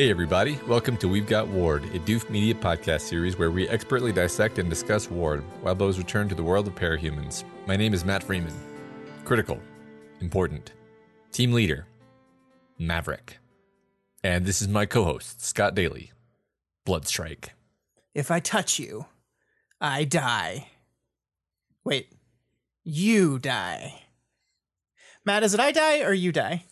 Hey, everybody. Welcome to We've Got Ward, a Doof Media podcast series where we expertly dissect and discuss Ward, Wildbow's return to the world of parahumans. My name is Matt Freeman. Critical, important, team leader, Maverick. And this is my co host, Scott Daly, Bloodstrike. If I touch you, I die. Wait, you die. Matt, is it I die or you die?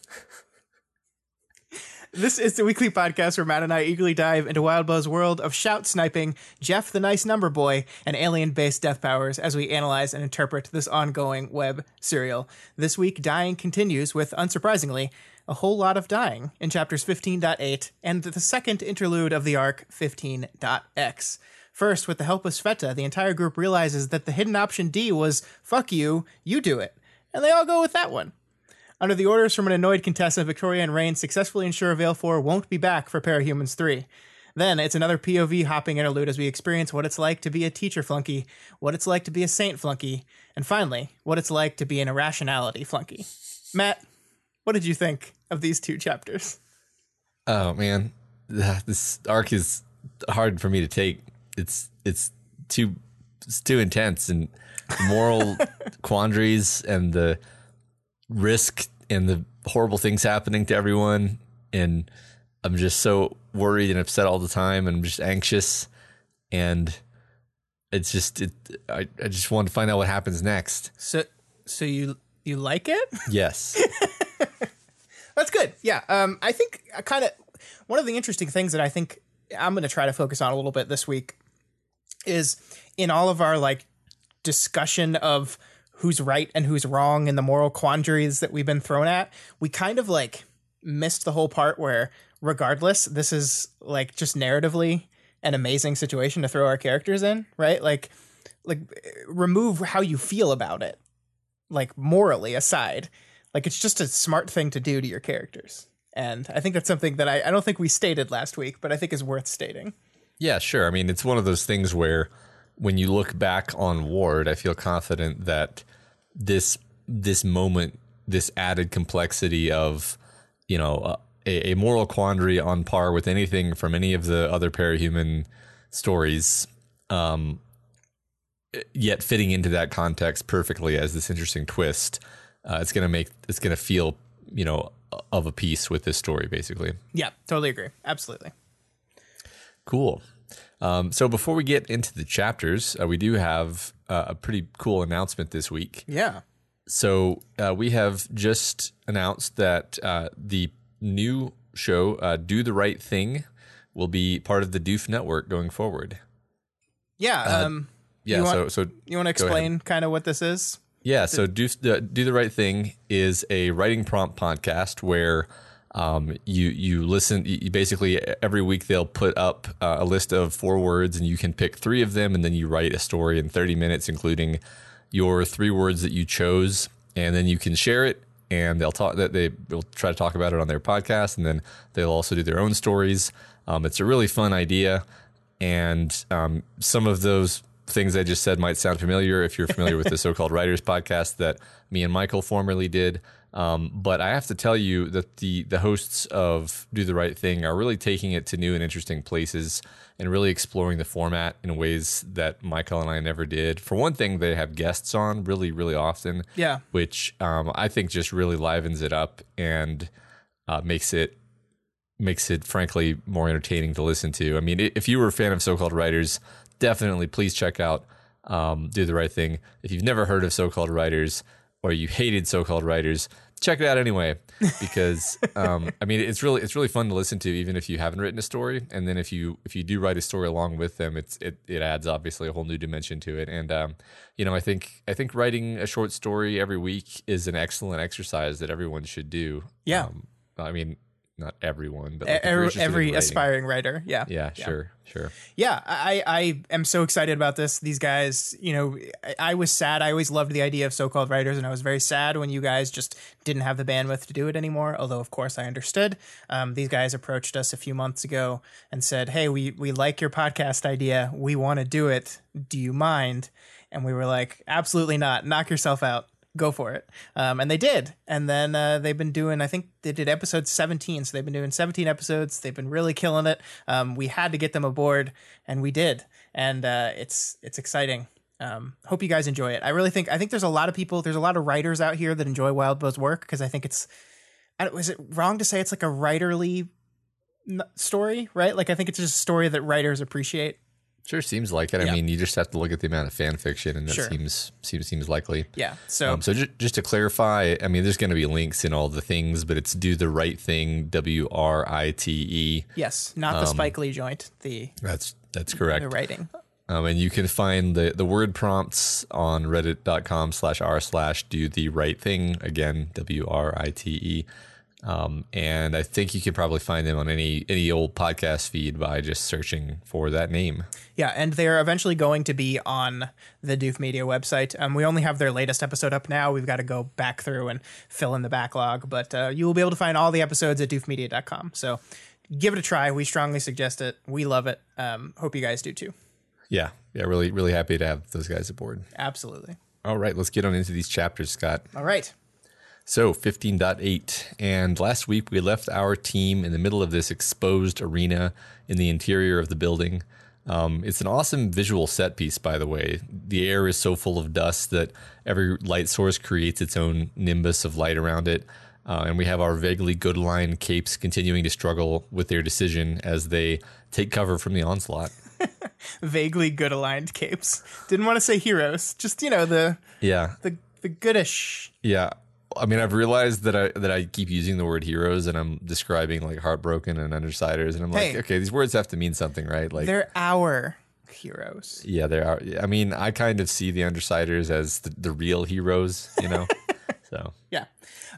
This is the weekly podcast where Matt and I eagerly dive into Wild Wildbow's world of shout sniping, Jeff the Nice Number Boy, and alien based death powers as we analyze and interpret this ongoing web serial. This week, dying continues with, unsurprisingly, a whole lot of dying in chapters 15.8 and the second interlude of the arc 15.x. First, with the help of Sveta, the entire group realizes that the hidden option D was fuck you, you do it. And they all go with that one. Under the orders from an annoyed Contessa, Victoria and Rain successfully ensure Valefor won't be back for Parahumans 3. Then it's another POV hopping interlude as we experience what it's like to be a teacher flunky, what it's like to be a saint flunky, and finally, what it's like to be an irrationality flunky. Matt, what did you think of these two chapters? Oh, man. This arc is hard for me to take. It's it's too it's too intense and moral quandaries and the risk and the horrible things happening to everyone. And I'm just so worried and upset all the time. And I'm just anxious. And it's just, it, I, I just want to find out what happens next. So, so you you like it? Yes. That's good. Yeah. Um, I think I kind of one of the interesting things that I think I'm going to try to focus on a little bit this week is in all of our like discussion of who's right and who's wrong and the moral quandaries that we've been thrown at, we kind of like missed the whole part where regardless, this is like just narratively an amazing situation to throw our characters in, right? Like like remove how you feel about it. Like morally aside. Like it's just a smart thing to do to your characters. And I think that's something that I, I don't think we stated last week, but I think is worth stating. Yeah, sure. I mean, it's one of those things where when you look back on Ward, I feel confident that this this moment, this added complexity of you know a, a, moral quandary on par with anything from any of the other parahuman stories, um, yet fitting into that context perfectly as this interesting twist. Uh, it's gonna make it's gonna feel you know of a piece with this story, basically. Yeah, totally agree. Absolutely. Cool. Um, so before we get into the chapters, uh, we do have uh, a pretty cool announcement this week. Yeah. So uh, we have just announced that uh, the new show, uh, "Do the Right Thing," will be part of the Doof Network going forward. Yeah. Um, yeah. want, so, so you want to explain kind of what this is? Yeah. So, do, do the right thing is a writing prompt podcast where um, you you listen. You basically every week they'll put up uh, a list of four words, and you can pick three of them, and then you write a story in thirty minutes, including your three words that you chose, and then you can share it. And they'll talk that they will try to talk about it on their podcast, and then they'll also do their own stories. Um, it's a really fun idea, and um, some of those things I just said might sound familiar if you're familiar with the so-called writers podcast that me and Michael formerly did. Um, but I have to tell you that the the hosts of Do the Right Thing are really taking it to new and interesting places and really exploring the format in ways that Michael and I never did. For one thing, they have guests on really, really often. Yeah. Which um, I think just really livens it up and uh, makes it makes it frankly more entertaining to listen to. I mean, if you were a fan of so-called writers, definitely please check out um, Do the Right Thing. If you've never heard of so-called writers or you hated so-called writers, check it out anyway because um, I mean it's really it's really fun to listen to even if you haven't written a story. And then if you if you do write a story along with them it's it, it adds obviously a whole new dimension to it. And um, you know I think I think writing a short story every week is an excellent exercise that everyone should do. Yeah. Um, I mean not everyone, but like every, every aspiring writer. Yeah. Yeah, sure, sure. Yeah, I, I am so excited about this. These guys, you know, I, I was sad. I always loved the idea of so-called writers, and I was very sad when you guys just didn't have the bandwidth to do it anymore. Although, of course, I understood. Um, these guys approached us a few months ago and said, "Hey, we we like your podcast idea. We want to do it. Do you mind?" And we were like, "Absolutely not. Knock yourself out." Go for it, um, and they did. And then uh, they've been doing. I think they did episode seventeen, so they've been doing seventeen episodes. They've been really killing it. Um, we had to get them aboard, and we did, and uh, it's it's exciting. Um, hope you guys enjoy it. I really think I think there's a lot of people, there's a lot of writers out here that enjoy Wildbow's work because I think it's. I was it wrong to say it's like a writerly story, right? Like I think it's just a story that writers appreciate. Sure, seems like it. Yeah. I mean, you just have to look at the amount of fan fiction, and that Sure. seems seems seems likely. Yeah. So Um, so just, just to clarify, I mean, there's going to be links in all the things, but it's do the right thing. W R I T E. yes, not the Spike Lee joint, the That's that's correct. the writing. Um, and you can find the, the word prompts on reddit.com slash r slash do the right thing. Again, W R I T E. Um, and I think you can probably find them on any any old podcast feed by just searching for that name. Yeah, and they're eventually going to be on the Doof Media website. Um, we only have their latest episode up now. We've got to go back through and fill in the backlog, but uh, you will be able to find all the episodes at doofmedia.com. So give it a try. We strongly suggest it. We love it. Um, hope you guys do too. Yeah, yeah, really really happy to have those guys aboard. Absolutely. All right, let's get on into these chapters, Scott. All right. So 15.8. And last week we left our team in the middle of this exposed arena in the interior of the building. Um, it's an awesome visual set piece, by the way. The air is so full of dust that every light source creates its own nimbus of light around it. Uh, and we have our vaguely good line capes continuing to struggle with their decision as they take cover from the onslaught. Vaguely good aligned capes. Didn't want to say heroes. Just you know the Yeah. the the goodish. Yeah. I mean, I've realized that I that I keep using the word heroes, and I'm describing like heartbroken and undersiders, and I'm like, Hey. okay, these words have to mean something, right? Like, They're our heroes. yeah, they are. I mean, I kind of see the undersiders as the, the real heroes, you know. so Yeah.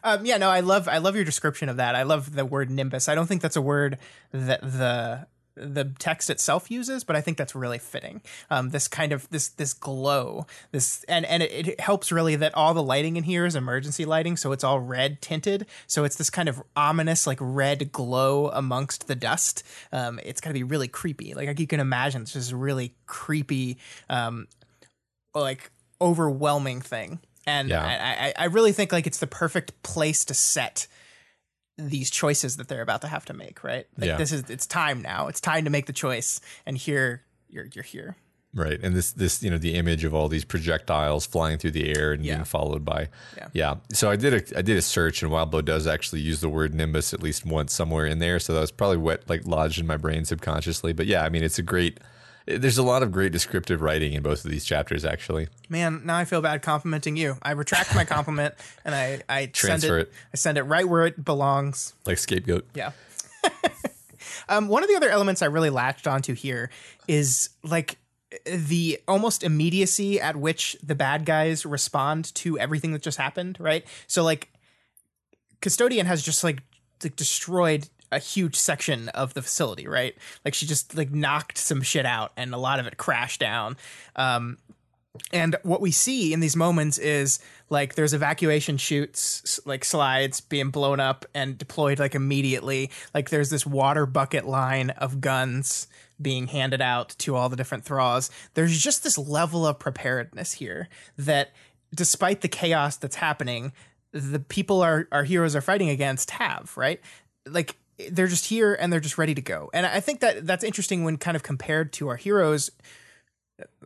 Um, yeah, no, I love I love your description of that. I love the word nimbus. I don't think that's a word that the the text itself uses, but I think that's really fitting. Um, this kind of this this glow, this and and it, it helps really that all the lighting in here is emergency lighting, so it's all red tinted. So it's this kind of ominous like red glow amongst the dust. Um, it's gonna be really creepy. Like you can imagine, it's just a really creepy, um, like overwhelming thing. And Yeah. I, I, I really think like it's the perfect place to set these choices that they're about to have to make, right? Like Yeah. this is it's time now. It's time to make the choice. And here you're you're here. right, and this this you know the image of all these projectiles flying through the air and Yeah. being followed by Yeah. yeah. So I did a I did a search, and Wildbow does actually use the word nimbus at least once somewhere in there. So that was probably what like lodged in my brain subconsciously. But yeah, I mean, it's a great. There's a lot of great descriptive writing in both of these chapters, actually. Man, now I feel bad complimenting you. I retract my compliment and I, I send Transfer it, it. I send it right where it belongs. Like scapegoat. Yeah. um, one of the other elements I really latched onto here is like the almost immediacy at which the bad guys respond to everything that just happened, right? So like Custodian has just like, like destroyed a huge section of the facility, right? Like she just like knocked some shit out and a lot of it crashed down. Um, and what we see in these moments is like there's evacuation chutes, like slides being blown up and deployed like immediately. Like there's this water bucket line of guns being handed out to all the different thralls. There's just this level of preparedness here that despite the chaos that's happening, the people our, our heroes are fighting against have, right? Like they're just here and they're just ready to go. And I think that that's interesting when kind of compared to our heroes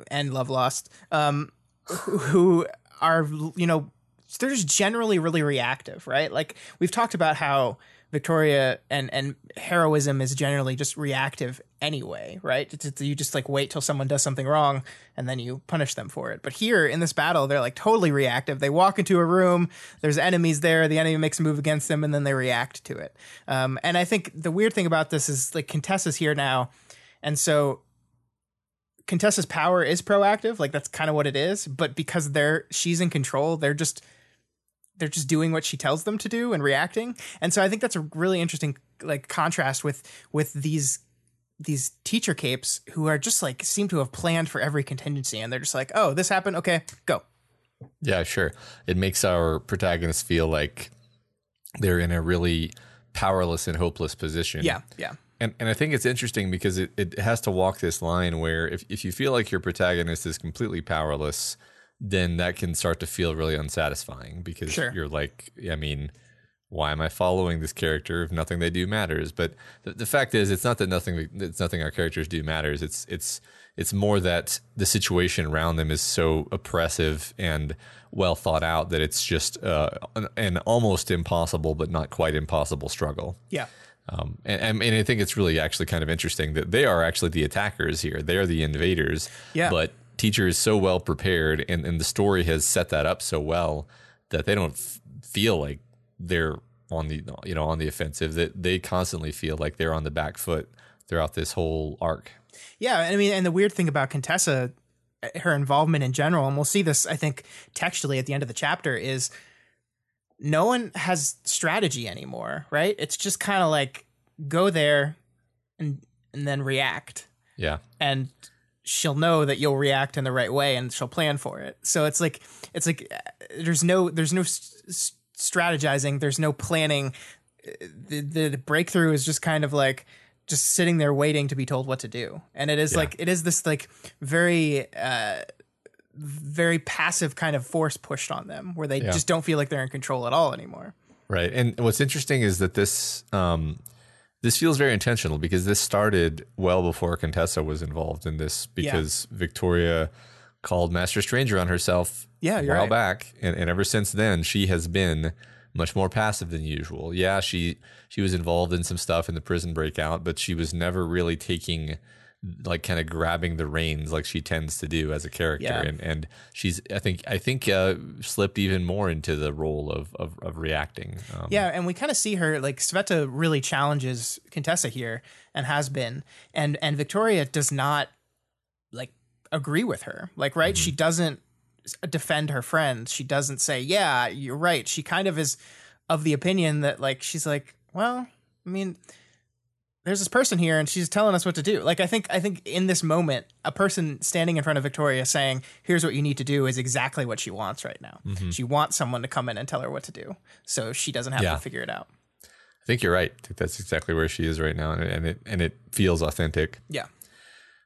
and Love Lost, um, who, are you know they're just generally really reactive, right? Like we've talked about how Victoria and and heroism is generally just reactive anyway, right? It's, it's- you just like wait till someone does something wrong and then you punish them for it. But here in this battle, they're like totally reactive. They walk into a room, there's enemies there, the enemy makes a move against them, and then they react to it. Um, and I think the weird thing about this is like Contessa's here now, and so Contessa's power is proactive, like that's kind of what it is. But because they're she's in control, they're just they're just doing what she tells them to do and reacting. And so I think that's a really interesting like contrast with with these these teacher capes who are just like seem to have planned for every contingency and they're just like, "Oh, this happened. Okay, go." Yeah, sure. It makes our protagonists feel like they're in a really powerless and hopeless position. Yeah, yeah. And and I think it's interesting because it, it has to walk this line where if, if you feel like your protagonist is completely powerless, then that can start to feel really unsatisfying because Sure. you're like, I mean, why am I following this character if nothing they do matters? But the, the fact is, it's not that nothing it's nothing our characters do matters. It's it's it's more that the situation around them is so oppressive and well thought out that it's just uh, an, an almost impossible, but not quite impossible struggle. Yeah. Um, and, and I think it's really actually kind of interesting that they are actually the attackers here. They are the invaders. Yeah. But teacher is so well prepared, and, and the story has set that up so well that they don't f- feel like they're on the you know on the offensive. That they constantly feel like they're on the back foot throughout this whole arc. Yeah, I mean, and the weird thing about Contessa, eh, her involvement in general, and we'll see this, I think, textually at the end of the chapter, is no one has strategy anymore, right? It's just kind of like go there and and then react, Yeah. and she'll know that you'll react in the right way, and she'll plan for it. So it's like it's like uh, there's no there's no s- strategizing, there's no planning. Uh, The, the the breakthrough is just kind of like just sitting there waiting to be told what to do and it is Yeah. like it is this like very uh very passive kind of force pushed on them where they Yeah. just don't feel like they're in control at all anymore Right. And what's interesting is that this um, this feels very intentional because this started well before Contessa was involved in this because Victoria called Master Stranger on herself Yeah, a while right. back. And, and ever since then she has been much more passive than usual. Yeah, she she was involved in some stuff in the prison breakout, but she was never really taking like kind of grabbing the reins like she tends to do as a character Yeah. and and she's i think i think uh slipped even more into the role of of, of reacting um, Yeah, and we kind of see her like Sveta really challenges Contessa here and has been, and and Victoria does not like agree with her. Like, right? She doesn't defend her friend. She doesn't say, "Yeah, you're right." She kind of is of the opinion that like she's like, "Well, I mean." There's this person here, and she's telling us what to do. Like I think, I think in this moment, a person standing in front of Victoria saying, "Here's what you need to do," is exactly what she wants right now. Mm-hmm. She wants someone to come in and tell her what to do, so she doesn't have Yeah. to figure it out. i think you're right I think that's exactly where she is right now and it, and it and it feels authentic Yeah.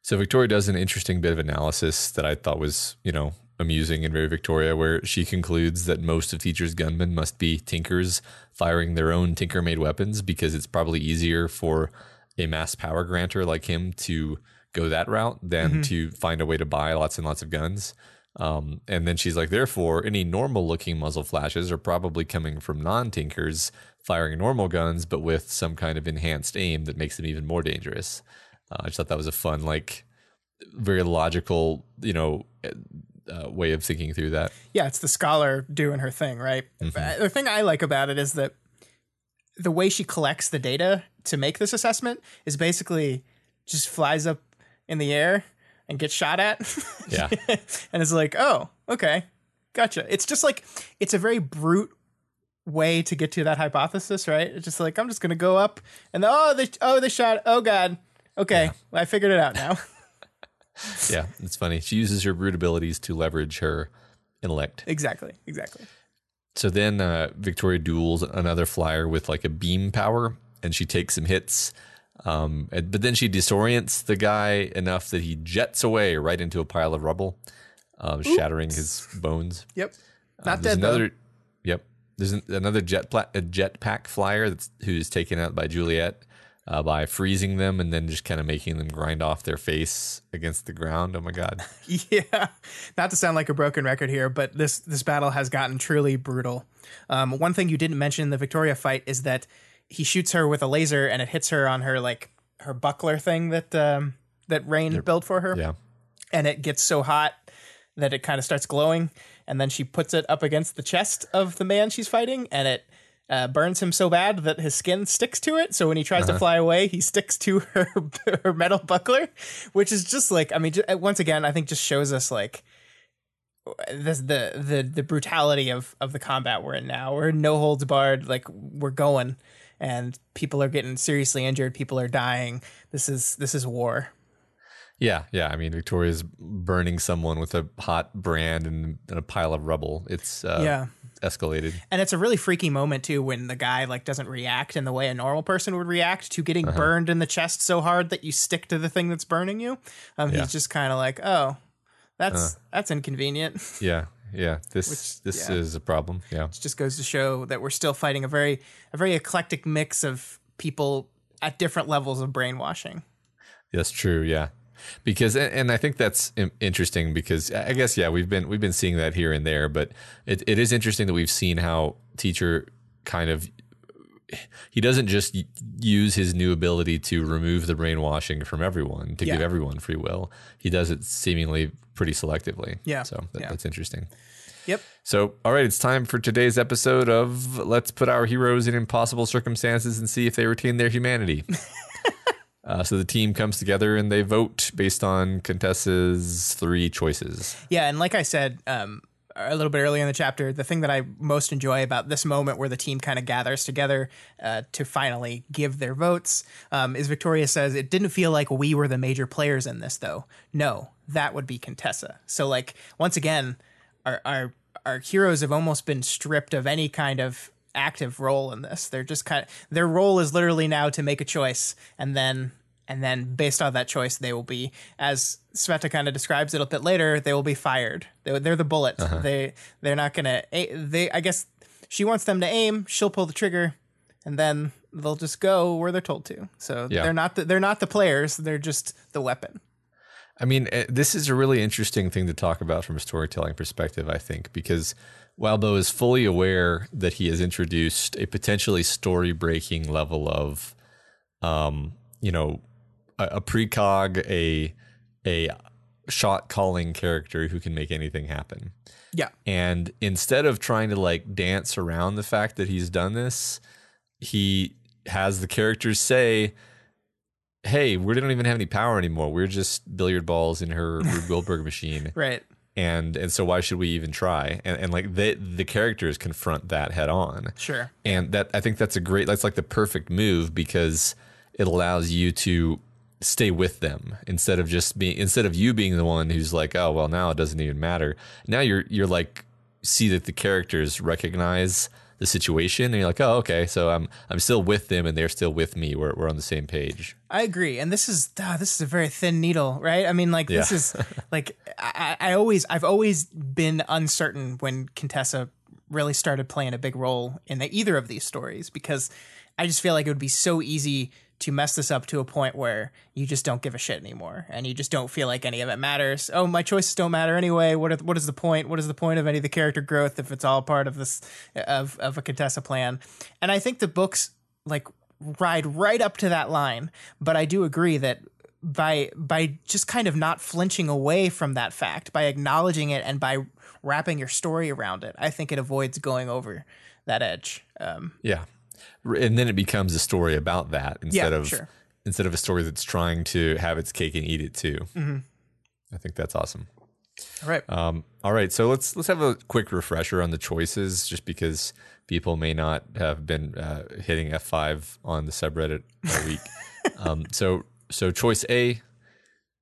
So Victoria does an interesting bit of analysis that I thought was, you know, amusing and very Victoria, where she concludes that most of Teacher's gunmen must be tinkers firing their own tinker-made weapons because it's probably easier for a mass power granter like him to go that route than to find a way to buy lots and lots of guns. Um, and then she's like, therefore, any normal-looking muzzle flashes are probably coming from non-tinkers firing normal guns, but with some kind of enhanced aim that makes them even more dangerous. Uh, I just thought that was a fun, like, very logical, you know, uh, way of thinking through that. Yeah, it's the scholar doing her thing, right? But The thing I like about it is that the way she collects the data to make this assessment is basically just flies up in the air and gets shot at. Yeah, and it's like, oh, okay, gotcha. It's just like it's a very brute way to get to that hypothesis, right? It's just like I'm just gonna go up and oh, they oh they shot. Oh god, okay, well, I figured it out now. yeah, it's funny. She uses her brute abilities to leverage her intellect. exactly, exactly. So then uh, Victoria duels another flyer with like a beam power, and she takes some hits. Um, and, but then she disorients the guy enough that he jets away right into a pile of rubble, um, shattering his bones. Yep, Uh, not dead though. another, Yep. There's an, another jet pla- a jetpack flyer that's who's taken out by Juliet uh, by freezing them and then just kind of making them grind off their face against the ground. Oh my god. Yeah, not to sound like a broken record here, but this this battle has gotten truly brutal. Um, one thing you didn't mention in the Victoria fight is that he shoots her with a laser and it hits her on her like her buckler thing that um, that Rain built for her, Yeah. and it gets so hot that it kind of starts glowing, and then she puts it up against the chest of the man she's fighting, and it. Uh, burns him so bad that his skin sticks to it. So when he tries to fly away, he sticks to her her metal buckler, which is just like I mean, ju- once again, I think just shows us like this the the the brutality of of the combat we're in now. We're no holds barred, like we're going, and people are getting seriously injured. People are dying. This is this is war. Yeah, yeah. I mean, Victoria's burning someone with a hot brand and, and a pile of rubble. It's uh, Yeah. escalated. And it's a really freaky moment too when the guy like doesn't react in the way a normal person would react to getting burned in the chest so hard that you stick to the thing that's burning you. Um, Yeah. He's just kind of like, oh, that's that's inconvenient. Yeah, yeah. This this yeah. is a problem. Yeah, It just goes to show that we're still fighting a very a very eclectic mix of people at different levels of brainwashing. that's true. Yeah, because and, I think that's interesting because I guess yeah we've been we've been seeing that here and there, but it, it is interesting that we've seen how teacher kind of he doesn't just use his new ability to remove the brainwashing from everyone to give everyone free will. He does it seemingly pretty selectively. Yeah. so that, Yeah. that's interesting. Yep. So, all right, it's time for today's episode of Let's Put Our Heroes in Impossible Circumstances and See If They Retain Their Humanity. uh, so the team comes together and they vote based on Contessa's three choices. Yeah, and like I said um, a little bit earlier in the chapter, the thing that I most enjoy about this moment where the team kind of gathers together uh, to finally give their votes um, is Victoria says, It didn't feel like we were the major players in this, though. No, that would be Contessa. So, like, once again, our, our, our heroes have almost been stripped of any kind of active role in this. They're just kind of, their role is literally now to make a choice and then and then based on that choice they will be as sveta kind of describes it a bit later they will be fired. They're, they're the bullet they they're not gonna they i guess she wants them to aim she'll pull the trigger and then they'll just go where they're told to. So Yeah. they're not the, they're not the players they're just the weapon. I mean, eh, this is a really interesting thing to talk about from a storytelling perspective, I think, because Wildbow is fully aware that he has introduced a potentially story breaking level of, um, you know, a, precog, a, a shot calling character who can make anything happen. yeah And instead of trying to like dance around the fact that he's done this, he has the characters say, Hey, we don't even have any power anymore. We're just billiard balls in her Rube Goldberg machine. right And and so why should we even try? And and like they, the characters confront that head on. sure And that I think that's a great that's like the perfect move because it allows you to stay with them instead of just being instead of you being the one who's like, oh well now it doesn't even matter. Now you're you're like see that the characters recognize the situation and you're like, oh okay, so I'm I'm still with them and they're still with me. We're we're on the same page. I agree, and this is ah, this is a very thin needle, right? I mean, like this Yeah. is like I, I I always I've always been uncertain when Contessa really started playing a big role in the, either of these stories because I just feel like it would be so easy to mess this up to a point where you just don't give a shit anymore and you just don't feel like any of it matters. Oh, my choices don't matter anyway. What are, what is the point? What is the point of any of the character growth if it's all part of this of of a Contessa plan? And I think the books like ride right up to that line. But I do agree that by by just kind of not flinching away from that fact, by acknowledging it and by wrapping your story around it, I think it avoids going over that edge. Um, Yeah. And then it becomes a story about that instead of sure. instead of a story that's trying to have its cake and eat it too. I think that's awesome. all right. Um, all right, so let's let's have a quick refresher on the choices, just because people may not have been uh, hitting F five on the subreddit all week. um, so so choice A,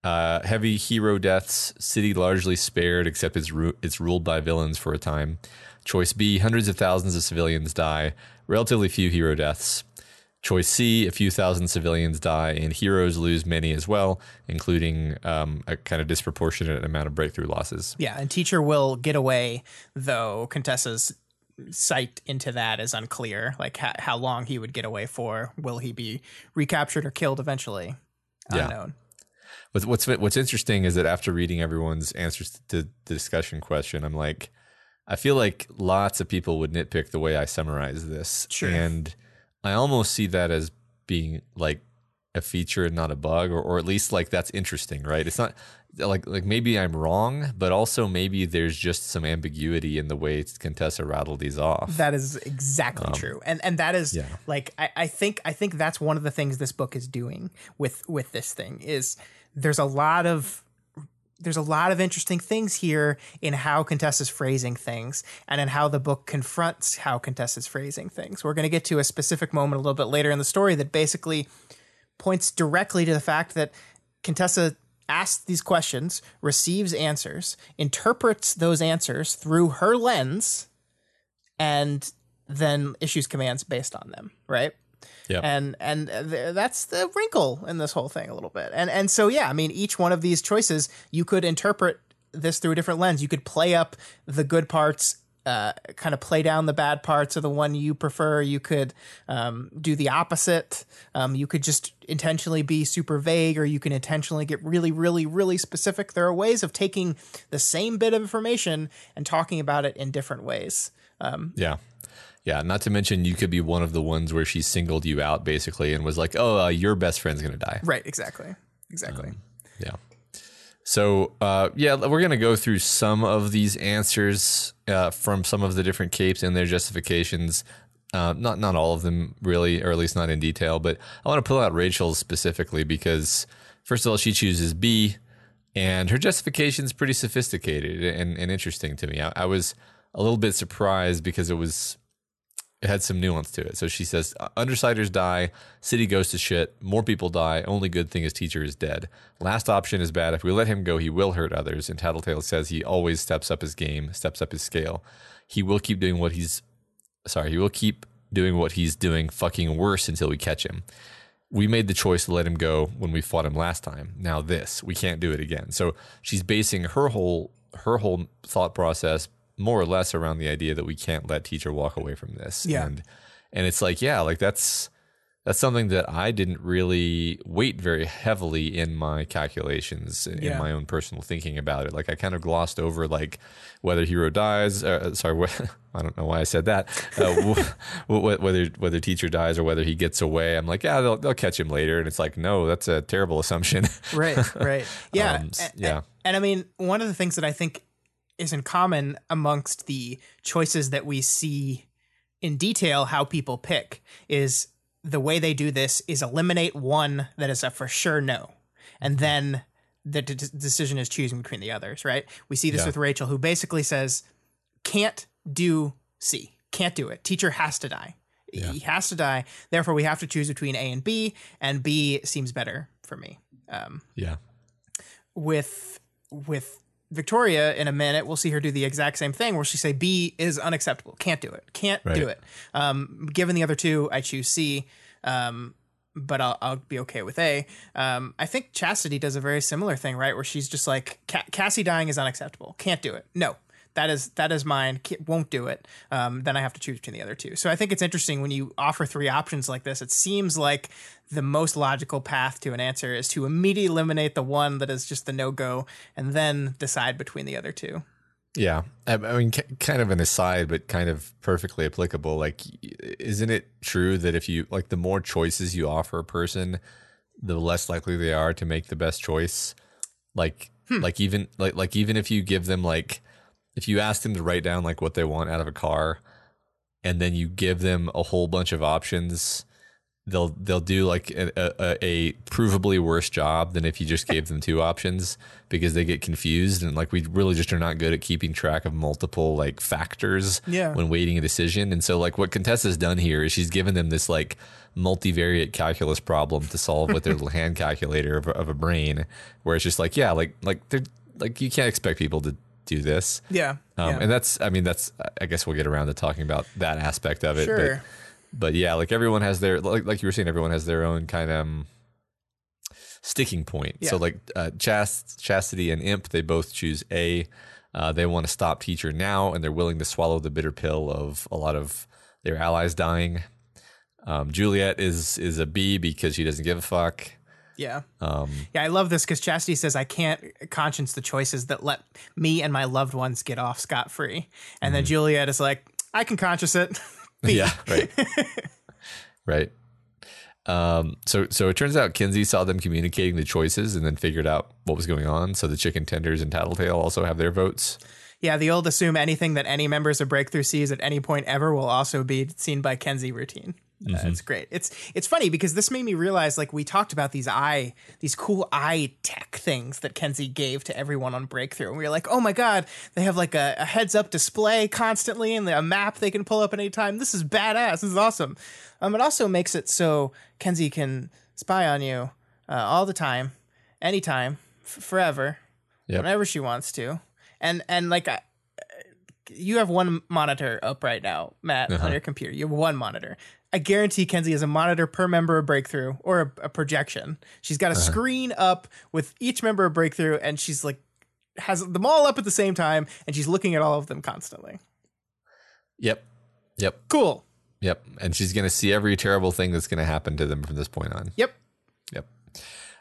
uh, heavy hero deaths, city largely spared except it's ru- it's ruled by villains for a time. Choice B, hundreds of thousands of civilians die, relatively few hero deaths. Choice C, a few thousand civilians die, and heroes lose many as well, including um, a kind of disproportionate amount of breakthrough losses. Yeah, and teacher will get away, though Contessa's sight into that is unclear. Like how, how long he would get away for. Will he be recaptured or killed eventually? Yeah. Unknown. What's what's interesting is that after reading everyone's answers to the discussion question, I'm like, I feel like lots of people would nitpick the way I summarize this, Sure. and I almost see that as being like a feature and not a bug, or or at least like that's interesting, right? It's not like like maybe I'm wrong, but also maybe there's just some ambiguity in the way Contessa rattled these off. That is exactly true, and and that is Um, yeah. like I, I think I think that's one of the things this book is doing with with this thing is there's a lot of there's a lot of interesting things here in how Contessa's phrasing things and in how the book confronts how Contessa's phrasing things. We're going to get to a specific moment a little bit later in the story that basically points directly to the fact that Contessa asks these questions, receives answers, interprets those answers through her lens, and then issues commands based on them, right? Yeah. And and th- that's the wrinkle in this whole thing a little bit. And and so yeah, I mean each one of these choices you could interpret this through a different lens. You could play up the good parts uh, kind of play down the bad parts of the one you prefer. You could um, do the opposite. Um, you could just intentionally be super vague, or you can intentionally get really, really, really specific. There are ways of taking the same bit of information and talking about it in different ways. Um, yeah. Yeah, not to mention you could be one of the ones where she singled you out basically and was like, "Oh, uh, your best friend's gonna die." Right. Exactly. Exactly. Um, yeah. So uh, yeah, we're gonna go through some of these answers uh, from some of the different capes and their justifications. Uh, not not all of them really, or at least not in detail. But I want to pull out Rachel's specifically because first of all, she chooses B, and her justification is pretty sophisticated and, and interesting to me. I, I was a little bit surprised because it was had some nuance to it. So she says, uh, Undersiders die, city goes to shit, more people die, only good thing is teacher is dead. Last option is bad. If we let him go, he will hurt others. And Tattletale says he always steps up his game, steps up his scale. He will keep doing what he's sorry, he will keep doing what he's doing fucking worse until we catch him. We made the choice to let him go when we fought him last time. Now this, we can't do it again. So she's basing her whole her whole thought process more or less around the idea that we can't let teacher walk away from this. Yeah. And and it's like, yeah, like that's that's something that I didn't really weight very heavily in my calculations in Yeah. my own personal thinking about it. Like I kind of glossed over like whether hero dies. Uh, sorry, I don't know why I said that. Uh, wh- wh- whether whether teacher dies or whether he gets away. I'm like, yeah, they'll they'll catch him later. And it's like, no, that's a terrible assumption. right right yeah Um, s- A- yeah. a- and i mean one of the things that i think is in common amongst the choices that we see in detail how people pick is the way they do this is eliminate one that is a for sure no. And then the d- decision is choosing between the others right? We see this Yeah. with rachel who basically says can't do c. Can't do it. Teacher has to die. He has to die. Therefore we have to choose between a and b and b seems better for me. Um, yeah. with with Victoria in a minute, we'll see her do the exact same thing where she say B is unacceptable, can't do it, can't do it. Um, given the other two, I choose C, um, but I'll, I'll be okay with A. Um, I think Chastity does a very similar thing, right? Where she's just like Cassie dying is unacceptable, can't do it, no. That is that is mine. Won't do it. Um, then I have to choose between the other two. So I think it's interesting when you offer three options like this. It seems like the most logical path to an answer is to immediately eliminate the one that is just the no go, and then decide between the other two. Yeah, I, I mean, kind of an aside, but kind of perfectly applicable. Like, isn't it true that if you like, the more choices you offer a person, the less likely they are to make the best choice. Like, like even like like even if you give them like, if you ask them to write down like what they want out of a car, and then you give them a whole bunch of options. They'll they'll do like a, a, a provably worse job than if you just gave them two options because they get confused and like we really just are not good at keeping track of multiple like factors Yeah. when weighting a decision. And so like what Contessa's done here is she's given them this like multivariate calculus problem to solve with their little hand calculator of, a- of a brain, where it's just like yeah like like they're like you can't expect people to do this. Yeah. Um, yeah. And that's, I mean, that's, I guess we'll get around to talking about that aspect of it. Sure. But, but yeah, like everyone has their, like, like you were saying, everyone has their own kind of um, sticking point. So like uh, Chast, Chastity and Imp, they both choose A. Uh, they want to stop teacher now, and they're willing to swallow the bitter pill of a lot of their allies dying. Um, Juliet is is a B because she doesn't give a fuck. Yeah. Um, Yeah, I love this because Chastity says, I can't conscience the choices that let me and my loved ones get off scot free. And then Juliet is like, I can conscience it. Yeah, right. right. Um, so so it turns out Kenzie saw them communicating the choices and then figured out what was going on. So the chicken tenders and Tattletale also have their votes. Yeah, the old assume anything that any members of Breakthrough sees at any point ever will also be seen by Kenzie routine. Uh, it's great. It's it's funny because this made me realize like we talked about these eye these cool eye tech things that Kenzie gave to everyone on Breakthrough, and we were like, oh my god, they have like a, a heads up display constantly and a map they can pull up at any time. This is badass. This is awesome. Um, it also makes it so Kenzie can spy on you uh, all the time, anytime, f- forever, Yep. whenever she wants to, and and like. I, you have one monitor up right now, Matt, on your computer. You have one monitor. I guarantee Kenzie has a monitor per member of Breakthrough or a, a projection. She's got a screen up with each member of Breakthrough, and she's like has them all up at the same time, and she's looking at all of them constantly. Yep. Yep. Cool. Yep. And she's going to see every terrible thing that's going to happen to them from this point on. Yep. Yep.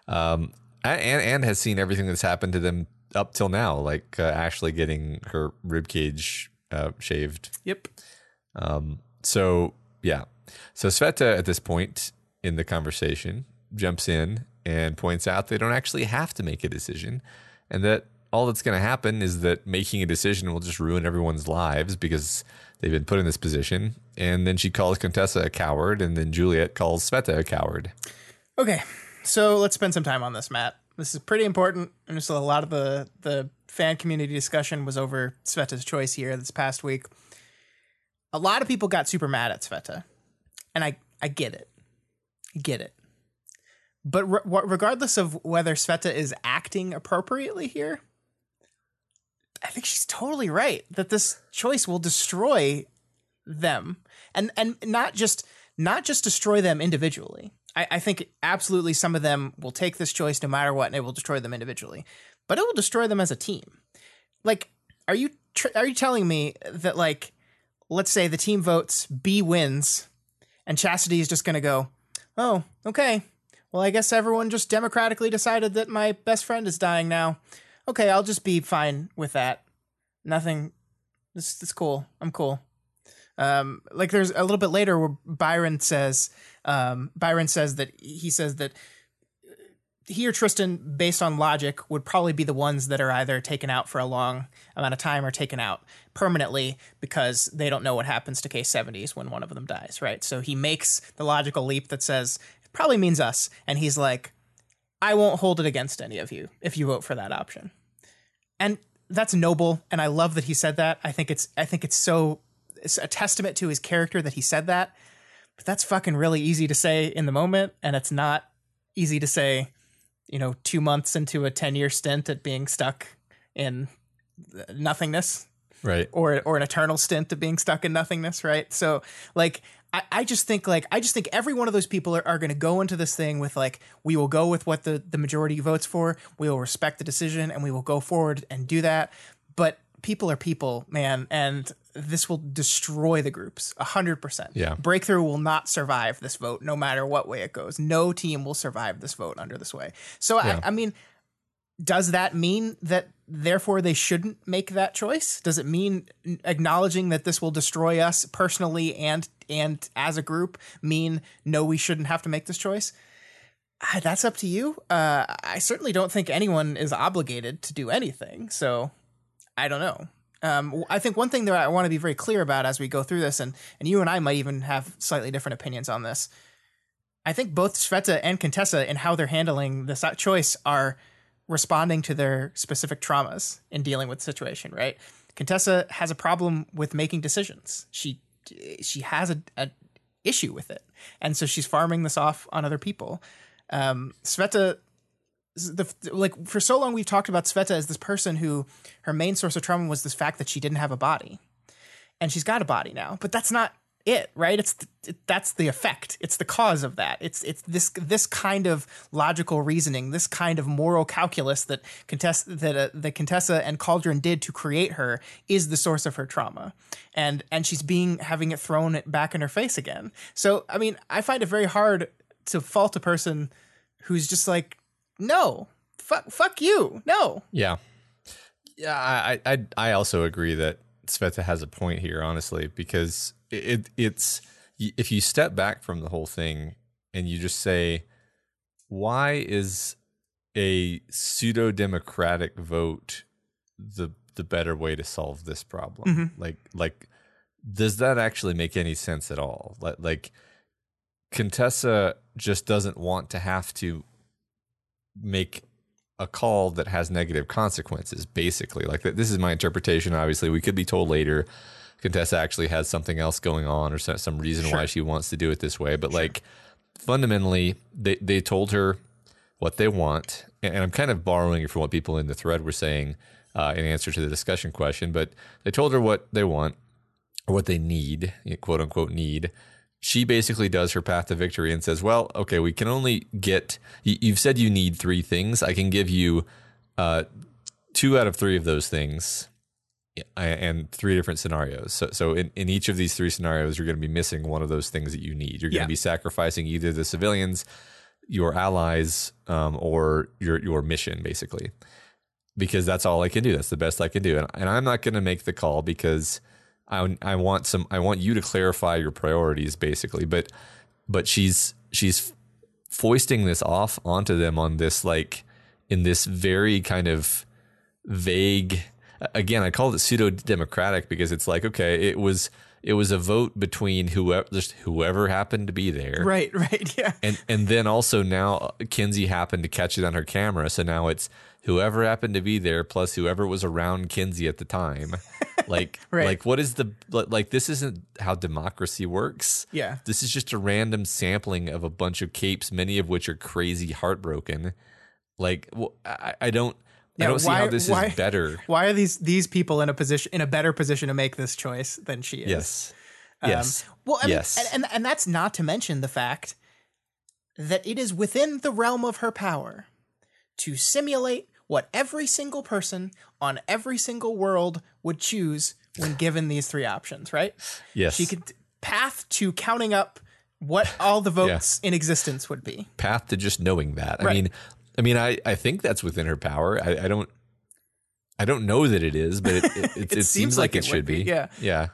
Um, and and has seen everything that's happened to them up till now, like uh, Ashley getting her rib cage uh, shaved. Yep. Um, so yeah. So Sveta at this point in the conversation jumps in and points out they don't actually have to make a decision, and that all that's going to happen is that making a decision will just ruin everyone's lives because they've been put in this position. And then she calls Contessa a coward, and then Juliet calls Sveta a coward. Okay, so let's spend some time on this, Matt. This is pretty important, and just a lot of the the fan community discussion was over Sveta's choice here this past week. A lot of people got super mad at Sveta, and I I get it, get it. But re- regardless of whether Sveta is acting appropriately here, I think she's totally right that this choice will destroy them, and and not just not just destroy them individually. I, I think absolutely some of them will take this choice no matter what, and it will destroy them individually. But it will destroy them as a team. Like, are you tr- are you telling me that like, let's say the team votes B wins, and Chastity is just going to go, oh, okay. Well, I guess everyone just democratically decided that my best friend is dying now. Okay, I'll just be fine with that. Nothing. This it's cool. I'm cool. Um, like there's a little bit later where Byron says, um, Byron says that he says that he or Tristan, based on logic, would probably be the ones that are either taken out for a long amount of time or taken out permanently because they don't know what happens to K70s when one of them dies, right? So he makes the logical leap that says it probably means us, and he's like, I won't hold it against any of you if you vote for that option. And that's noble, and I love that he said that. I think it's I think it's so it's a testament to his character that he said that. But that's fucking really easy to say in the moment, and it's not easy to say, you know, two months into a ten year stint at being stuck in nothingness Right. or or an eternal stint of being stuck in nothingness, right? So like I, I just think like I just think every one of those people are, are gonna go into this thing with like we will go with what the, the majority votes for, we will respect the decision and we will go forward and do that. But people are people, man, and this will destroy the groups a hundred percent. Yeah. Breakthrough will not survive this vote no matter what way it goes. No team will survive this vote under this way. So Yeah. I, I mean does that mean that therefore they shouldn't make that choice does it mean acknowledging that this will destroy us personally and and as a group mean no we shouldn't have to make this choice that's up to you uh, i certainly don't think anyone is obligated to do anything so i don't know um, I think one thing that I want to be very clear about as we go through this, and, and you and I might even have slightly different opinions on this. I think both Sveta and Contessa, in how they're handling this choice, are responding to their specific traumas in dealing with the situation, right? Contessa has a problem with making decisions. She she has a, a issue with it, and so she's farming this off on other people. Um, Sveta, the like for so long we've talked about Sveta as this person who her main source of trauma was this fact that she didn't have a body, and she's got a body now, but that's not it, right? It's it, that's the effect. It's the cause of that. It's it's this this kind of logical reasoning, this kind of moral calculus that Contessa that uh, Contessa and Cauldron did to create her is the source of her trauma, and and she's being having it thrown back in her face again. So I mean, I find it very hard to fault a person who's just like, no, fuck, fuck you, no. Yeah. Yeah, I, I I also agree that Sveta has a point here, honestly, because it it's if you step back from the whole thing and you just say, why is a pseudo democratic vote the the better way to solve this problem? Mm-hmm. Like like does that actually make any sense at all? Like like Contessa just doesn't want to have to make a call that has negative consequences. Basically, like this is my interpretation. Obviously, we could be told later. Contessa actually has something else going on, or some reason Sure. why she wants to do it this way. But like fundamentally, they they told her what they want, and I'm kind of borrowing it from what people in the thread were saying uh, in answer to the discussion question. But they told her what they want or what they need, quote unquote need. She basically does her path to victory and says, "Well, okay, we can only get. You, you've said you need three things. I can give you uh, two out of three of those things." And three different scenarios. So, so in, in each of these three scenarios, you're going to be missing one of those things that you need. You're going Yeah. to be sacrificing either the civilians, your allies, um, or your your mission, basically because that's all I can do. That's the best I can do, and, and I'm not going to make the call because I I want some I want you to clarify your priorities, basically. But but she's she's foisting this off onto them on this like in this very kind of vague. Again, I call it pseudo democratic because it's like okay, it was it was a vote between whoever just whoever happened to be there, Right, right, yeah. and and then also now Kenzie happened to catch it on her camera, so now it's whoever happened to be there plus whoever was around Kenzie at the time. Like Right. like what is the like this isn't how democracy works. Yeah. This is just a random sampling of a bunch of capes, many of which are crazy heartbroken. Like wh- I, I don't I don't see how this why- is better. Why are these these people in a position in a better position to make this choice than she is? Yes. Um, Yes. Well, I mean, Yes. and, and and that's not to mention the fact that it is within the realm of her power to simulate what every single person on every single world would choose when given these three options. Right? yes. She could path to counting up what all the votes in existence would be. path to just knowing that. I mean, I mean, I, I think that's within her power. I, I don't, I don't know that it is, but it, it, it, it seems, like, it, would should be, be. yeah. yeah,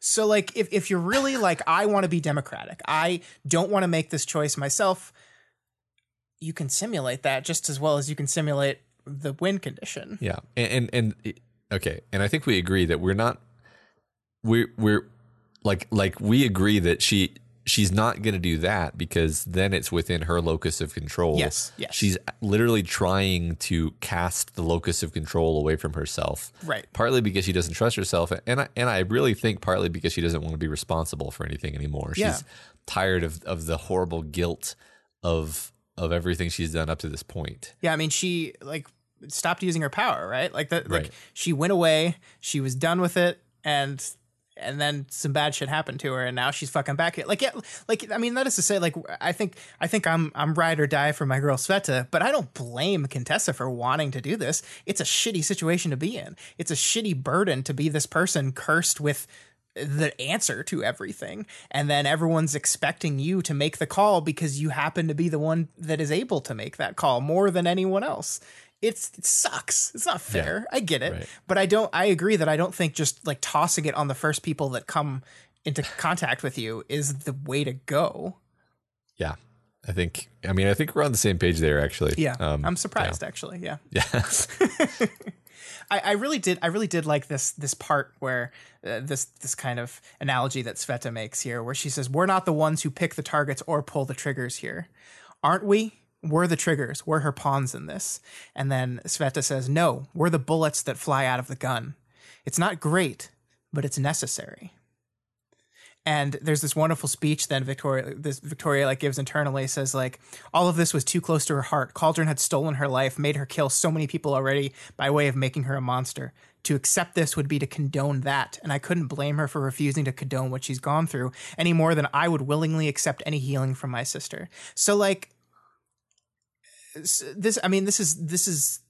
So like if if you're really like I want to be democratic. I don't want to make this choice myself. You can simulate that just as well as you can simulate the win condition. yeah. And, and and okay, and I think we agree that we're not, we're we're like like we agree that she she's not going to do that because then it's within her locus of control. Yes, yes. She's literally trying to cast the locus of control away from herself. Right. partly because she doesn't trust herself and I, and I really think partly because she doesn't want to be responsible for anything anymore. Yeah. She's tired of of the horrible guilt of of everything she's done up to this point. Yeah, I mean she like stopped using her power, right? Like that like she went away, she was done with it and and then some bad shit happened to her and now she's fucking back here. Like yeah, like I mean that is to say like I think I think I'm I'm ride or die for my girl Sveta, but I don't blame Contessa for wanting to do this. It's a shitty situation to be in. It's a shitty burden to be this person cursed with the answer to everything. And then everyone's expecting you to make the call because you happen to be the one that is able to make that call more than anyone else. It's it sucks. It's not fair. I get it. Right. but i don't i agree that i don't think just like tossing it on the first people that come into contact with you is the way to go. Yeah. I think I mean I think we're on the same page there actually. yeah. Um, i'm surprised actually. Yeah. Yeah. I, I really did. I really did like this this part where uh, this this kind of analogy that Sveta makes here, where she says, "We're not the ones who pick the targets or pull the triggers here, aren't we? We're the triggers. We're her pawns in this." And then Sveta says, "No, we're the bullets that fly out of the gun. It's not great, but it's necessary." And there's this wonderful speech then Victoria this Victoria like gives internally says like all of this was too close to her heart. Cauldron had stolen her life, made her kill so many people already by way of making her a monster. To accept this would be to condone that, and I couldn't blame her for refusing to condone what she's gone through any more than I would willingly accept any healing from my sister. So like this I mean this is this is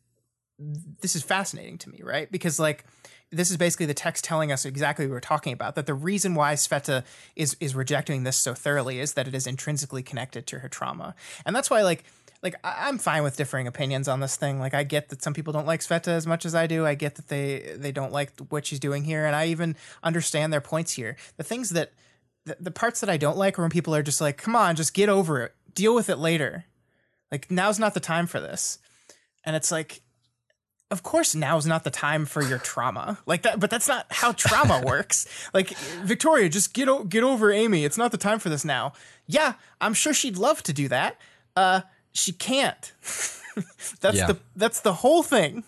this is fascinating to me, right? Because like this is basically the text telling us exactly what we were talking about that the reason why Sveta is is rejecting this so thoroughly is that it is intrinsically connected to her trauma. And that's why like like I'm fine with differing opinions on this thing. Like I get that some people don't like Sveta as much as I do. I get that they they don't like what she's doing here and I even understand their points here. The things that the, the parts that I don't like are when people are just like, "Come on, just get over it. Deal with it later." Like now's not the time for this. And it's like of course now is not the time for your trauma like that but that's not how trauma works like victoria just get o- get over amy it's not the time for this now yeah i'm sure she'd love to do that uh she can't that's Yeah. the that's the whole thing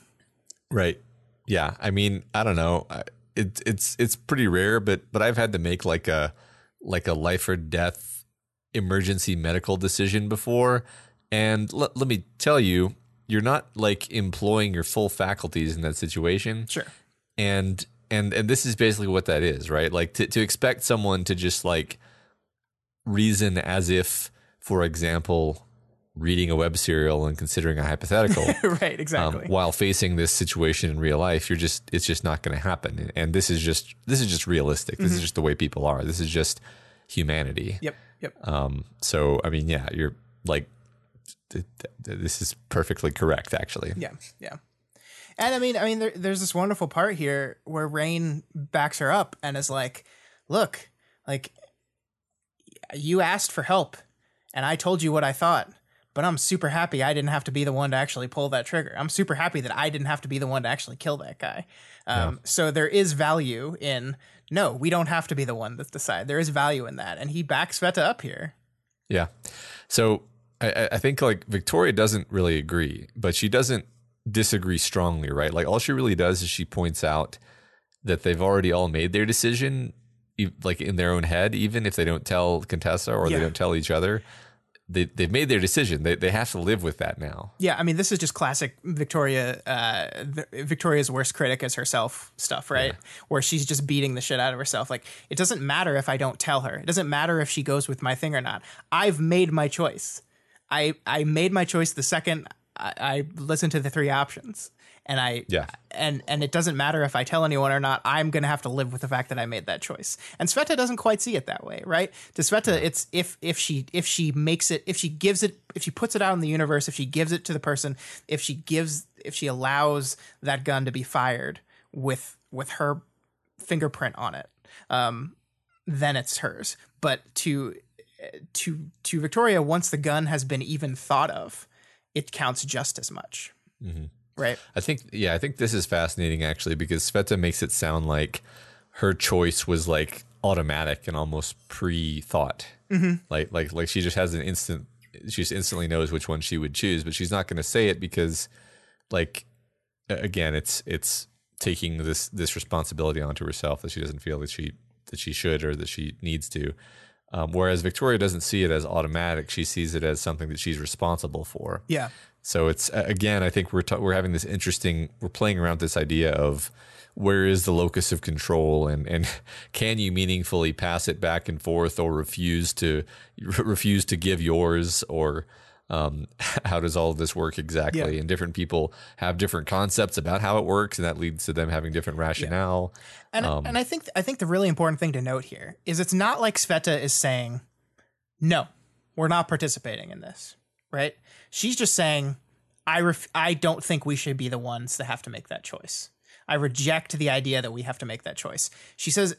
Right. Yeah. I mean, I don't know. It, it's it's pretty rare, but but I've had to make like a like a life or death emergency medical decision before, and let let me tell you, you're not like employing your full faculties in that situation. sure. And and and this is basically what that is right? Like to, to expect someone to just like reason as if for example reading a web serial and considering a hypothetical right um, exactly. while facing this situation in real life you're just it's just not going to happen. And this is just this is just realistic. This is just the way people are. This is just humanity. Yep yep. Um so i mean yeah you're like this is perfectly correct actually Yeah, yeah. And I mean, I mean, there, there's this wonderful part here where Rain backs her up and is like, "Look, like, you asked for help, and I told you what I thought, but I'm super happy I didn't have to be the one to actually pull that trigger. I'm super happy that I didn't have to be the one to actually kill that guy. Um, So there is value in no, we don't have to be the one that decide. There is value in that, and he backs Veta up here. Yeah. So I, I- think like Victoria doesn't really agree, but she doesn't disagree strongly, right? Like all she really does is she points out that they've already all made their decision, like in their own head, even if they don't tell Contessa or Yeah. they don't tell each other. They, they've made their decision. They, they have to live with that now. Yeah, I mean, this is just classic Victoria. Uh, Victoria's worst critic is herself stuff, right? Where she's just beating the shit out of herself. Like, it doesn't matter if I don't tell her. It doesn't matter if she goes with my thing or not. I've made my choice. I I made my choice the second I, I listened to the three options, and I Yeah. and and it doesn't matter if I tell anyone or not. I'm gonna have to live with the fact that I made that choice. And Sveta doesn't quite see it that way, right? To Sveta, it's if if she if she makes it, if she gives it, if she puts it out in the universe, if she gives it to the person, if she gives, if she allows that gun to be fired with with her fingerprint on it, um, then it's hers. But to to to Victoria, once the gun has been even thought of, it counts just as much, right? I think, yeah, I think this is fascinating actually because Sveta makes it sound like her choice was like automatic and almost pre-thought. Mm-hmm. Like, like, like she just has an instant. She just instantly knows which one she would choose, but she's not going to say it because, like, again, it's it's taking this this responsibility onto herself that she doesn't feel that she that she should or that she needs to. Um, whereas Victoria doesn't see it as automatic; she sees it as something that she's responsible for. Yeah. So it's again, I think we're ta- we're having this interesting. We're playing around with this idea of where is the locus of control, and and can you meaningfully pass it back and forth, or refuse to refuse to give yours, or um, how does all of this work exactly? Yeah. And different people have different concepts about how it works, and that leads to them having different rationale. And and I think I think the really important thing to note here is it's not like Sveta is saying, "No, we're not participating in this." Right? She's just saying, "I ref- I don't think we should be the ones that have to make that choice. I reject the idea that we have to make that choice." She says,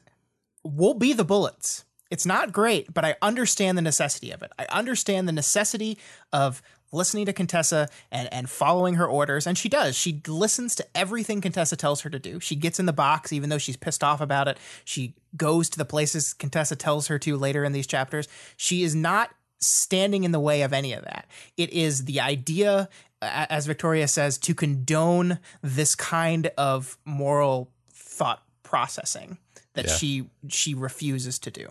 "We'll be the bullets." It's not great, but I understand the necessity of it. I understand the necessity of listening to Contessa and, and following her orders. And she does. She listens to everything Contessa tells her to do. She gets in the box, even though she's pissed off about it. She goes to the places Contessa tells her to later in these chapters. She is not standing in the way of any of that. It is the idea, as Victoria says, to condone this kind of moral thought processing that Yeah. she she refuses to do.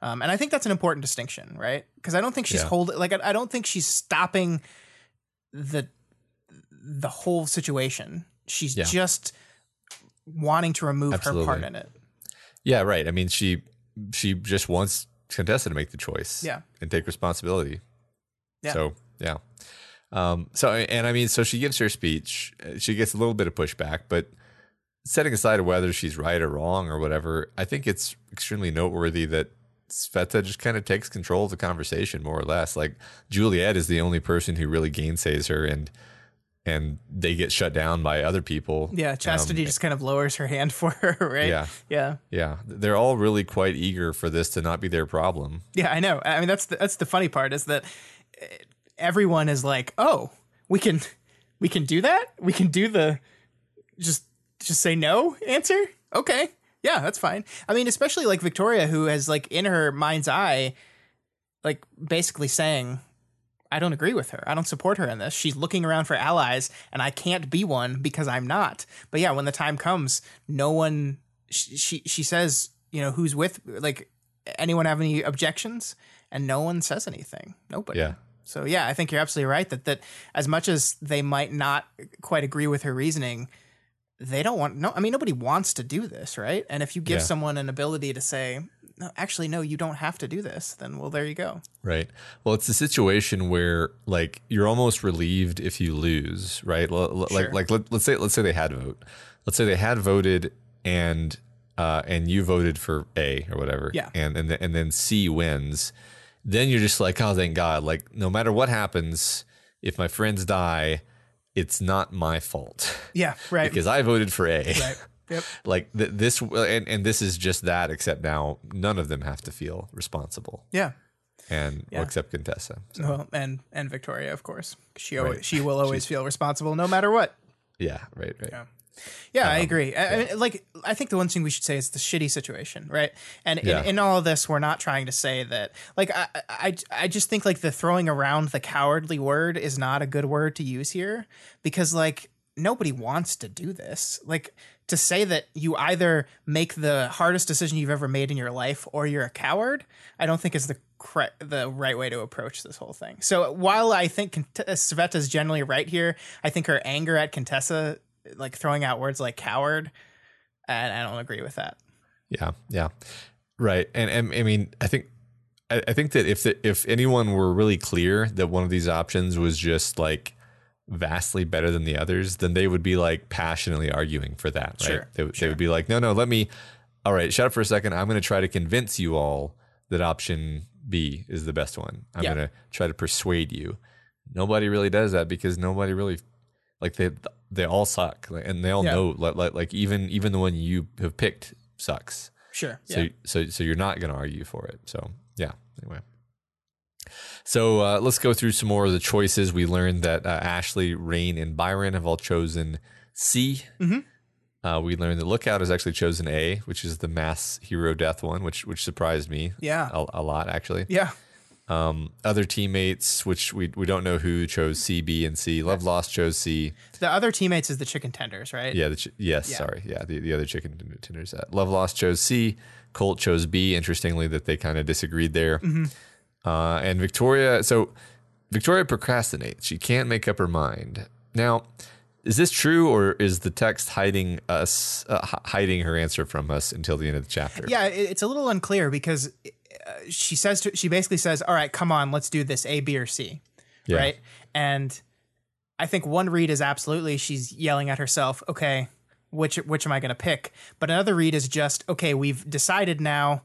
Um, and I think that's an important distinction, right? Because I don't think she's Yeah. holding like I, I don't think she's stopping the the whole situation. She's Yeah. just wanting to remove Absolutely. her part in it. Yeah, right. I mean, she she just wants Contessa to make the choice, Yeah. and take responsibility. Yeah. So yeah. Um. So and I mean, so she gives her speech. Uh, She gets a little bit of pushback, but setting aside whether she's right or wrong or whatever, I think it's extremely noteworthy that Sveta just kind of takes control of the conversation more or less. Like Juliet is the only person who really gainsays her, and and they get shut down by other people. Yeah, Chastity just kind of lowers her hand for her, right? Um, Yeah. yeah, Yeah, they're all really quite eager for this to not be their problem. yeah. I know. I mean, that's the, that's the funny part is that eh, everyone is like, "Oh, we can we can do that. We can do the just just say no answer okay yeah that's fine. I mean especially like victoria who has like in her mind's eye like basically saying i don't agree with her. I don't support her in this. She's looking around for allies and i can't be one because i'm not. But yeah when the time comes no one she she, she says you know who's with like anyone have any objections? And no one says anything. Nobody. Yeah. so yeah, I think you're absolutely right that that as much as they might not quite agree with her reasoning, they don't want no. I mean, nobody wants to do this, right? And if you give Yeah. someone an ability to say, no, actually, no, you don't have to do this, then well, there you go. Right. Well, it's a situation where like you're almost relieved if you lose, right? L- Sure. Like like let, let's say let's say they had vote. Let's say they had voted and uh, and you voted for A or whatever. Yeah. And and th- and then C wins. Then you're just like, oh, thank God! Like no matter what happens, if my friends die, it's not my fault Yeah, right. because I voted for A. right. Yep. like th- this, and and this is just that. Except now, none of them have to feel responsible, Yeah. and Yeah. except Contessa. So. Well, and and Victoria, of course, she always, Right. she will always feel responsible no matter what. Yeah, right, right. Yeah. Yeah, Um, I agree. I, I mean, like, I think the one thing we should say is the shitty situation, right? And Yeah. in, in all of this, we're not trying to say that, like, I, I, I just think like the throwing around the cowardly word is not a good word to use here because, like, nobody wants to do this. Like, to say that you either make the hardest decision you've ever made in your life or you're a coward, I don't think is the the right way to approach this whole thing. So while I think Cont- Sveta is generally right here, I think her anger at Contessa, like throwing out words like coward, and I don't agree with that. Yeah, yeah, right. And, and I mean, I think I, I think that if the, if anyone were really clear that one of these options was just like vastly better than the others, then they would be like passionately arguing for that, right? Sure, they, would- sure. they would be like, no, no, let me. All right, shut up for a second. I'm going to try to convince you all that option B is the best one. I'm Yeah. going to try to persuade you. Nobody really does that because nobody really like they they all suck like, and they all Yeah. know like, like like even even the one you have picked sucks. Sure. So so so you're not going to argue for it. So yeah. Anyway. So uh, let's go through some more of the choices. We learned that uh, Ashley, Rain, and Byron have all chosen C. Mhm. Uh, we learned that Lookout has actually chosen A, which is the mass hero death one, which which surprised me Yeah. a, a lot actually. Yeah. Um, other teammates, which we we don't know who chose C, B, and C. Love Lost chose C. The other teammates is the chicken tenders, right? Yeah, the ch- yes, Yeah. sorry, yeah, the, the other chicken tenders. Uh, Love Lost chose C. Colt chose B. Interestingly, that they kind of disagreed there. Mm-hmm. Uh, and Victoria, so Victoria procrastinates. She can't make up her mind. Now, is this true, or is the text hiding us, uh, hi- hiding her answer from us until the end of the chapter? Yeah, it's a little unclear because she says to, she basically says, "All right, come on, let's do this A, B, or C." Yeah. Right? And I think one read is absolutely she's yelling at herself, "Okay, which which am I going to pick?" But another read is just, "Okay, we've decided now.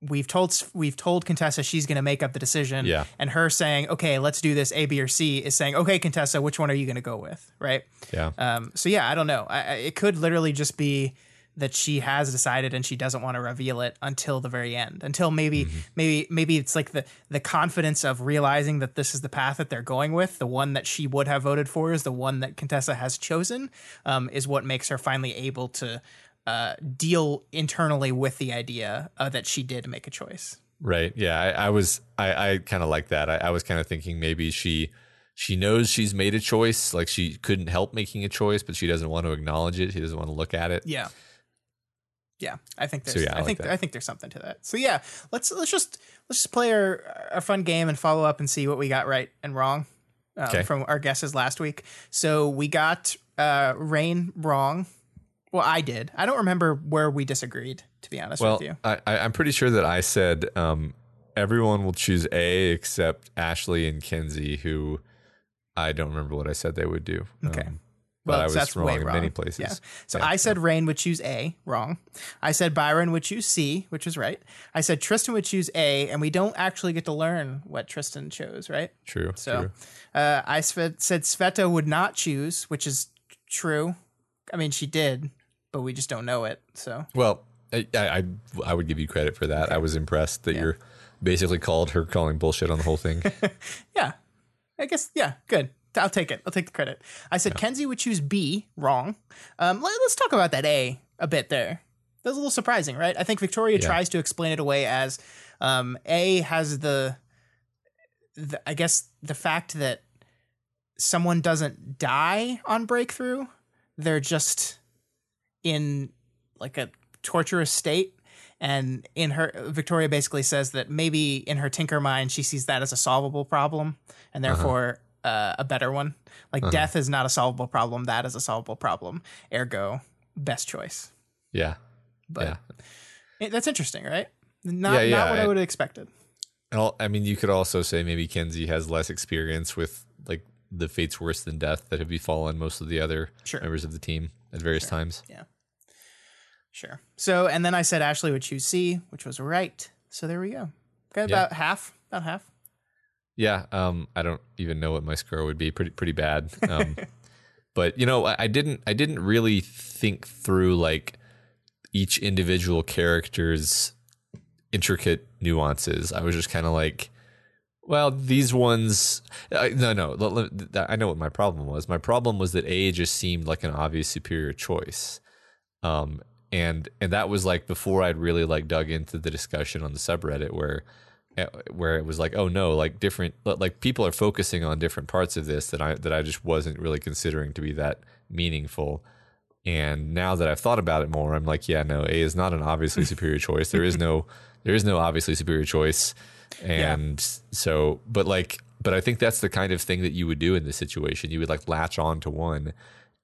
We've told we've told Contessa she's going to make up the decision." Yeah. And her saying, "Okay, let's do this A, B, or C," is saying, "Okay, Contessa, which one are you going to go with?" Right? yeah, Um, so yeah, I don't know. I, I, it could literally just be that she has decided and she doesn't want to reveal it until the very end. Until maybe maybe maybe it's like the the confidence of realizing that this is the path that they're going with. The one that she would have voted for is the one that Contessa has chosen. Um, is what makes her finally able to uh, deal internally with the idea uh, that she did make a choice. Right. Yeah. I, I was. I, I kind of like that. I, I was kind of thinking maybe she she knows she's made a choice. Like she couldn't help making a choice, but she doesn't want to acknowledge it. She doesn't want to look at it. Yeah. Yeah, I think there's. So, yeah, I I, like think that. I think there's something to that. So yeah, let's let's just let's just play our our fun game and follow up and see what we got right and wrong um, Okay. from our guesses last week. So we got uh, rain wrong. Well, I did. I don't remember where we disagreed. To be honest Well, with you. I, I, I'm pretty sure that I said um, everyone will choose A except Ashley and Kenzie, who I don't remember what I said they would do. Okay. Um, Well, I was that's wrong way in wrong. many places. Yeah. So Yeah. I said Rain would choose A, wrong. I said Byron would choose C, which was right. I said Tristan would choose A, and we don't actually get to learn what Tristan chose, right? True. So true. uh, I said Sveta would not choose, which is true. I mean, she did, but we just don't know it. So Well, I, I I would give you credit for that. I was impressed that you're basically called her calling bullshit on the whole thing. yeah, I guess yeah, good. I'll take it. I'll take the credit. I said Kenzie would choose B. Wrong. Um, let, us talk about that A a bit there. That was a little surprising, right? I think Victoria Yeah. tries to explain it away as um, A has the, the, I guess, the fact that someone doesn't die on breakthrough. They're just in like a torturous state. And in her, Victoria basically says that maybe in her tinker mind, she sees that as a solvable problem and therefore uh, a better one. Like death is not a solvable problem. That is a solvable problem. Ergo, best choice. Yeah. But yeah. it- that's interesting, right? Not, Yeah, yeah, not what I I- would have expected. And I'll- mean, you could also say maybe Kenzie has less experience with like the fates worse than death that have befallen most of the other Sure. members of the team at various times. Yeah. Sure. So, and then I said Ashley would choose C, which was right. So there we go. Got Yeah. about half, about half. Yeah, um, I don't even know what my score would be. Pretty pretty bad. Um, but you know, I, I didn't I didn't really think through like each individual character's intricate nuances. I was just kind of like, well, these ones. I, no, no. that- I know what my problem was. My problem was that A just seemed like an obvious superior choice. Um, and and that was like before I'd really like dug into the discussion on the subreddit where Eh, where it was like, oh no, like different like people are focusing on different parts of this that I that I just wasn't really considering to be that meaningful. And now that I've thought about it more, I'm like, yeah, no, A is not an obviously superior choice. There is no there is no obviously superior choice. And so but like but I think that's the kind of thing that you would do in this situation. You would like latch on to one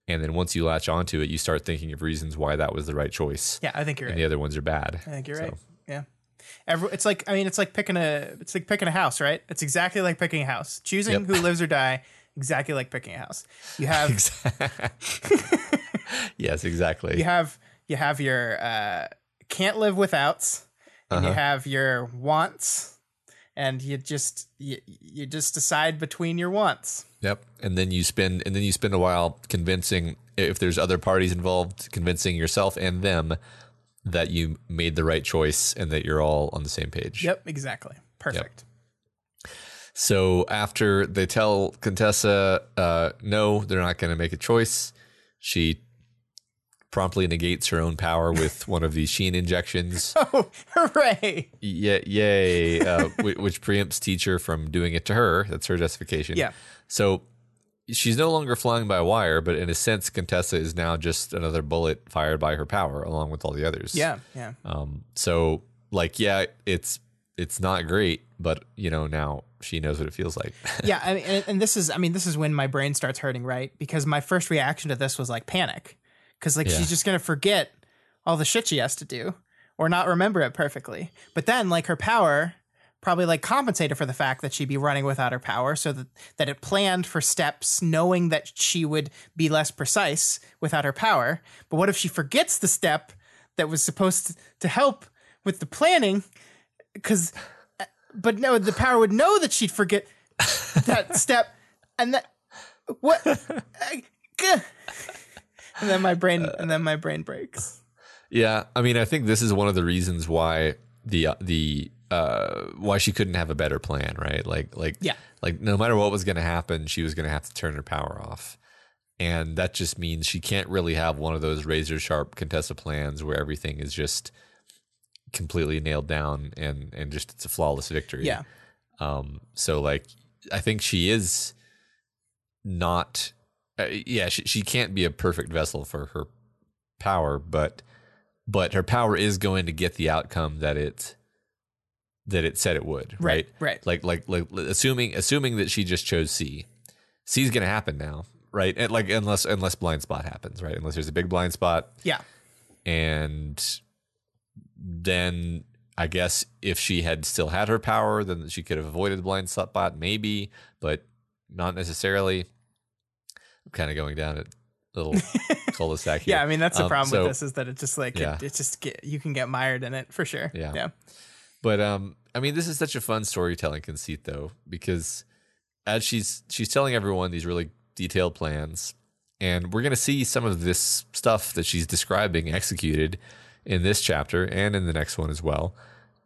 and then once you latch onto it, you start thinking of reasons why that was the right choice. Yeah, I think you're And right. the other ones are bad. I think you're So, right. Every, it's like I mean, it's like picking a it's like picking a house, right? It's exactly like picking a house. Choosing Yep. who lives or die, exactly like picking a house. You have Yes, exactly. you have you have your uh, can't live withouts, and you Uh-huh. have your wants, and you just you, you just decide between your wants. Yep. And then you spend and then you spend a while convincing if there's other parties involved, convincing yourself and them that you made the right choice and that you're all on the same page. Yep, exactly. Perfect. So after they tell Contessa, uh, no, they're not going to make a choice, she promptly negates her own power with one of these Sheen injections. Oh, hooray! Yeah, yay! Uh, which preempts teacher from doing it to her. That's her justification. Yeah. So she's no longer flying by wire, but in a sense, Contessa is now just another bullet fired by her power, along with all the others. Yeah, yeah. Um. So, like, yeah, it's it's not great, but you know now she knows what it feels like. yeah, I mean, and, and this is, I mean, this is when my brain starts hurting, right? Because my first reaction to this was like panic, because like Yeah. she's just gonna forget all the shit she has to do or not remember it perfectly. But then, like her power probably like compensated for the fact that she'd be running without her power, so that that it planned for steps, knowing that she would be less precise without her power. But what if she forgets the step that was supposed to help with the planning? Because but no, the power would know that she'd forget that step, and that what, and then my brain, and then my brain breaks. yeah, I mean, I think this is one of the reasons why the uh, the uh why she couldn't have a better plan, right? Like like Yeah. like no matter what was going to happen, she was going to have to turn her power off. And that just means she can't really have one of those razor sharp Contessa plans where everything is just completely nailed down and and just it's a flawless victory. Yeah, Um so like I think she is not uh, yeah, she she can't be a perfect vessel for her power, but but her power is going to get the outcome that it that it said it would, right? right. Like like like assuming assuming that she just chose C. C is going to happen now, right? And like unless unless blind spot happens, right? Unless there's a big blind spot yeah, and then I guess if she had still had her power, then she could have avoided the blind spot, maybe, but not necessarily. I'm kind of going down a little cul-de-sac here. yeah. I mean, that's the Um, problem so- with this is that it just like Yeah. it, it just get you can get mired in it for sure. Yeah. yeah, But um, I mean, this is such a fun storytelling conceit, though, because as she's she's telling everyone these really detailed plans, and we're gonna see some of this stuff that she's describing executed in this chapter and in the next one as well.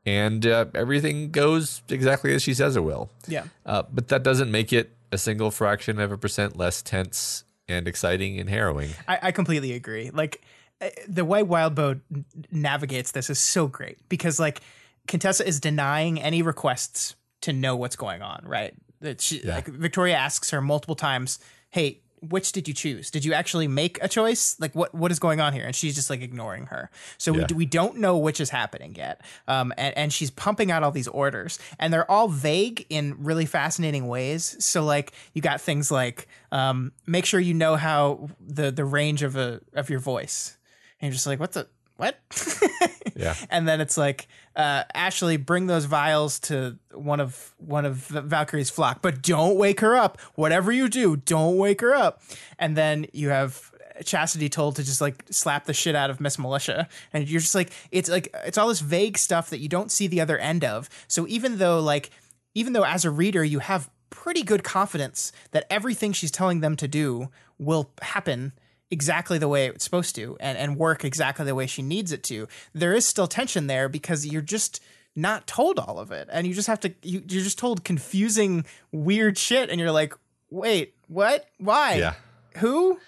And uh, everything goes exactly as she says it will. yeah. Uh, but that doesn't make it a single fraction of a percent less tense and exciting and harrowing. I, I completely agree. Like uh, the way Wild n- navigates this is so great because like Contessa is denying any requests to know what's going on. Right? That she Yeah. like Victoria asks her multiple times, "Hey." Which did you choose? Did you actually make a choice? Like what what is going on here? And she's just like ignoring her. So Yeah. we we don't know which is happening yet. Um, and, and she's pumping out all these orders, and they're all vague in really fascinating ways. So like you got things like um, make sure you know how the the range of a of your voice, and you're just like, what the what? Yeah. and then it's like uh, Ashley, bring those vials to one of one of Valkyrie's flock, but don't wake her up. Whatever you do, don't wake her up. And then you have Chastity told to just like slap the shit out of Miss Militia, and you're just like it's like it's all this vague stuff that you don't see the other end of. So even though like even though as a reader you have pretty good confidence that everything she's telling them to do will happen exactly the way it's supposed to and, and work exactly the way she needs it to there is still tension there because you're just not told all of it and you just have to you, you're just told confusing weird shit and you're like wait what why Yeah. who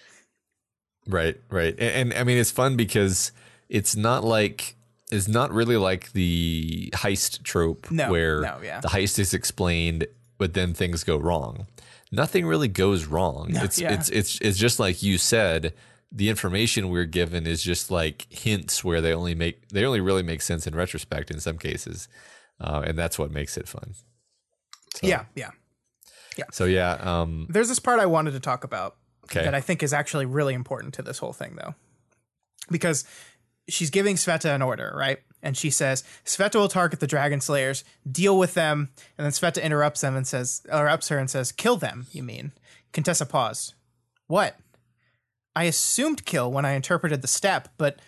Right, right. And, and I mean, it's fun because it's not like it's not really like the heist trope No, where no, yeah. the heist is explained, but then things go wrong. Nothing really goes wrong. it's yeah. it's it's it's just like you said. The information we're given is just like hints where they only make they only really make sense in retrospect in some cases, uh, and that's what makes it fun. So, yeah yeah So yeah. Um. there's this part i wanted to talk about Okay. that I think is actually really important to this whole thing, though, because she's giving Sveta an order, right? And she says Sveta will target the dragon slayers, deal with them, and then Sveta interrupts them and says, interrupts her and says, "Kill them." You mean? Contessa paused. What? I assumed kill when I interpreted the step, but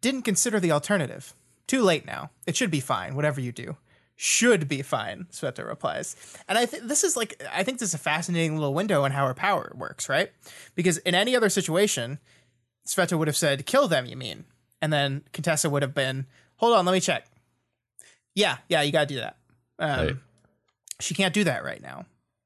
didn't consider the alternative. Too late now. It should be fine. Whatever you do should be fine, Sveta replies. And I think this is like I think this is a fascinating little window on how her power works, right? Because in any other situation, Sveta would have said, "Kill them," you mean? And then Contessa would have been, "Hold on, let me check." Yeah, yeah, you got to do that. Um, Right. She can't do that right now.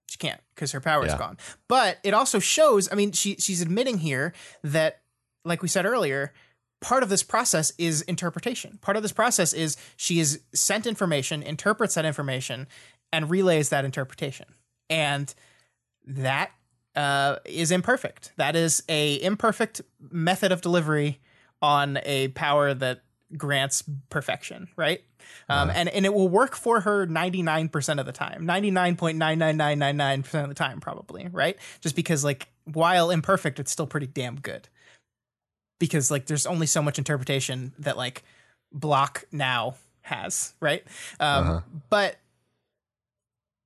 She can't because her power is Yeah. gone. But it also shows. I mean, she she's admitting here that, like we said earlier, part of this process is interpretation. Part of this process is she is sent information, interprets that information, and relays that interpretation. And that uh, is imperfect. That is a imperfect method of delivery on a power that grants perfection, right? Um, and, and it will work for her 99% of the time, 99.99999% of the time, probably, right? Just because, like, while imperfect, it's still pretty damn good because like there's only so much interpretation that like block now has right um Uh-huh. but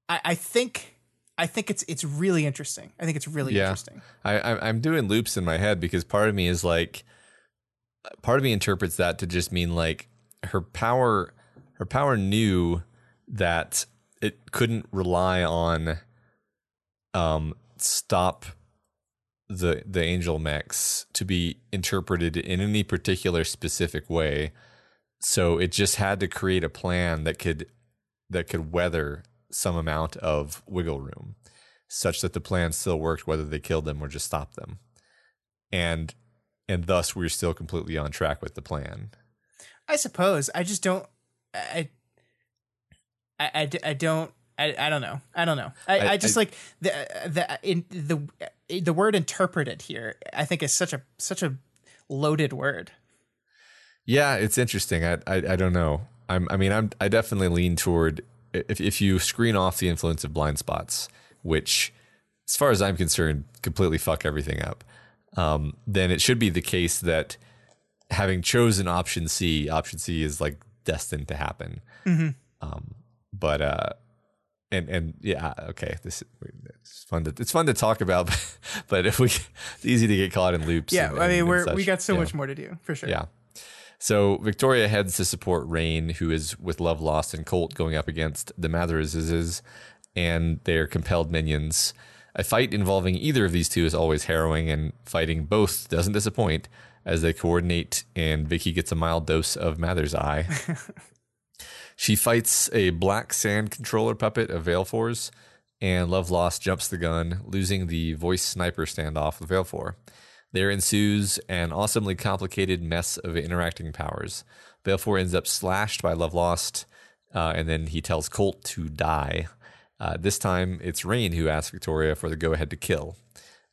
i i think i think it's it's really interesting i think it's really Yeah. interesting I, I I'm doing loops in my head because part of me is like, part of me interprets that to just mean like her power, her power knew that it couldn't rely on, um, stop the the angel mechs to be interpreted in any particular specific way. So it just had to create a plan that could that could weather some amount of wiggle room such that the plan still worked whether they killed them or just stopped them. And and thus we're still completely on track with the plan. i suppose i just don't i i i, I don't I, I don't know. I don't know. I, I, I- just like the the in the the word interpreted here. I think is such a such a loaded word. Yeah, it's interesting. I I, I don't know. I'm I mean I'm I definitely lean toward if if you screen off the influence of blind spots, which as far as I'm concerned completely fuck everything up. Um, then it should be the case that having chosen option C, option C is like destined to happen. Um, but uh, and and yeah, okay, this it's fun to it's fun to talk about, but if we it's easy to get caught in loops. Yeah, and- I mean we're such. we got so much more to do for sure. Yeah. So Victoria heads to support Rain, who is with Love Lost and Colt going up against the Matherizes and their compelled minions. A fight involving either of these two is always harrowing, and fighting both doesn't disappoint as they coordinate, and Vicky gets a mild dose of Mather's Eye. she fights a black sand controller puppet of Valefor's and Love Lost jumps the gun, losing the voice sniper standoff with Valefor. There ensues an awesomely complicated mess of interacting powers. Valefor ends up slashed by Love Lost, uh, and then he tells Colt to die. Uh, this time, it's Rain who asks Victoria for the go ahead to kill,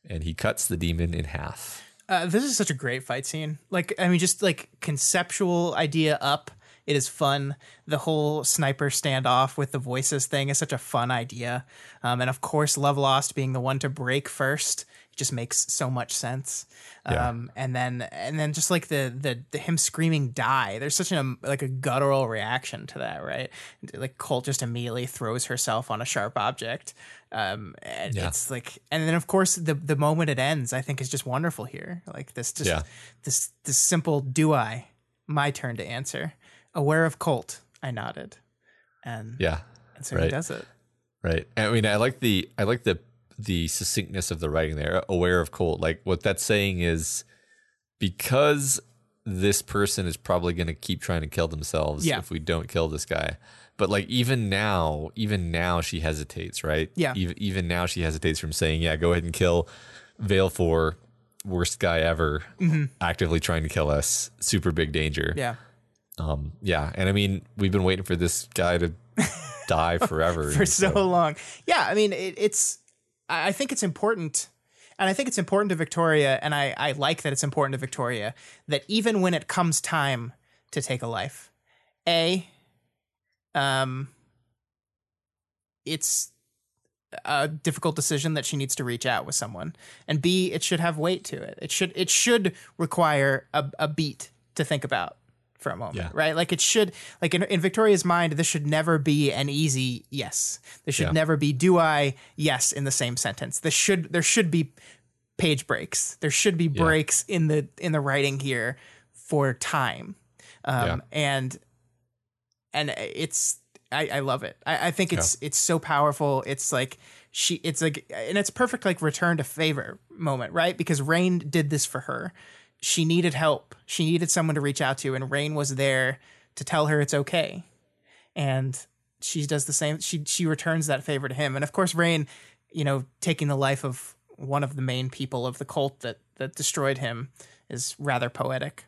and he cuts the demon in half. Uh, this is such a great fight scene. Like, I mean, just like conceptual idea up. It is fun. The whole sniper standoff with the voices thing is such a fun idea. Um, and of course, Love Lost being the one to break first just makes so much sense. Yeah. Um, and then and then just like the, the the him screaming die. There's such a like a guttural reaction to that, right? Like Colt just immediately throws herself on a sharp object. Um, and Yeah. it's like, and then of course the the moment it ends, I think is just wonderful here. Like this, just Yeah. this this simple do I, my turn to answer. Aware of Colt, I nodded, and Yeah, and so he right. does it. right. I mean, I like the I like the the succinctness of the writing there. Aware of Colt, like what that's saying is because this person is probably going to keep trying to kill themselves Yeah. if we don't kill this guy. But like even now, even now she hesitates, right? Yeah. Even even now she hesitates from saying, "Yeah, go ahead and kill Valefor worst guy ever, actively trying to kill us. Super big danger." Mm-hmm. Yeah. Um, yeah, and I mean, we've been waiting for this guy to die forever. for and so long. Yeah, I mean, it, it's. I think it's important, and I think it's important to Victoria, and I I like that it's important to Victoria that even when it comes time to take a life, a, um, it's a difficult decision that she needs to reach out with someone, and b, it should have weight to it. It should it should require a, a beat to think about for a moment, Yeah. right? Like it should, like in, in Victoria's mind, this should never be an easy yes. There should Yeah. never be do I yes in the same sentence. This should there should be page breaks. There should be breaks in the in the writing here for time, um, Yeah. and and it's I, I love it. I, I think it's it's so powerful. It's like she it's like and it's perfect like return to favor moment, right? Because Rain did this for her. She needed help. She needed someone to reach out to, and Rain was there to tell her it's okay. And she does the same. She she returns that favor to him. And of course, Rain, you know, taking the life of one of the main people of the cult that that destroyed him is rather poetic.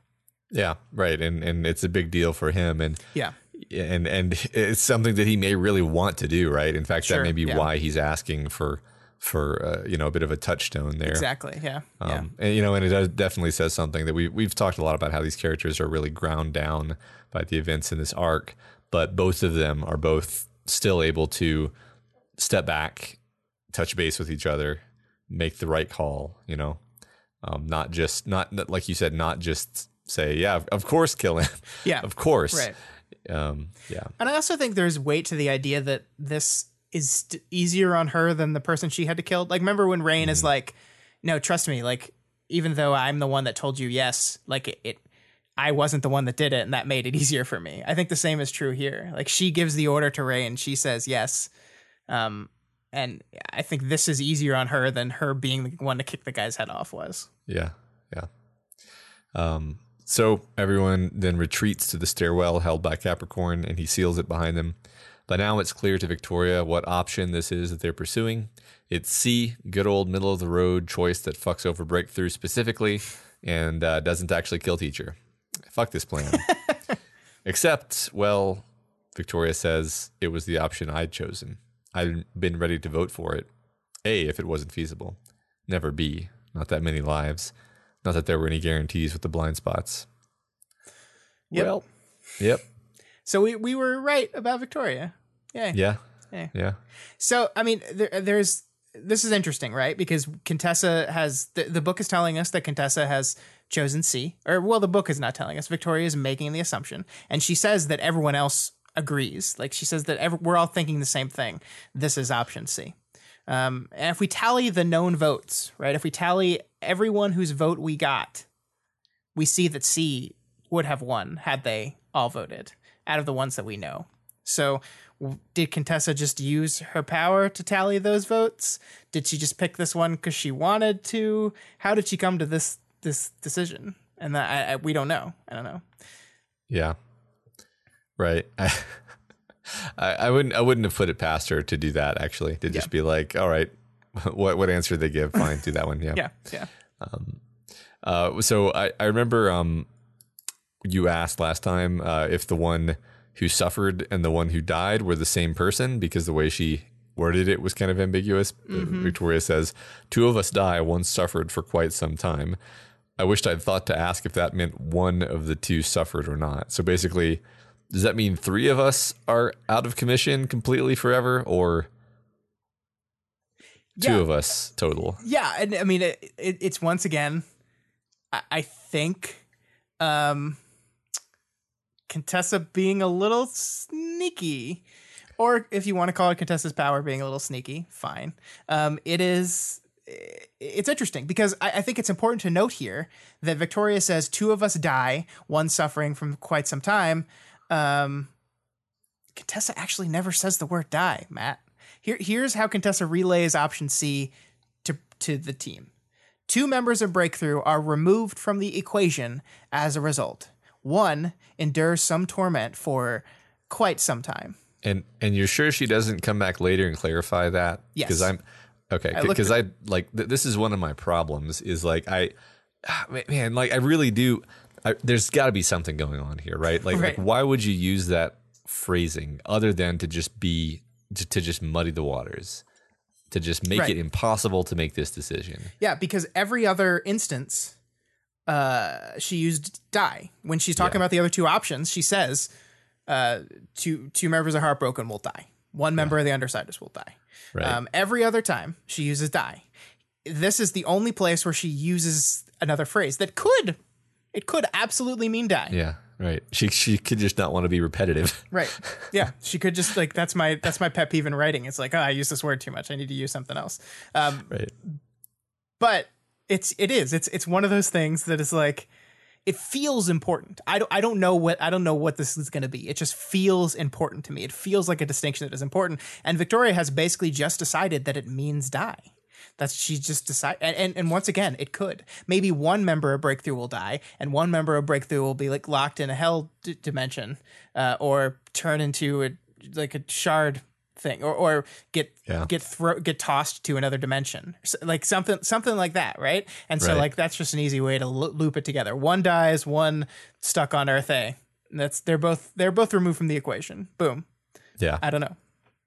yeah, right, and and it's a big deal for him, and Yeah. and and it's something that he may really want to do, right? In fact, Sure, that may be yeah. why he's asking for for uh, you know a bit of a touchstone there. Exactly. Yeah. yeah. Um, and you know, and it does definitely says something that we we've talked a lot about how these characters are really ground down by the events in this arc, but both of them are both still able to step back, touch base with each other, make the right call. You know, um, not just not not- like you said, not just say, yeah, of course, kill him. Yeah. of course. Right. Um, yeah. And I also think there's weight to the idea that this is st- easier on her than the person she had to kill. Like, remember when Rain is like, "No, trust me. Like, even though I'm the one that told you yes, like it, it, I wasn't the one that did it, and that made it easier for me." I think the same is true here. Like, she gives the order to Rain, she says yes, um, and I think this is easier on her than her being the one to kick the guy's head off was. Yeah, yeah. Um, so everyone then retreats to the stairwell held by Capricorn, and he seals it behind them. By now, it's clear to Victoria what option this is that they're pursuing. It's C, good old middle of the road choice that fucks over breakthrough specifically and uh, doesn't actually kill teacher. Fuck this plan. Except, well, Victoria says it was the option I'd chosen. I'd been ready to vote for it. A, if it wasn't feasible. Never B, not that many lives. Not that there were any guarantees with the blind spots. Yep. Well, yep. So we we were right about Victoria. Yay. Yeah. Yeah. Yeah. So, I mean, there, there's this is interesting, right? Because Contessa has the, the book is telling us that Contessa has chosen C, or well, the book is not telling us. Victoria is making the assumption, and she says that everyone else agrees. Like she says that every, we're all thinking the same thing. This is option C. Um, and if we tally the known votes, right? If we tally everyone whose vote we got, we see that C would have won had they all voted out of the ones that we know. So, did Contessa just use her power to tally those votes? Did she just pick this one because she wanted to? How did she come to this this decision? And that I, I, we don't know. I don't know. Yeah. Right. I, I wouldn't. I wouldn't have put it past her to do that. Actually, to just be like, "All right, what what answer they give? Fine, do that one." Yeah. Yeah, yeah. Um, Uh, so I I remember um, you asked last time uh, if the one who suffered and the one who died were the same person because the way she worded it was kind of ambiguous. Uh, Victoria says, Two of us die, one suffered for quite some time. I wished I'd thought to ask if that meant one of the two suffered or not. So basically, does that mean three of us are out of commission completely forever or two Yeah. of us total? Yeah, and I mean, it, it, it's once again, I, I think, um, Contessa being a little sneaky, or if you want to call it Contessa's power being a little sneaky, fine. Um, it is. It's interesting because I, I think it's important to note here that Victoria says two of us die, one suffering from quite some time. Um, Contessa actually never says the word die, Matt. Here, here's how Contessa relays option C to, to the team. Two members of Breakthrough are removed from the equation as a result. One endures some torment for quite some time. And and you're sure she doesn't come back later and clarify that? Yes. Because I'm okay. Because I, like th- this is one of my problems. Is like I, ah, man, like I really do. I, there's got to be something going on here, right? Like, Right. like why would you use that phrasing other than to just be to, to just muddy the waters, to just make Right. it impossible to make this decision? Yeah, because every other instance, uh, she used die. When she's talking Yeah. about the other two options, she says, uh, two two members are Heartbroken will die. One member of the Undersiders will die. Right. Um, every other time she uses die. This is the only place where she uses another phrase that could, it could absolutely mean die. yeah. Right. She she could just not want to be repetitive. Right. Yeah. She could just like that's my that's my pet peeve in writing. It's like, oh, I use this word too much. I need to use something else. Um, right. but it's it is it's it's one of those things that is like it feels important. I don't I don't know what I don't know what this is going to be. It just feels important to me. It feels like a distinction that is important. And Victoria has basically just decided that it means die. That's she just decided, and, and and once again, it could maybe one member of Breakthrough will die, and one member of Breakthrough will be like locked in a hell d- dimension, uh, or turn into a like a shard thing, or or get Yeah. get thro- get tossed to another dimension, S- like something something like that, right? And so Right. like that's just an easy way to lo- loop it together. One dies, one stuck on Earth A. And That's they're both they're both removed from the equation. Boom. Yeah. I don't know.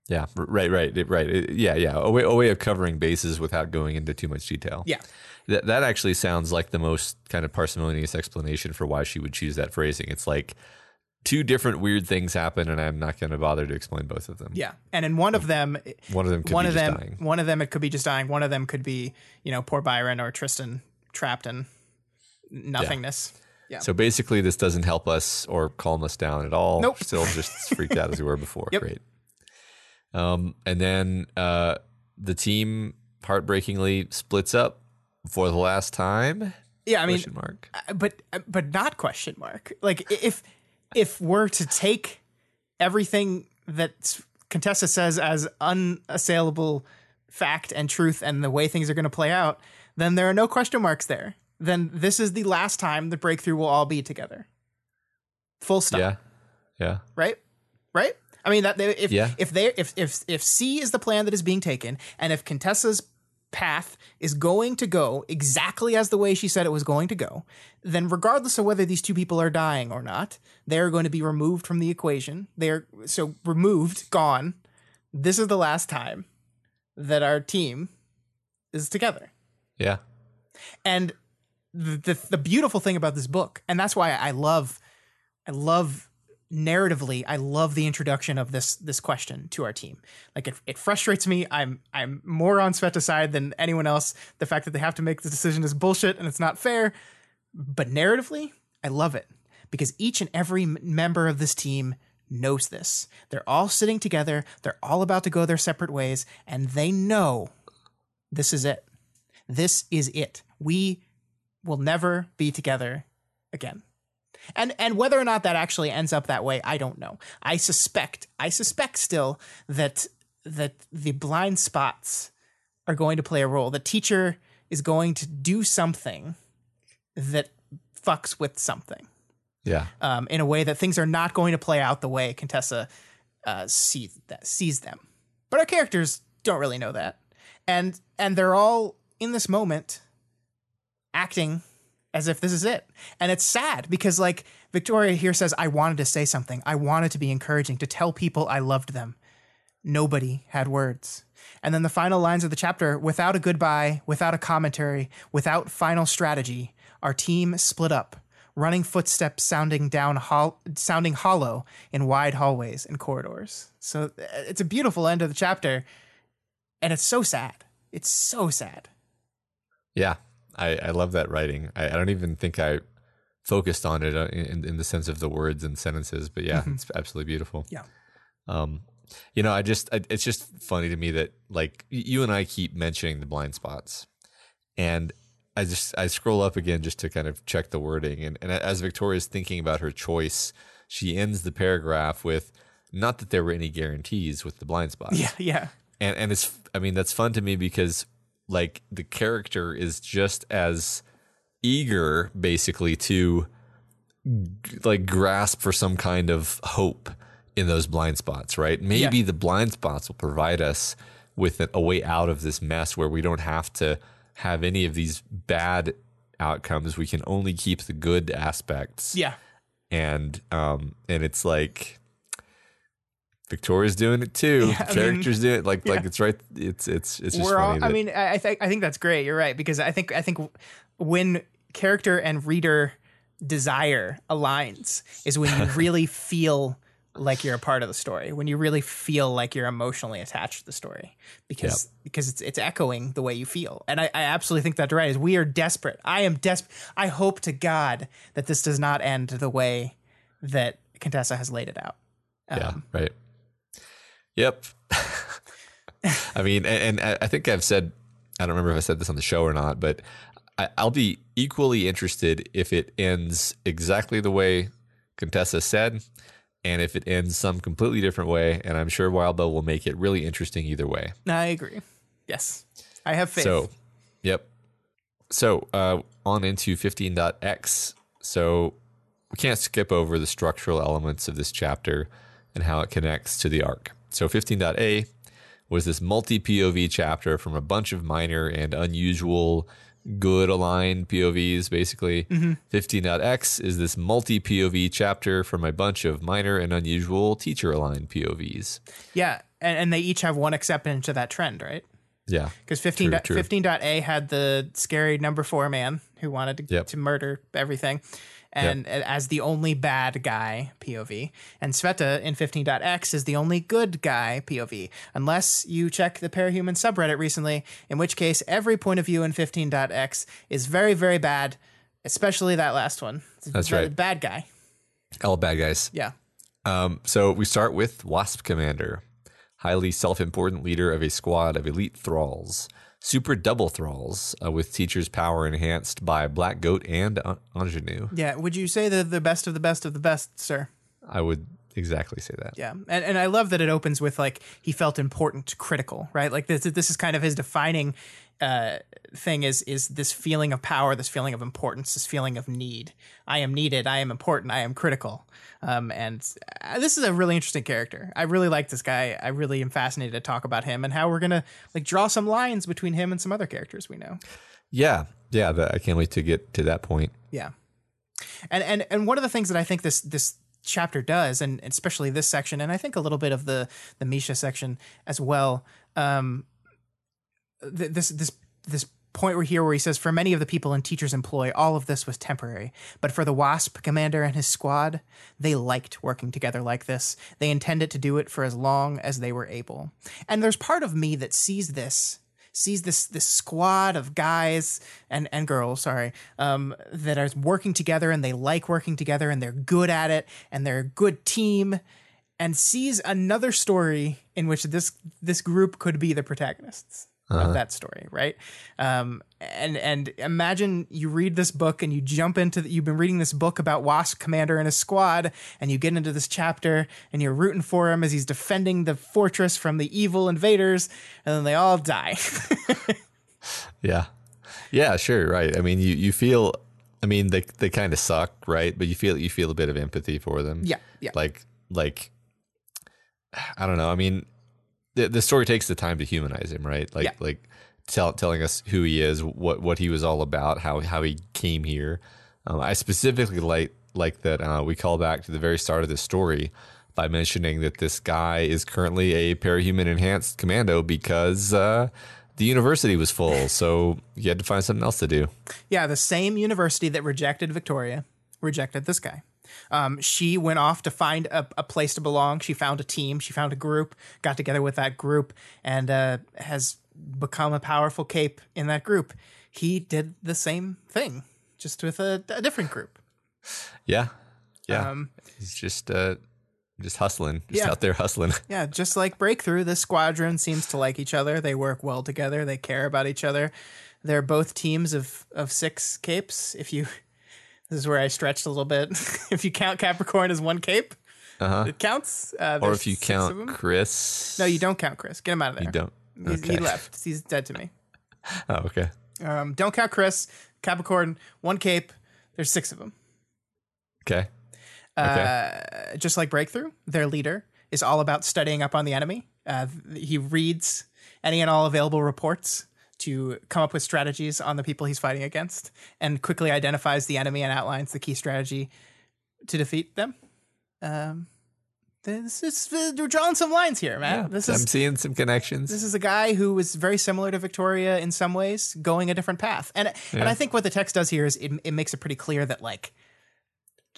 Yeah, right, right, right. Yeah, yeah. A way, a way of covering bases without going into too much detail. Yeah. That that actually sounds like the most kind of parsimonious explanation for why she would choose that phrasing. It's like two different weird things happen, and I'm not going to bother to explain both of them. Yeah. And in one of them One of them could one be of just them dying. one of them it could be just dying. One of them could be, you know, poor Byron or Tristan trapped in nothingness. Yeah. So basically, this doesn't help us or calm us down at all. Nope. Still just freaked out as we were before. Yep. Great. Um, and then uh, the team heartbreakingly splits up for the last time. Yeah, I mean Question mark. Uh, but but not question mark like if if we're to take everything that contessa says as unassailable fact and truth and the way things are going to play out then there are no question marks there then this is the last time the breakthrough will all be together full stop Yeah. Yeah. right right i mean that if Yeah. if they if if if c is the plan that is being taken and if contessa's path is going to go exactly as the way she said it was going to go then regardless of whether these two people are dying or not they're going to be removed from the equation. They're so removed gone. This is the last time that our team is together. Yeah. and the, the the beautiful thing about this book, and that's why I love, I love narratively, I love the introduction of this this question to our team. Like it, it frustrates me. I'm I'm more on Sveta's side than anyone else. The fact that they have to make the decision is bullshit and it's not fair. But narratively, I love it because each and every member of this team knows this. They're all sitting together. They're all about to go their separate ways, and they know this is it. This is it. We will never be together again. And and whether or not that actually ends up that way, I don't know. I suspect, I suspect still that that the blind spots are going to play a role. The teacher is going to do something that fucks with something Yeah. um, in a way that things are not going to play out the way Contessa uh, see that sees them, but our characters don't really know that, and and they're all in this moment acting as if this is it, and it's sad because like Victoria here says, I wanted to say something, I wanted to be encouraging, to tell people I loved them. Nobody had words. And then the final lines of the chapter without a goodbye, without a commentary, without final strategy, our team split up, running footsteps sounding down hol- sounding hollow in wide hallways and corridors. So uh, it's a beautiful end of the chapter and it's so sad. It's so sad. Yeah, I, I love that writing. I, I don't even think I focused on it uh, in, in the sense of the words and sentences, but yeah, mm-hmm. it's absolutely beautiful. Yeah. Um, you know, I just, I, it's just funny to me that like you and I keep mentioning the blind spots and I just, I scroll up again just to kind of check the wording. And, and as Victoria's thinking about her choice, she ends the paragraph with, not that there were any guarantees with the blind spots. Yeah. Yeah. And, and it's, I mean, that's fun to me because like the character is just as eager basically to like grasp for some kind of hope in those blind spots, right? Maybe yeah. the blind spots will provide us with a way out of this mess where we don't have to have any of these bad outcomes. We can only keep the good aspects. Yeah. And um and it's like Victoria's doing it too. Yeah, Characters mean, do it like yeah. like it's right. It's it's it's just We're funny. All, I mean, I think I think that's great. You're right because I think I think when character and reader desire aligns is when you really feel like you're a part of the story when you really feel like you're emotionally attached to the story because yep. because it's it's echoing the way you feel and I, I absolutely think that right is we are desperate i am desperate i hope to god that this does not end the way that contessa has laid it out um, yeah right Yep. I mean, and, and, I think I've said, I don't remember if I said this on the show or not, but I, will be equally interested if it ends exactly the way Contessa said, and if it ends some completely different way. And I'm sure Wildbow will make it really interesting either way. I agree. Yes. I have faith. So, yep. So, uh, on into 15.x. So, we can't skip over the structural elements of this chapter and how it connects to the arc. So 15.a was this multi POV chapter from a bunch of minor and unusual good aligned POVs, basically. Mm-hmm. 15.x is this multi POV chapter from a bunch of minor and unusual teacher aligned POVs. Yeah. And, and they each have one exception to that trend, right? Yeah. Because 15, 15.a had the scary number four man who wanted to, yep. to murder everything and yep. as the only bad guy POV. And Sveta in 15.x is the only good guy POV, unless you check the Parahuman subreddit recently, in which case every point of view in 15.x is very, very bad, especially that last one. That's the, right. Bad guy. All bad guys. Yeah. Um, so we start with Wasp Commander, highly self important leader of a squad of elite thralls super double thralls uh, with teacher's power enhanced by Black Goat and Ingenue. Yeah, would you say they're the best of the best of the best, sir? I would exactly say that. Yeah, and and I love that it opens with like he felt important, critical, right? Like this this is kind of his defining uh, thing is is this feeling of power, this feeling of importance, this feeling of need. I am needed. I am important. I am critical. Um, and uh, this is a really interesting character. I really like this guy. I really am fascinated to talk about him and how we're gonna like draw some lines between him and some other characters we know. Yeah, yeah. I can't wait to get to that point. Yeah, and and and one of the things that I think this this chapter does, and especially this section, and I think a little bit of the the Misha section as well. Um, th- this this this point where here where he says for many of the people in teacher's employ all of this was temporary but for the wasp commander and his squad they liked working together like this they intended to do it for as long as they were able and there's part of me that sees this sees this this squad of guys and and girls sorry um, that are working together and they like working together and they're good at it and they're a good team and sees another story in which this this group could be the protagonists uh-huh. of that story, right? Um, and and imagine you read this book and you jump into the, you've been reading this book about Wasp Commander and his squad, and you get into this chapter and you're rooting for him as he's defending the fortress from the evil invaders, and then they all die. yeah, yeah, sure, right. I mean, you you feel. I mean, they they kind of suck, right? But you feel you feel a bit of empathy for them. Yeah, yeah. Like like I don't know. I mean, the the story takes the time to humanize him, right? Like Yeah. like tell, telling us who he is, what what he was all about, how how he came here. Um, I specifically like like that uh, we call back to the very start of the story by mentioning that this guy is currently a parahuman enhanced commando because uh, the university was full, so you had to find something else to do. Yeah, the same university that rejected Victoria rejected this guy. Um, she went off to find a, a place to belong. She found a team. She found a group. Got together with that group and uh, has become a powerful cape in that group. He did the same thing, just with a, a different group. Yeah, yeah. Um, He's just uh, just hustling, just Yeah. out there hustling. Yeah, just like Breakthrough, this squadron seems to like each other. They work well together. They care about each other. They're both teams of of six capes. If you, this is where I stretched a little bit. if you count Capricorn as one cape, Uh-huh. it counts. Uh, Or if you count. Chris, no, you don't count Chris. Get him out of there. You don't. He's, He left. He's dead to me. Oh, okay. Um, don't count Chris. Capricorn, one cape. There's six of them. Okay. Uh, just like Breakthrough, their leader is all about studying up on the enemy. Uh, he reads any and all available reports to come up with strategies on the people he's fighting against and quickly identifies the enemy and outlines the key strategy to defeat them. Um, this is we're drawing some lines here, man. Yeah, this I'm seeing some connections. this is a guy who was very similar to Victoria in some ways, going a different path. And and I think what the text does here is it, it makes it pretty clear that like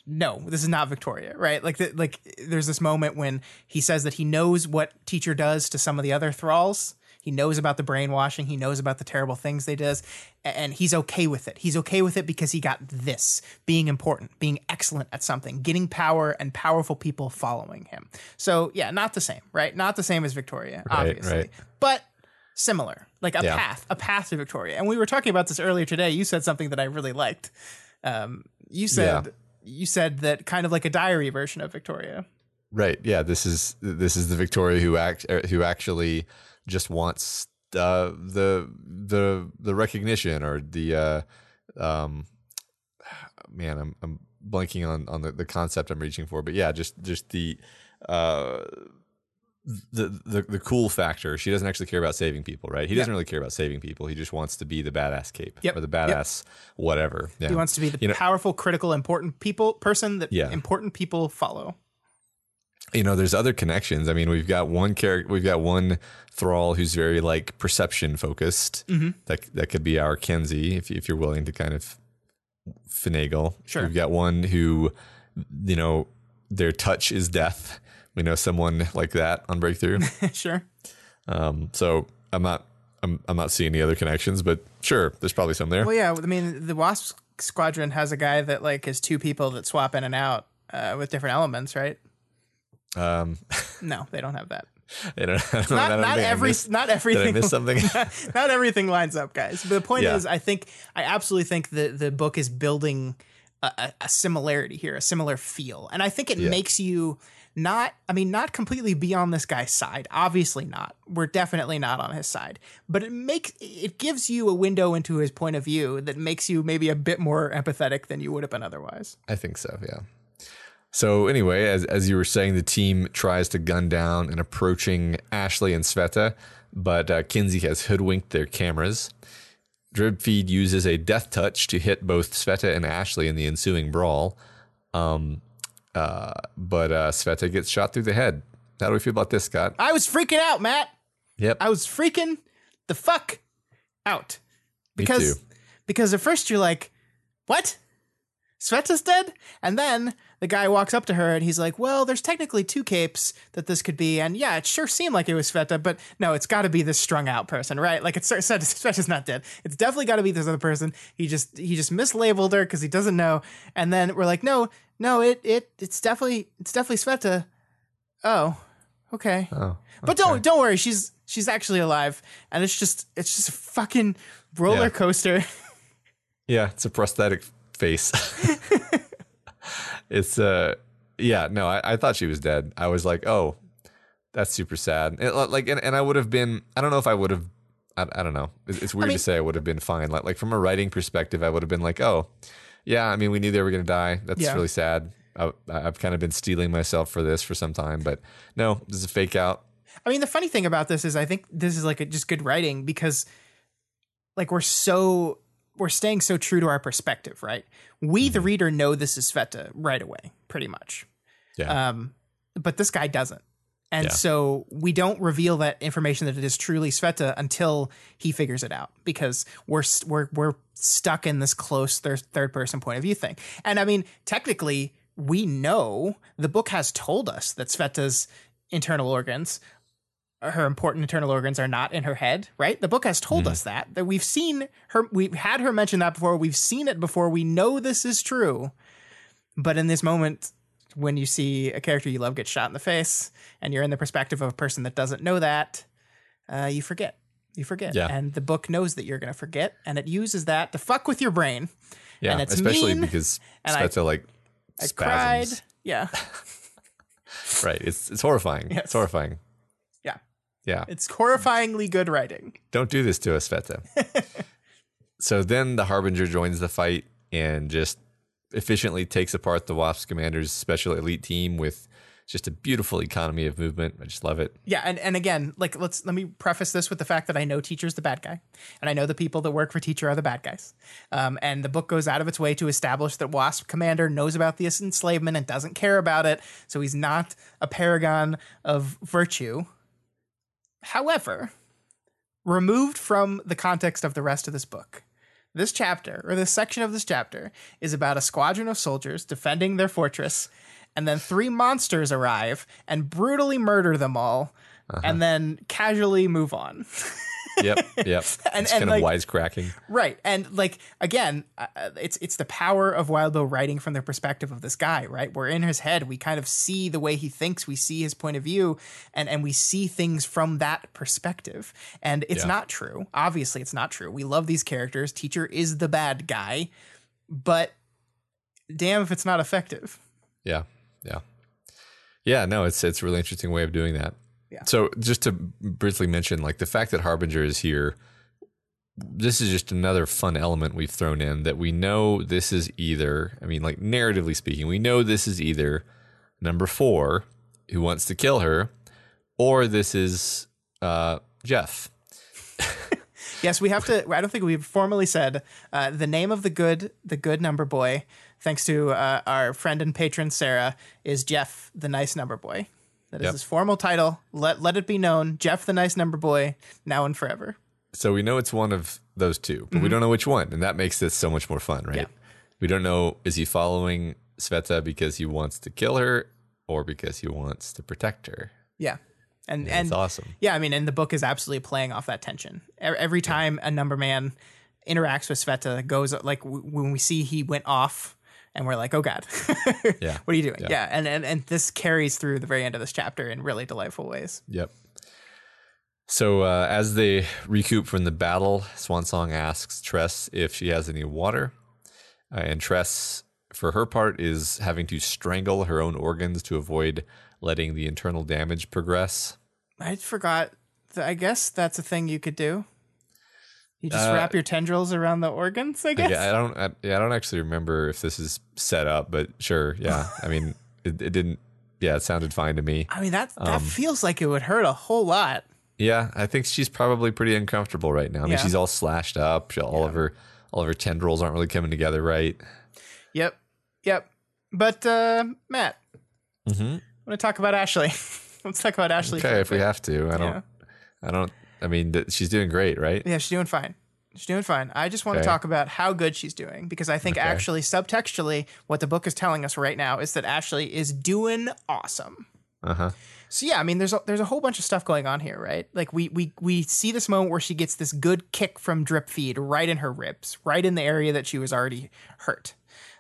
no, this is not Victoria, right? Like the, like there's this moment when he says that he knows what teacher does to some of the other thralls. He knows about the brainwashing. He knows about the terrible things they does, and he's okay with it. He's okay with it because he got this: being important, being excellent at something, getting power, and powerful people following him. So yeah, not the same, right? Not the same as Victoria, Right, obviously, right. but similar, like a Yeah. path, a path to Victoria. And we were talking about this earlier today. You said something that I really liked. Um, you said Yeah. you said that kind of like a diary version of Victoria. Right. Yeah. This is this is the Victoria who act er, who actually just wants uh, the the the recognition or the uh, um, man. I'm I'm blanking on on the, the concept I'm reaching for, but yeah, just just the uh the, the the cool factor. She doesn't actually care about saving people, right? He doesn't really care about saving people. He just wants to be the badass cape Yep. or the Yep. badass whatever. Yeah. He wants to be the You know- powerful, critical, important people person that Yeah. important people follow. You know there's other connections i mean we've got one character we've got one thrall who's very like perception focused Mm-hmm. that that could be our kenzie if, if you're willing to kind of finagle Sure. we've got one who you know their touch is death we know someone like that on breakthrough sure. um so i'm not I'm, I'm not seeing any other connections but sure there's probably some there Well, yeah. I mean, the Wasp Squadron has a guy that like is two people that swap in and out uh, with different elements, right? Um No, they don't have that. I don't, don't, Not, not every, missed- not did everything. i miss something not everything lines up, guys. But the point Yeah. is, I think I absolutely think that the book is building a, a, a similarity here, a similar feel, and I think it Yeah. makes you not. I mean, not completely be on this guy's side. Obviously not. We're definitely not on his side. But it makes it gives you a window into his point of view that makes you maybe a bit more empathetic than you would have been otherwise. I think so, yeah. So anyway, as as you were saying, the team tries to gun down an approaching Ashley and Sveta, but uh, Kenzie has hoodwinked their cameras. Dripfeed uses a death touch to hit both Sveta and Ashley in the ensuing brawl. Um, uh, but uh, Sveta gets shot through the head. How do we feel about this, Scott? I was freaking out, Matt. Yep. I was freaking the fuck out because because at first you're like, "What? Sveta's dead?" And then the guy walks up to her and he's like, "Well, there's technically two capes that this could be, and yeah, it sure seemed like it was Sveta, but no, it's got to be this strung out person, right? Like it's Sveta- Sveta's not dead. It's definitely got to be this other person. He just he just mislabeled her because he doesn't know. And then we're like, no, no, it it it's definitely it's definitely Sveta. Oh, okay. Oh, But don't don't worry, she's she's actually alive, and it's just it's just a fucking roller Yeah. coaster. Yeah, it's a prosthetic face. it's uh yeah, no, I, I thought she was dead. I was like, oh, that's super sad. And, uh, like, and, and I would have been. I don't know if I would have. I, I don't know. It's, it's weird mean- to say I would have been fine. Like, like from a writing perspective, I would have been like, oh, yeah. I mean, we knew they were gonna die. That's Yeah. really sad. I, I've kind of been steeling myself for this for some time, but no, this is a fake out. I mean, the funny thing about this is I think this is like a, just good writing because like we're so we're staying so true to our perspective, right? We the reader know this is Sveta right away, pretty much. Yeah. Um, but this guy doesn't. And Yeah. so we don't reveal that information that it is truly Sveta until he figures it out because we're we're we're stuck in this close third third person point of view thing. And I mean, technically, we know the book has told us that Sveta's internal organs her important internal organs are not in her head, right? The book has told us that that we've seen her we've had her mention that before, we've seen it before, we know this is true. But in this moment when you see a character you love get shot in the face and you're in the perspective of a person that doesn't know that, uh, you forget. You forget. Yeah. And the book knows that you're going to forget and it uses that to fuck with your brain. yeah, and it's especially mean, because and I- like I spasms. cried. Yeah. Right. It's it's horrifying. Yes. It's horrifying. Yeah. It's horrifyingly good writing. Don't do this to us, Sveta. so then the Harbinger joins the fight and just efficiently takes apart the Wasp Commander's special elite team with just a beautiful economy of movement. I just love it. Yeah, and, and again, like let's let me preface this with the fact that I know teacher's the bad guy, and I know the people that work for teacher are the bad guys. Um, and the book goes out of its way to establish that Wasp Commander knows about the enslavement and doesn't care about it, so he's not a paragon of virtue. However, removed from the context of the rest of this book, this chapter or this section of this chapter is about a squadron of soldiers defending their fortress, and then three monsters arrive and brutally murder them all, uh-huh. and then casually move on. Yep. Yep. And- it's and, kind like- of wisecracking. Right, and like again, uh, it's it's the power of Wildbow writing from the perspective of this guy. Right, we're in his head. We kind of see the way he thinks. We see his point of view, and and we see things from that perspective. And it's Yeah. not true. Obviously, it's not true. We love these characters. Teacher is the bad guy, but damn if it's not effective. Yeah. Yeah. Yeah, no, it's it's a really interesting way of doing that. Yeah. So just to briefly mention, like the fact that Harbinger is here, this is just another fun element we've thrown in that we know this is either, I mean, like narratively speaking, we know this is either number four who wants to kill her, or this is uh, Jeff. Yes, we have to. I don't think we've formally said uh, the name of the good, the good number boy. Thanks to uh, our friend and patron Sarah, is Jeff, the nice number boy. That is Yep. his formal title. Let let it be known, Jeff, the nice number boy, now and forever. So we know it's one of those two, but we mm-hmm. don't know which one, and that makes this so much more fun, right? Yeah. We don't know is he following Sveta because he wants to kill her or because he wants to protect her. Yeah, and And and it's awesome. yeah, I mean, and the book is absolutely playing off that tension. Every time a number man interacts with Sveta, goes like when we see he went off, and we're like, oh god, Yeah. what are you doing? Yeah. Yeah, and, and and this carries through the very end of this chapter in really delightful ways. Yep. So uh, as they recoup from the battle, Swansong asks Tress if she has any water, uh, and Tress, for her part, is having to strangle her own organs to avoid letting the internal damage progress. I forgot. I guess that's a thing you could do. You just Uh, wrap your tendrils around the organs. I guess. Yeah, I don't. I, yeah, I don't actually remember if this is set up, but sure. Yeah, I mean, it, it didn't. Yeah, it sounded fine to me. I mean that that Um, feels like it would hurt a whole lot. Yeah, I think she's probably pretty uncomfortable right now. I mean, Yeah. she's all slashed up. She, all of her all of her tendrils aren't really coming together right. Yep. Yep. But uh, Matt, Mm-hmm. I want to talk about Ashley. Let's talk about Ashley. Okay, if we have to, I don't. Yeah. I don't. I mean, th- she's doing great, right? Yeah, she's doing fine. She's doing fine. I just want Okay. to talk about how good she's doing because I think Okay. actually subtextually what the book is telling us right now is that Ashley is doing awesome. Uh huh. So yeah, I mean, there's a, there's a whole bunch of stuff going on here, right? Like we we we see this moment where she gets this good kick from drip feed right in her ribs, right in the area that she was already hurt.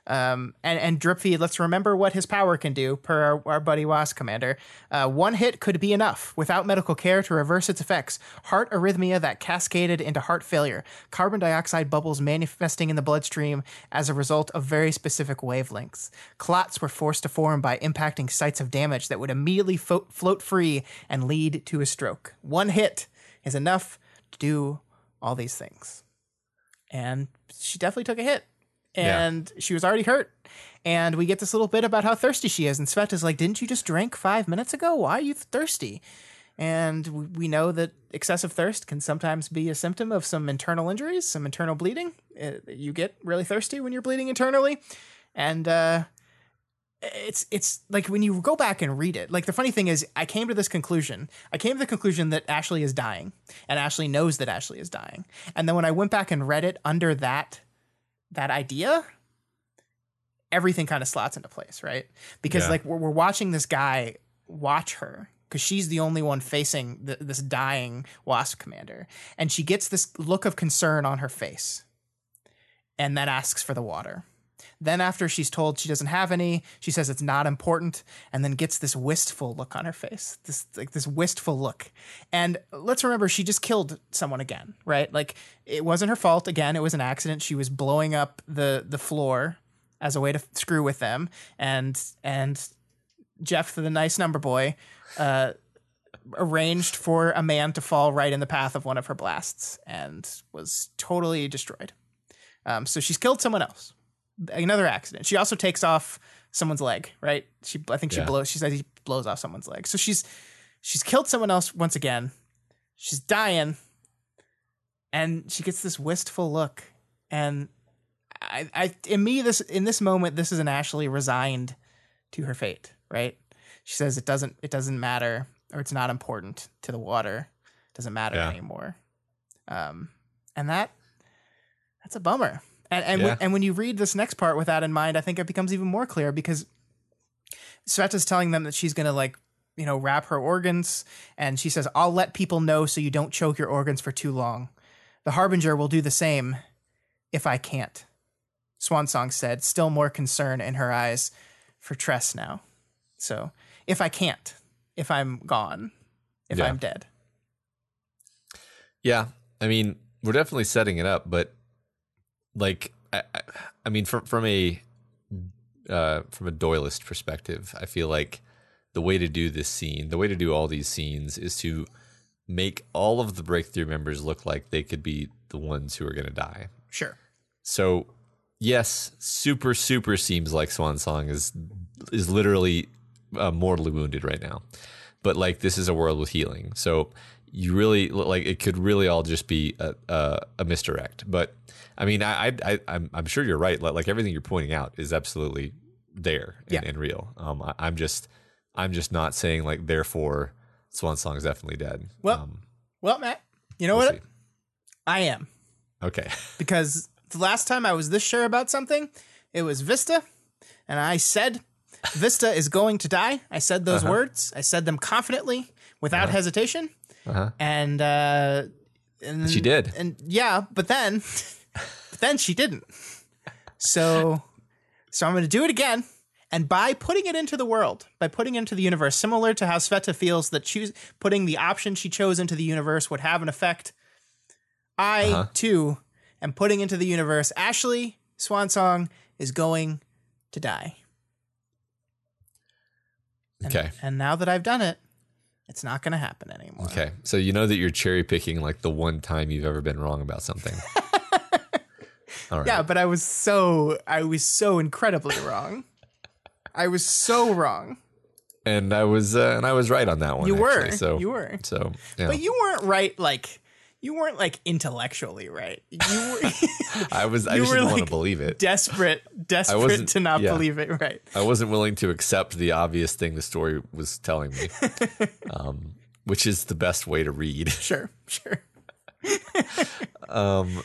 Um, and and drip feed. Let's remember what his power can do, per our, our buddy Wasp Commander. Uh, one hit could be enough without medical care to reverse its effects. Heart arrhythmia that cascaded into heart failure. Carbon dioxide bubbles manifesting in the bloodstream as a result of very specific wavelengths. Clots were forced to form by impacting sites of damage that would immediately fo- float free and lead to a stroke. One hit is enough to do all these things. And she definitely took a hit. And she was already hurt. And we get this little bit about how thirsty she is. And Sveta's like, Didn't you just drink five minutes ago? Why are you thirsty? And we- we know that excessive thirst can sometimes be a symptom of some internal injuries, some internal bleeding. Uh, You get really thirsty when you're bleeding internally. And uh, it's it's like when you go back and read it like the funny thing is i came to this conclusion i came to the conclusion that ashley is dying and ashley knows that ashley is dying and then when i went back and read it under that that idea everything kind of slots into place right? Because Yeah. like we're, we're watching this guy watch her because she's the only one facing th- this dying wasp commander. And she gets this look of concern on her face and then asks for the water then, after she's told she doesn't have any, she says it's not important, and then gets this wistful look on her face. This like this wistful look. And let's remember, she just killed someone again, right? Like it wasn't her fault. Again, it was an accident. She was blowing up the the floor as a way to screw with them, and and Jeff, the nice number boy, uh, arranged for a man to fall right in the path of one of her blasts and was totally destroyed. Um, so she's killed someone else another accident. She also takes off someone's leg, right? She I think she Yeah. blows she says he blows off someone's leg. So she's she's killed someone else once again. She's dying. And she gets this wistful look. And I I in me this in this moment this is an Ashley resigned to her fate, right? She says it doesn't it doesn't matter or it's not important to the water. It doesn't matter Yeah. anymore. Um and that that's a bummer. And and, Yeah. when, and when you read this next part with that in mind, I think it becomes even more clear because Sveta's telling them that she's gonna like, you know, wrap her organs, and she says, "I'll let people know so you don't choke your organs for too long. The harbinger will do the same, if I can't." Swan Song said, still more concern in her eyes for Tress now. So, if I can't, if I'm gone, if Yeah. I'm dead, Yeah, I mean, we're definitely setting it up, but like, I, I, mean, from from a uh, from a Doyleist perspective, I feel like the way to do this scene, the way to do all these scenes, is to make all of the breakthrough members look like they could be the ones who are going to die. sure. So, yes, super super seems like Swan Song is is literally uh, mortally wounded right now, but like this is a world with healing. So you really like it could really all just be a, a, a misdirect. But I mean, I, I, I I'm I'm sure you're right. Like, like everything you're pointing out is absolutely there and, Yeah. and real. Um, I, I'm just I'm just not saying like therefore Swan Song is definitely dead. Well, um, Well, Matt, you know we'll what? see. I am. Okay. because the last time I was this sure about something, it was Vista, and I said Vista is going to die. I said those words. I said them confidently, without hesitation, Uh-huh. and uh, and She did. And yeah, but then, but then she didn't. So, so I'm going to do it again. And by putting it into the world, by putting it into the universe, similar to how Sveta feels that choose putting the option she chose into the universe would have an effect, I Uh-huh. too am putting into the universe. Ashley Swansong is going to die. And, Okay. And now that I've done it, it's not going to happen anymore. Okay. So you know that you're cherry picking like the one time you've ever been wrong about something. All right. Yeah, but I was so I was so incredibly wrong. I was so wrong. And I was uh, and I was right on that one. You were. actually. So You were. So yeah. But you weren't right like you weren't like intellectually right. You were I was I just were, didn't want like, to believe it. desperate desperate wasn't- to not yeah. believe it right. I wasn't willing to accept the obvious thing the story was telling me. um, which is the best way to read. Sure, sure. Um,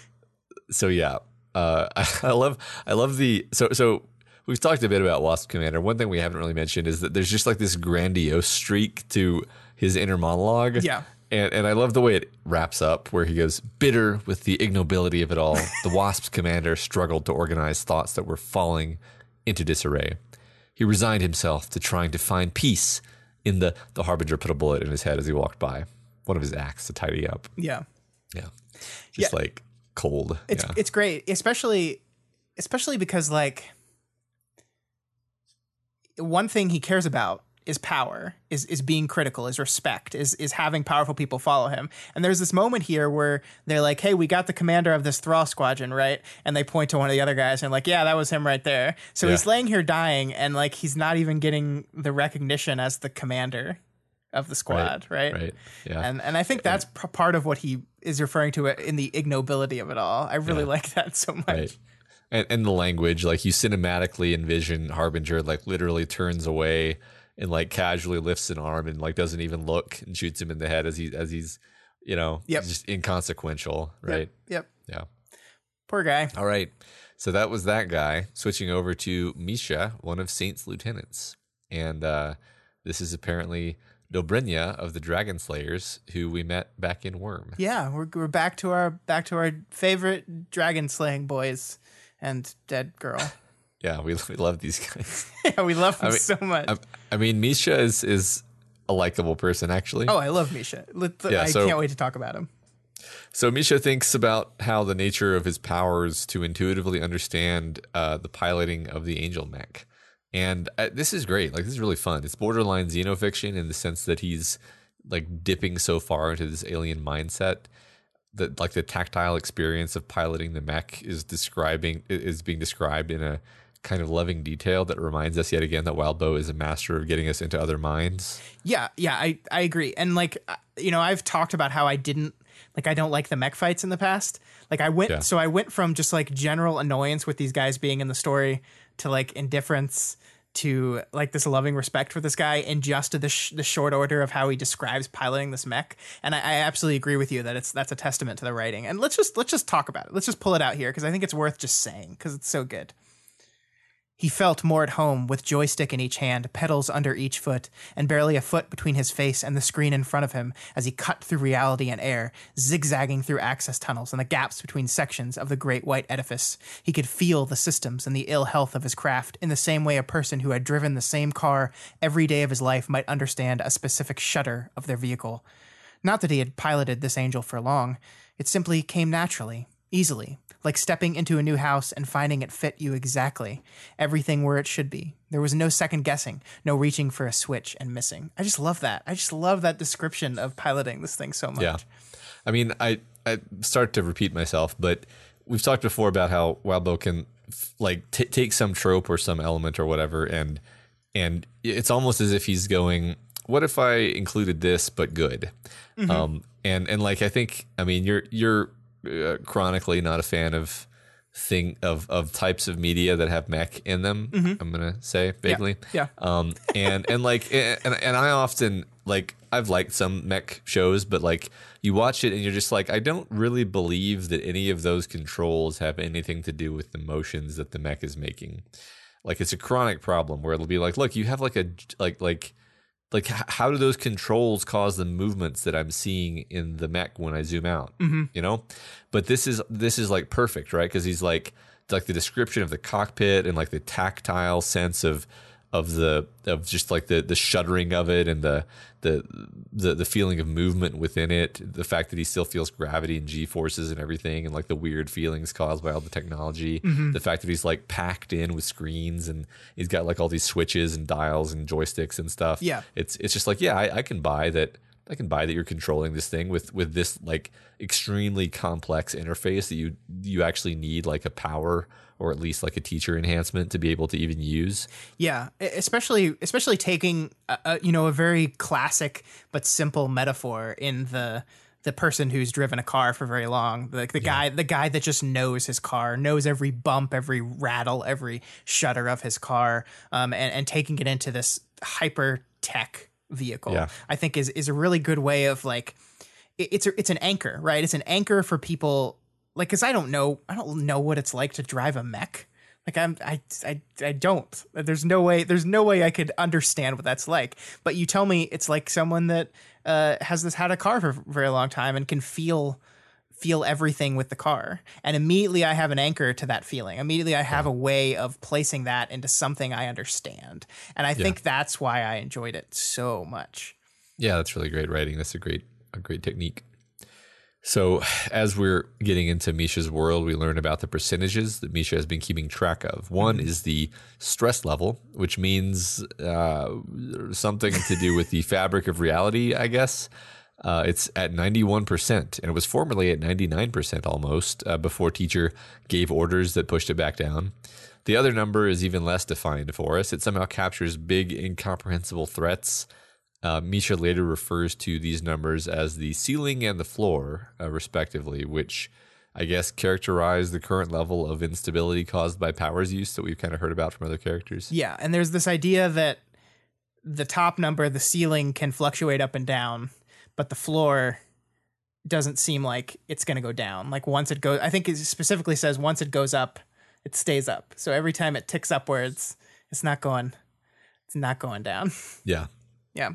so yeah, uh, I, I love I love the so so we've talked a bit about Wasp Commander. One thing we haven't really mentioned is that there's just like this grandiose streak to his inner monologue. Yeah. And, and I love the way it wraps up, where he goes, bitter with the ignobility of it all, the Wasp's commander struggled to organize thoughts that were falling into disarray. He resigned himself to trying to find peace in the, the Harbinger put a bullet in his head as he walked by. One of his acts to tidy up. Yeah. Yeah. Just Yeah. like cold. It's yeah. it's great, especially especially because like one thing he cares about is power, is is being critical, is respect, is is having powerful people follow him. And there's this moment here where they're like, "Hey, we got the commander of this Thrall squadron, right?" And they point to one of the other guys and like, "Yeah, that was him right there." So Yeah. he's laying here dying, and like he's not even getting the recognition as the commander of the squad, right? Right. Yeah. And and I think that's part of what he is referring to in the ignobility of it all. I really Yeah. like that so much. right. And, and the language, like you cinematically envision Harbinger like literally turns away and like casually lifts an arm and like doesn't even look and shoots him in the head as he as he's you know Yep. just inconsequential, right? Yep. Yeah. Poor guy. All right. So that was that guy. Switching over to Misha, one of Saint's lieutenants. And uh, this is apparently Dobrynya of the Dragon Slayers, who we met back in Worm. Yeah, we're we're back to our back to our favorite dragon slaying boys and dead girl. Yeah, we, we love these guys. yeah, we love them mean, so much. I, I mean, Misha is is a likable person, actually. oh, I love Misha. Let- Yeah, I so- can't wait to talk about him. So Misha thinks about how the nature of his powers to intuitively understand uh, the piloting of the angel mech, and uh, this is great. Like this is really fun. It's borderline xenofiction in the sense that he's like dipping so far into this alien mindset that like the tactile experience of piloting the mech is describing is being described in a kind of loving detail that reminds us yet again that Wildbow is a master of getting us into other minds. Yeah, yeah, I I agree. And like uh, you know, I've talked about how I didn't like I don't like the mech fights in the past. Like I went Yeah. so I went from just like general annoyance with these guys being in the story to like indifference to like this loving respect for this guy in just the sh- the short order of how he describes piloting this mech. And I, I absolutely agree with you that it's that's a testament to the writing. And let's just let's just talk about it. Let's just pull it out here because I think it's worth just saying because it's so good. He felt more at home with joystick in each hand, pedals under each foot, and barely a foot between his face and the screen in front of him as he cut through reality and air, zigzagging through access tunnels and the gaps between sections of the great white edifice. He could feel the systems and the ill health of his craft in the same way a person who had driven the same car every day of his life might understand a specific shudder of their vehicle. Not that he had piloted this angel for long, it simply came naturally, easily, like stepping into a new house and finding it fit you exactly, everything where it should be. There was no second guessing, no reaching for a switch and missing. I just love that. I just love that description of piloting this thing so much. Yeah. I mean, I, I start to repeat myself, but we've talked before about how Wildbow can f- like t- take some trope or some element or whatever, and and it's almost as if he's going, "What if I included this but good?" Um, and and like I think, I mean, you're you're uh, chronically not a fan of thing of of types of media that have mech in them. I'm gonna say vaguely, Yeah. um and and like and and i often like i've liked some mech shows but like you watch it and you're just like i don't really believe that any of those controls have anything to do with the motions that the mech is making like it's a chronic problem where it'll be like look you have like a like like like how do those controls cause the movements that i'm seeing in the mech when i zoom out mm-hmm. you know? But this is this is like perfect right? Because he's like like the description of the cockpit and like the tactile sense of of the of just like the the shuddering of it and the the the the feeling of movement within it the fact that he still feels gravity and g forces and everything and like the weird feelings caused by all the technology mm-hmm. the fact that he's like packed in with screens and he's got like all these switches and dials and joysticks and stuff Yeah. it's it's just like yeah I, I can buy that I can buy that you're controlling this thing with with this like extremely complex interface that you you actually need like a power or at least like a teacher enhancement to be able to even use. Yeah, especially especially taking a, you know a very classic but simple metaphor in the the person who's driven a car for very long, like the guy the guy that just knows his car, knows every bump, every rattle, every shudder of his car, um, and and taking it into this hyper tech vehicle, Yeah. I think is is a really good way of like it- it's a, it's an anchor, right? It's an anchor for people like because I don't know I don't know what it's like to drive a mech. Like I'm I, I I don't. There's no way there's no way I could understand what that's like. But you tell me it's like someone that uh, has this had a car for a very long time and can feel feel everything with the car. And immediately I have an anchor to that feeling. Immediately I have a way of placing that into something I understand. And I think that's why I enjoyed it so much. Yeah, that's really great writing. That's a great a great technique. So, as we're getting into Misha's world, we learn about the percentages that Misha has been keeping track of. One is the stress level, which means uh, something to do with the fabric of reality, I guess. Uh, it's at 91%, and it was formerly at 99% almost uh, before teacher gave orders that pushed it back down. The other number is even less defined for us. It somehow captures big, incomprehensible threats uh, Misha later refers to these numbers as the ceiling and the floor, uh, respectively, which I guess characterize the current level of instability caused by powers use that we've kind of heard about from other characters. Yeah, and there's this idea that the top number, the ceiling, can fluctuate up and down, but the floor doesn't seem like it's going to go down. Like once it goes, I think it specifically says once it goes up, it stays up. So every time it ticks upwards, it's not going, it's not going down. Yeah. Yeah.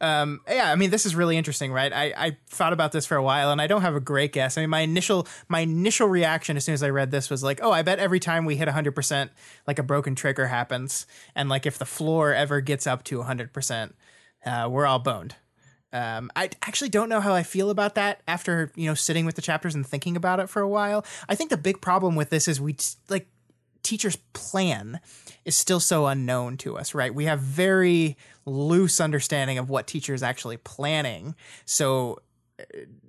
Um, yeah, I mean, this is really interesting, right? I, I thought about this for a while, and I don't have a great guess. I mean, my initial my initial reaction as soon as I read this was like, oh, I bet every time we hit 100, percent like a broken trigger happens, and like if the floor ever gets up to 100, uh, percent we're all boned. Um, I actually don't know how I feel about that after you know sitting with the chapters and thinking about it for a while. I think the big problem with this is we like teacher's plan is still so unknown to us, right? We have very loose understanding of what teacher is actually planning. So uh,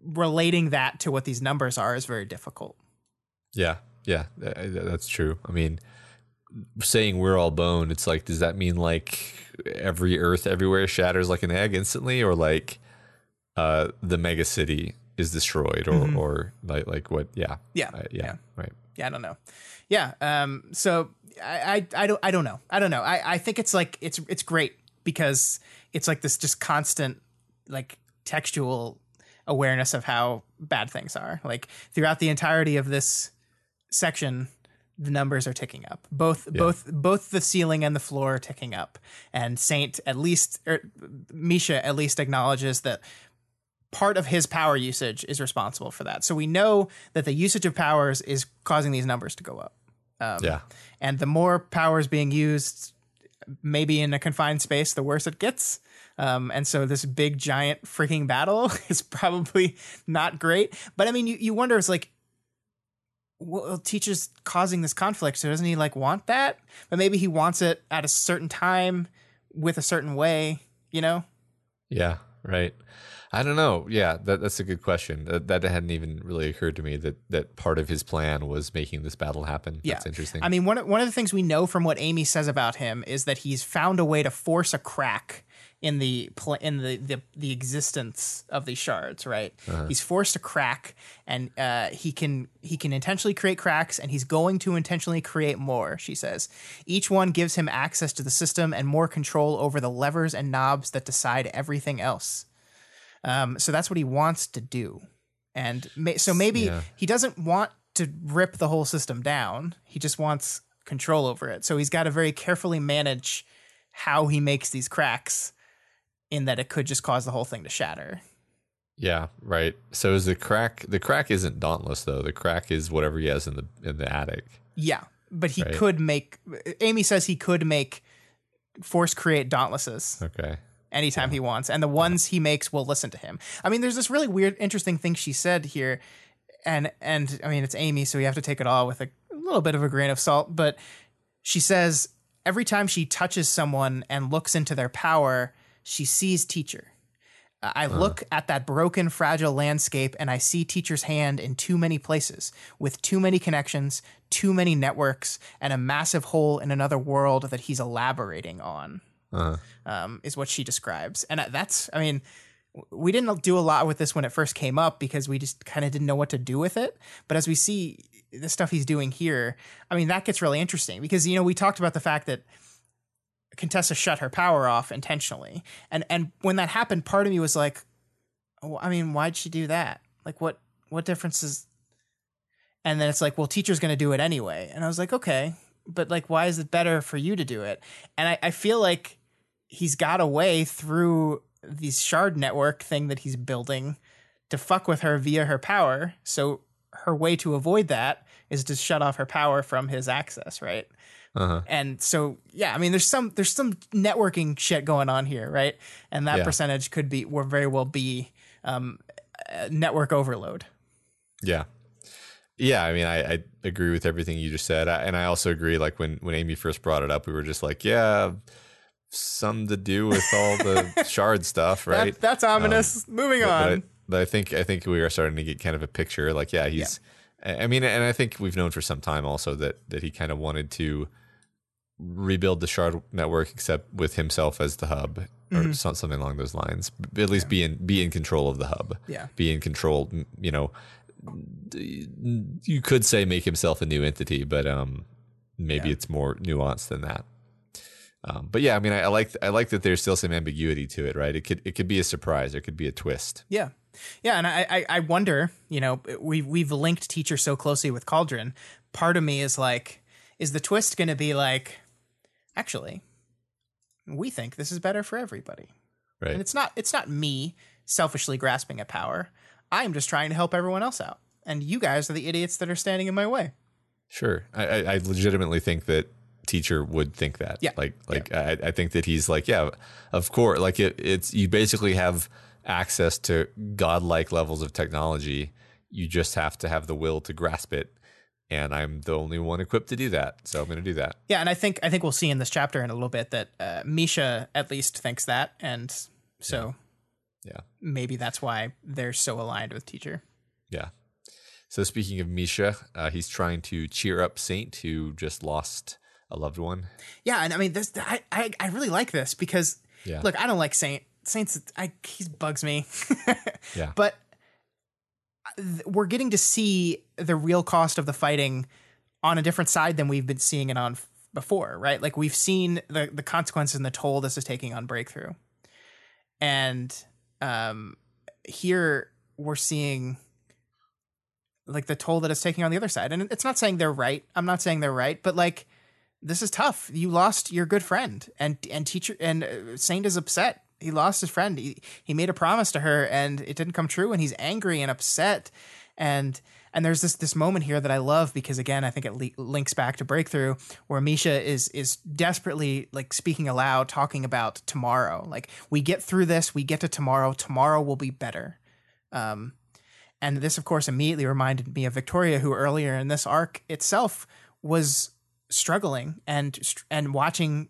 relating that to what these numbers are is very difficult. Yeah, yeah, that's true. I mean, saying we're all bone, it's like, does that mean like every Earth everywhere shatters like an egg instantly, or like uh, the mega city is destroyed, or mm-hmm. or like like what? Yeah, yeah, uh, yeah, yeah, right. Yeah, I don't know yeah. Um, so I, I, I don't I don't know. I don't know. I, I think it's like it's it's great because it's like this just constant like textual awareness of how bad things are. Like throughout the entirety of this section, the numbers are ticking up. Both yeah. both both the ceiling and the floor are ticking up. And Saint at least or er, Misha at least acknowledges that part of his power usage is responsible for that. So we know that the usage of powers is causing these numbers to go up. Um, yeah. And the more power is being used, maybe in a confined space, the worse it gets. Um, and so this big giant freaking battle is probably not great. But I mean, you, you wonder, it's like, well, teacher's causing this conflict. So doesn't he like want that? But maybe he wants it at a certain time with a certain way, you know? Yeah, right. I don't know. Yeah, that, that's a good question. That, that hadn't even really occurred to me that that part of his plan was making this battle happen. Yeah. That's interesting. I mean, one one of the things we know from what Amy says about him is that he's found a way to force a crack in the pl- in the, the the existence of these shards. Right? Uh-huh. He's forced to crack, and uh, he can he can intentionally create cracks, and he's going to intentionally create more. She says each one gives him access to the system and more control over the levers and knobs that decide everything else. Um, so that's what he wants to do. And may, so maybe yeah. he doesn't want to rip the whole system down. He just wants control over it. So he's got to very carefully manage how he makes these cracks in that it could just cause the whole thing to shatter. Yeah, right. So is the crack the crack isn't dauntless though. The crack is whatever he has in the in the attic. Yeah, but he right? could make Amy says he could make force create dauntlesses. Okay anytime yeah. he wants, and the ones he makes will listen to him. I mean, there's this really weird, interesting thing she said here, and and I mean it's Amy, so you have to take it all with a little bit of a grain of salt. But she says every time she touches someone and looks into their power, she sees teacher. I uh. look at that broken, fragile landscape and I see teacher's hand in too many places, with too many connections, too many networks, and a massive hole in another world that he's elaborating on uh-huh. um, is what she describes. And that's, I mean, we didn't do a lot with this when it first came up because we just kind of didn't know what to do with it. But as we see the stuff he's doing here, I mean, that gets really interesting because, you know, we talked about the fact that Contessa shut her power off intentionally. And, and when that happened, part of me was like, oh, I mean, why'd she do that? Like, what, what difference is, and then it's like, well, teacher's going to do it anyway. And I was like, okay, but like, why is it better for you to do it? And I, I feel like he's got a way through these shard network thing that he's building to fuck with her via her power. So her way to avoid that is to shut off her power from his access, right? Uh-huh. And so, yeah, I mean, there's some there's some networking shit going on here, right? And that yeah. percentage could be, or very well be, um, network overload. Yeah. Yeah, I mean, I, I agree with everything you just said, I, and I also agree. Like when when Amy first brought it up, we were just like, yeah, some to do with all the shard stuff, right? That, that's ominous. Moving but, on. But I, but I think I think we are starting to get kind of a picture. Like, yeah, he's. I I mean, and I think we've known for some time also that that he kind of wanted to rebuild the shard network, except with himself as the hub or some, something along those lines. At least be in be in control of the hub. Yeah. be in control. You know, you could say make himself a new entity, but um, maybe Yeah. it's more nuanced than that. Um, but yeah, I mean, I, I like I like that there's still some ambiguity to it, right? It could it could be a surprise, it could be a twist. Yeah. Yeah, and I, I, I wonder, you know, we we've linked teacher so closely with Cauldron. Part of me is like, is the twist going to be like, actually, we think this is better for everybody, Right. and it's not. It's not me selfishly grasping at power. I'm just trying to help everyone else out, and you guys are the idiots that are standing in my way. Sure, I, I, I legitimately think that teacher would think that. Yeah. like like I, I think that he's like, yeah, of course. Like it, it's you basically have access to godlike levels of technology. You just have to have the will to grasp it, and I'm the only one equipped to do that. So I'm going to do that. Yeah, and I think I think we'll see in this chapter in a little bit that uh, Misha at least thinks that, and so Yeah, maybe that's why they're so aligned with teacher. yeah. So speaking of Misha, uh, he's trying to cheer up Saint, who just lost a loved one. Yeah, and I mean this I I, I really like this because Yeah. look, I don't like Saint. Saint's I he bugs me. Yeah. But th- we're getting to see the real cost of the fighting on a different side than we've been seeing it on f- before, right? Like we've seen the the consequences and the toll this is taking on breakthrough. And um here we're seeing like the toll that it's taking on the other side. And it's not saying they're right. I'm not saying they're right, but like this is tough. You lost your good friend, and and teacher and uh, Saint is upset. He lost his friend. He he made a promise to her, and it didn't come true, and he's angry and upset. And and there's this this moment here that I love because again, I think it le- links back to breakthrough, where Misha is is desperately like speaking aloud, talking about tomorrow. Like we get through this, we get to tomorrow. Tomorrow will be better. Um, and this, of course, immediately reminded me of Victoria, who earlier in this arc itself was struggling and and watching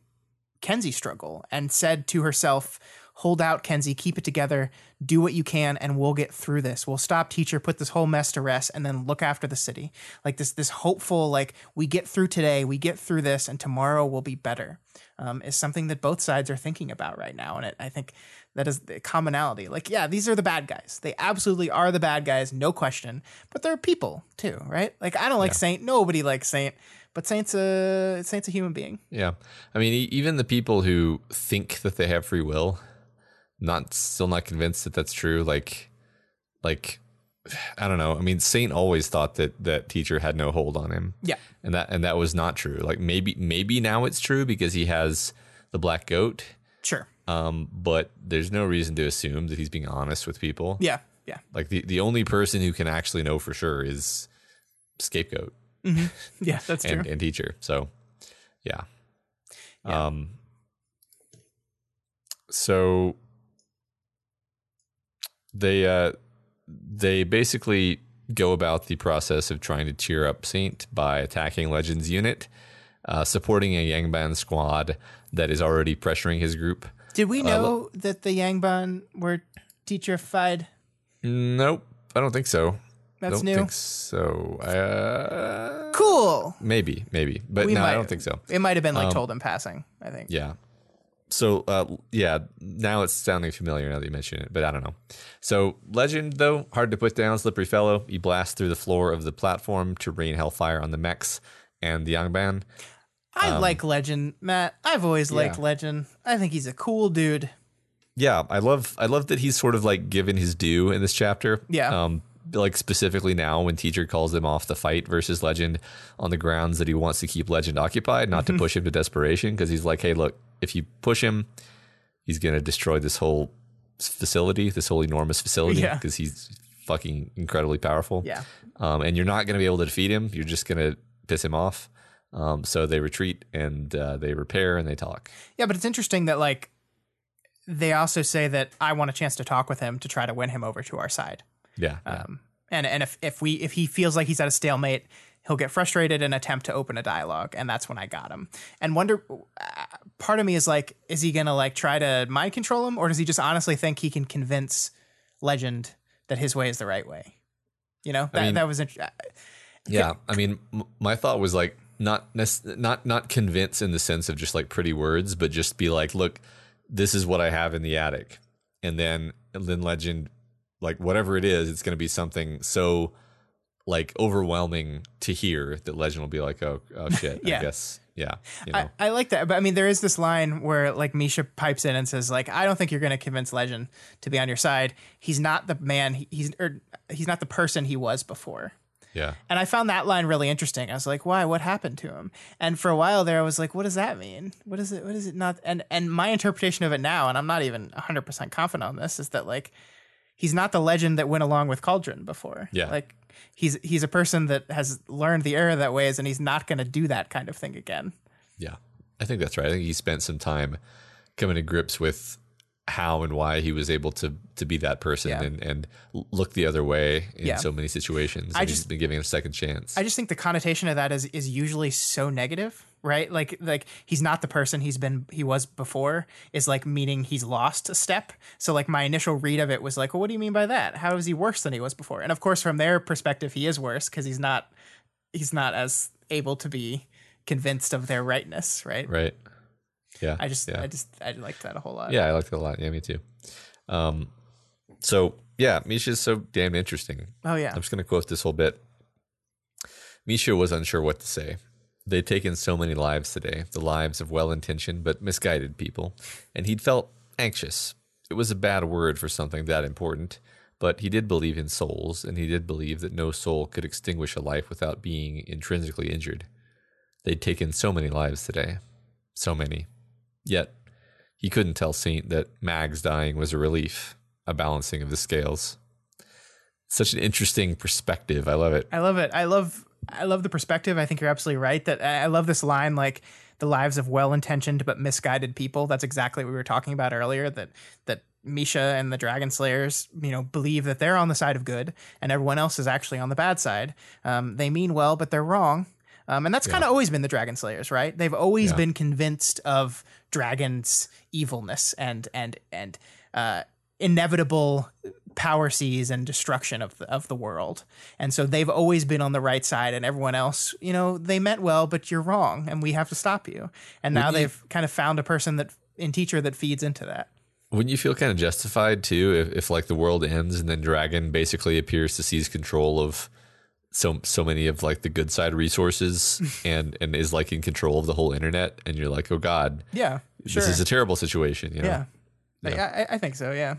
Kenzie struggle, and said to herself, "Hold out, Kenzie. Keep it together. Do what you can, and we'll get through this. We'll stop teacher, put this whole mess to rest, and then look after the city." Like this, this hopeful, like we get through today, we get through this, and tomorrow will be better. Um, is something that both sides are thinking about right now, and it, I think that is the commonality. Like, yeah, these are the bad guys. They absolutely are the bad guys, no question. But they're people too, right? Like, I don't like Saint. Nobody likes Saint, but Saint's a Saint's a human being. Yeah, I mean, even the people who think that they have free will, not still not convinced that that's true. Like, like I don't know. I mean, Saint always thought that that teacher had no hold on him. Yeah. and that and that was not true. Like maybe maybe now it's true because he has the black goat. Sure. Um, but there's no reason to assume that he's being honest with people. Yeah. Yeah. Like the the only person who can actually know for sure is scapegoat Yeah. That's true. and, and teacher. So, yeah. Yeah. Um. So they uh they basically go about the process of trying to cheer up Saint by attacking Legends unit, uh, supporting a Yangban squad that is already pressuring his group. Did we know that the Yangban were teacher-fied? Nope, I don't think so. That's don't new. think so. Uh, Cool. maybe, maybe, but We no, I don't think so. It might have been like told in passing. I think. Yeah. So uh, yeah, now it's sounding familiar now that you mention it, but I don't know. So legend though, hard to put down, slippery fellow. You blast through the floor of the platform to rain hellfire on the mechs and the Yangban. I like Legend, Matt. I've always liked Yeah. Legend. I think he's a cool dude. Yeah, I love I love that he's sort of like given his due in this chapter. Yeah. Um like specifically now when teacher calls him off the fight versus legend on the grounds that he wants to keep legend occupied, not to push him to desperation because he's like, "Hey, look, if you push him, he's going to destroy this whole facility, this whole enormous facility Yeah. because he's fucking incredibly powerful." Yeah. Um, and you're not going to be able to defeat him. You're just going to piss him off. Um, so they retreat and uh, they repair and they talk. Yeah, but it's interesting that like they also say that I want a chance to talk with him to try to win him over to our side. Yeah. yeah. Um, and and if if we if he feels like he's at a stalemate, he'll get frustrated and attempt to open a dialogue, and that's when I got him. And wonder, uh, part of me is like, is he gonna like try to mind control him, or does he just honestly think he can convince Legend that his way is the right way? You know, that mean- that was int- Yeah, I mean, m- my thought was like not not not convince in the sense of just like pretty words, but just be like, look, this is what I have in the attic, and then then legend, like whatever it is, it's going to be something so like overwhelming to hear that legend will be like, oh, oh shit, Yeah. I guess, yeah, you know, I, I like that, but I mean, there is this line where like Misha pipes in and says, like, I don't think you're going to convince Legend to be on your side. He's not the man. He, he's or he's not the person he was before. Yeah, And I found that line really interesting. I was like, why? What happened to him? And for a while there, I was like, what does that mean? What is it? What is it not? And and my interpretation of it now, and I'm not even 100 percent confident on this, is that like he's not the legend that went along with Cauldron before. Yeah. like he's he's a person that has learned the error that ways, and he's not going to do that kind of thing again. yeah. I think that's right. I think he spent some time coming to grips with how and why he was able to to be that person Yeah. and and look the other way in Yeah. so many situations. I and just- he's been giving him a second chance. I just think the connotation of that is is usually so negative, right? Like like he's not the person he's been he was before is like meaning he's lost a step. So like my initial read of it was like, well, what do you mean by that? How is he worse than he was before? And of course, from their perspective, he is worse because he's not he's not as able to be convinced of their rightness, right? right. Yeah. I just yeah. I just I liked that a whole lot. yeah, I liked it a lot. Yeah, me too. Um, so yeah, Misha's so damn interesting. Oh yeah. I'm just going to quote this whole bit. Misha was unsure what to say. They'd taken so many lives today, the lives of well intentioned but misguided people, and he'd felt anxious. It was a bad word for something that important, but he did believe in souls, and he did believe that no soul could extinguish a life without being intrinsically injured. They'd taken so many lives today. So many. Yet, he couldn't tell Saint that Mag's dying was a relief, a balancing of the scales such an interesting perspective. I love it. I love it. I love I love the perspective. I think you're absolutely right. That I love this line, like the lives of well-intentioned but misguided people. That's exactly what we were talking about earlier. That that Misha and the Dragon Slayers, you know, believe that they're on the side of good, and everyone else is actually on the bad side. Um, they mean well, but they're wrong. Um, and that's kind of always been the Dragon Slayers, right? They've always Yeah. been convinced of dragons' evilness and and and uh, inevitable power seas and destruction of the, of the world. And so they've always been on the right side and everyone else, you know, they meant well, but you're wrong and we have to stop you. And now Wouldn't you- they've kind of found a person that in teacher that feeds into that. Wouldn't you feel kind of justified too if, if like the world ends and then Dragon basically appears to seize control of so so many of like the good side resources and and is like in control of the whole internet and you're like, oh god, Yeah. Sure. this is a terrible situation. You know? Yeah. Yeah. I, I think so. Yeah.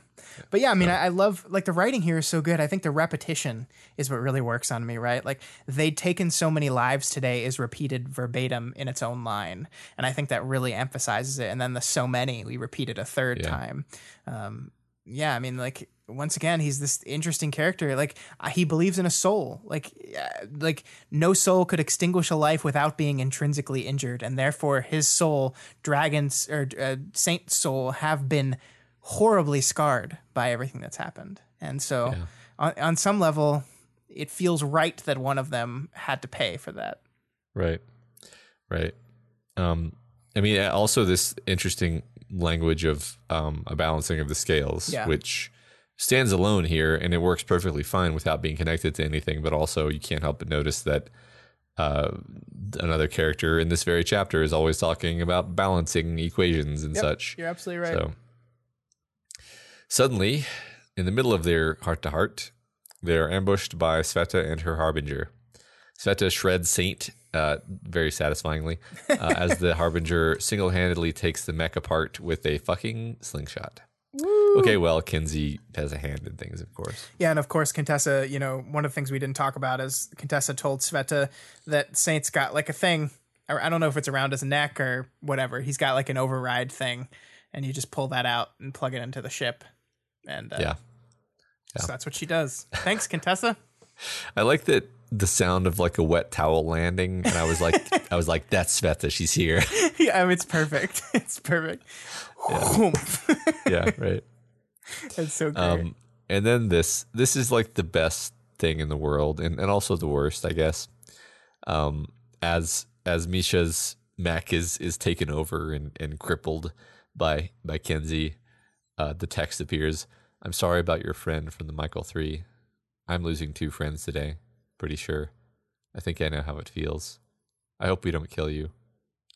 But yeah, I mean, I, I love like the writing here is so good. I think the repetition is what really works on me, right? Like they'd taken so many lives today is repeated verbatim in its own line, and I think that really emphasizes it. And then the so many we repeated a third Yeah. time. Um, yeah, I mean, like once again, he's this interesting character. Like uh, he believes in a soul. Like uh, like no soul could extinguish a life without being intrinsically injured, and therefore his soul, dragons or uh, Saint soul, have been horribly scarred by everything that's happened. And so, on, on some level, it feels right that one of them had to pay for that. Right. Right. Um, I mean, also this interesting language of um, a balancing of the scales, Yeah. which stands alone here and it works perfectly fine without being connected to anything. But also, you can't help but notice that uh, another character in this very chapter is always talking about balancing equations and such. You're absolutely right. So suddenly, in the middle of their heart to heart, they are ambushed by Sveta and her harbinger. Sveta shreds Saint uh, very satisfyingly uh, as the harbinger single handedly takes the mech apart with a fucking slingshot. Okay, well, Kenzie has a hand in things, of course. Yeah, and of course, Contessa, you know, one of the things we didn't talk about is Contessa told Sveta that Saint's got like a thing. or I don't know if it's around his neck or whatever. He's got like an override thing, and you just pull that out and plug it into the ship. And uh, Yeah. so that's what she does. Thanks, Contessa. I like that the sound of like a wet towel landing, and I was like, I was like, that's Sveta, she's here. yeah, I mean, it's perfect. It's perfect. yeah, right. it's so great. Um, and then this this is like the best thing in the world and, and also the worst, I guess. Um, as as Misha's Mac is is taken over and, and crippled by by Kenzie, uh, the text appears. I'm sorry about your friend from the Michael Three. I'm losing two friends today. Pretty sure. I think I know how it feels. I hope we don't kill you.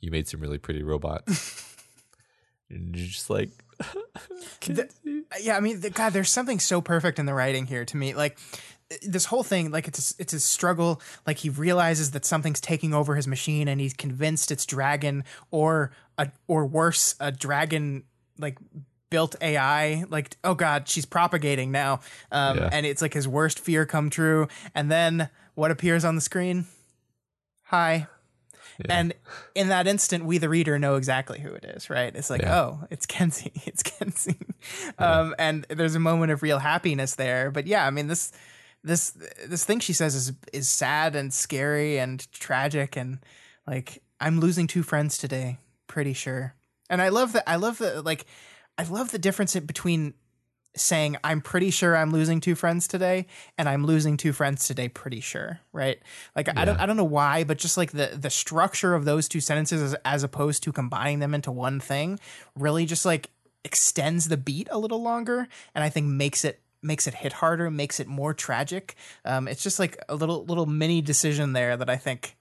You made some really pretty robots. and you're just like, The- yeah, I mean, the, God, there's something so perfect in the writing here to me. Like this whole thing, like it's a, it's a struggle. Like he realizes that something's taking over his machine, and he's convinced it's dragon or a or worse, a dragon like built AI. Like oh God, she's propagating now, um, Yeah. and it's like his worst fear come true. And then what appears on the screen? Hi. And in that instant, we the reader know exactly who it is, right? It's like, Yeah. oh, it's Kenzie, it's Kenzie, um, and there's a moment of real happiness there. But yeah, I mean this, this, this thing she says is is sad and scary and tragic, and like I'm losing two friends today, pretty sure. And I love that. I love that. like, I love the difference between saying I'm pretty sure I'm losing two friends today and I'm losing two friends today pretty sure, right? Like I don't I don't know why, but just like the the structure of those two sentences as, as opposed to combining them into one thing really just like extends the beat a little longer and I think makes it makes it hit harder, makes it more tragic. Um it's just like a little little mini decision there that I think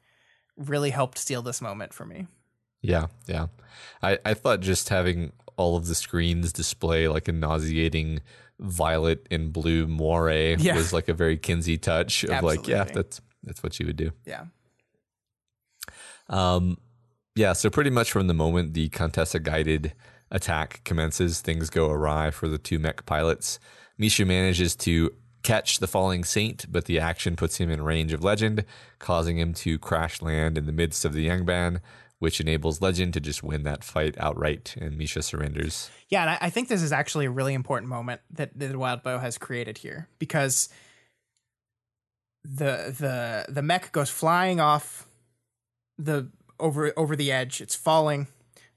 really helped steal this moment for me. Yeah, yeah. I, I thought just having all of the screens display like a nauseating violet and blue moire Yeah. was like a very Kenzie touch of like, yeah, that's that's what you would do. Yeah. Um, yeah, so pretty much from the moment the Contessa guided attack commences, things go awry for the two mech pilots. Misha manages to catch the falling saint, but the action puts him in range of Legend, causing him to crash land in the midst of the Yangban, which enables Legend to just win that fight outright, and Misha surrenders. Yeah, and I, I think this is actually a really important moment that, that Wildbow has created here because the the the mech goes flying off the over over the edge. It's falling.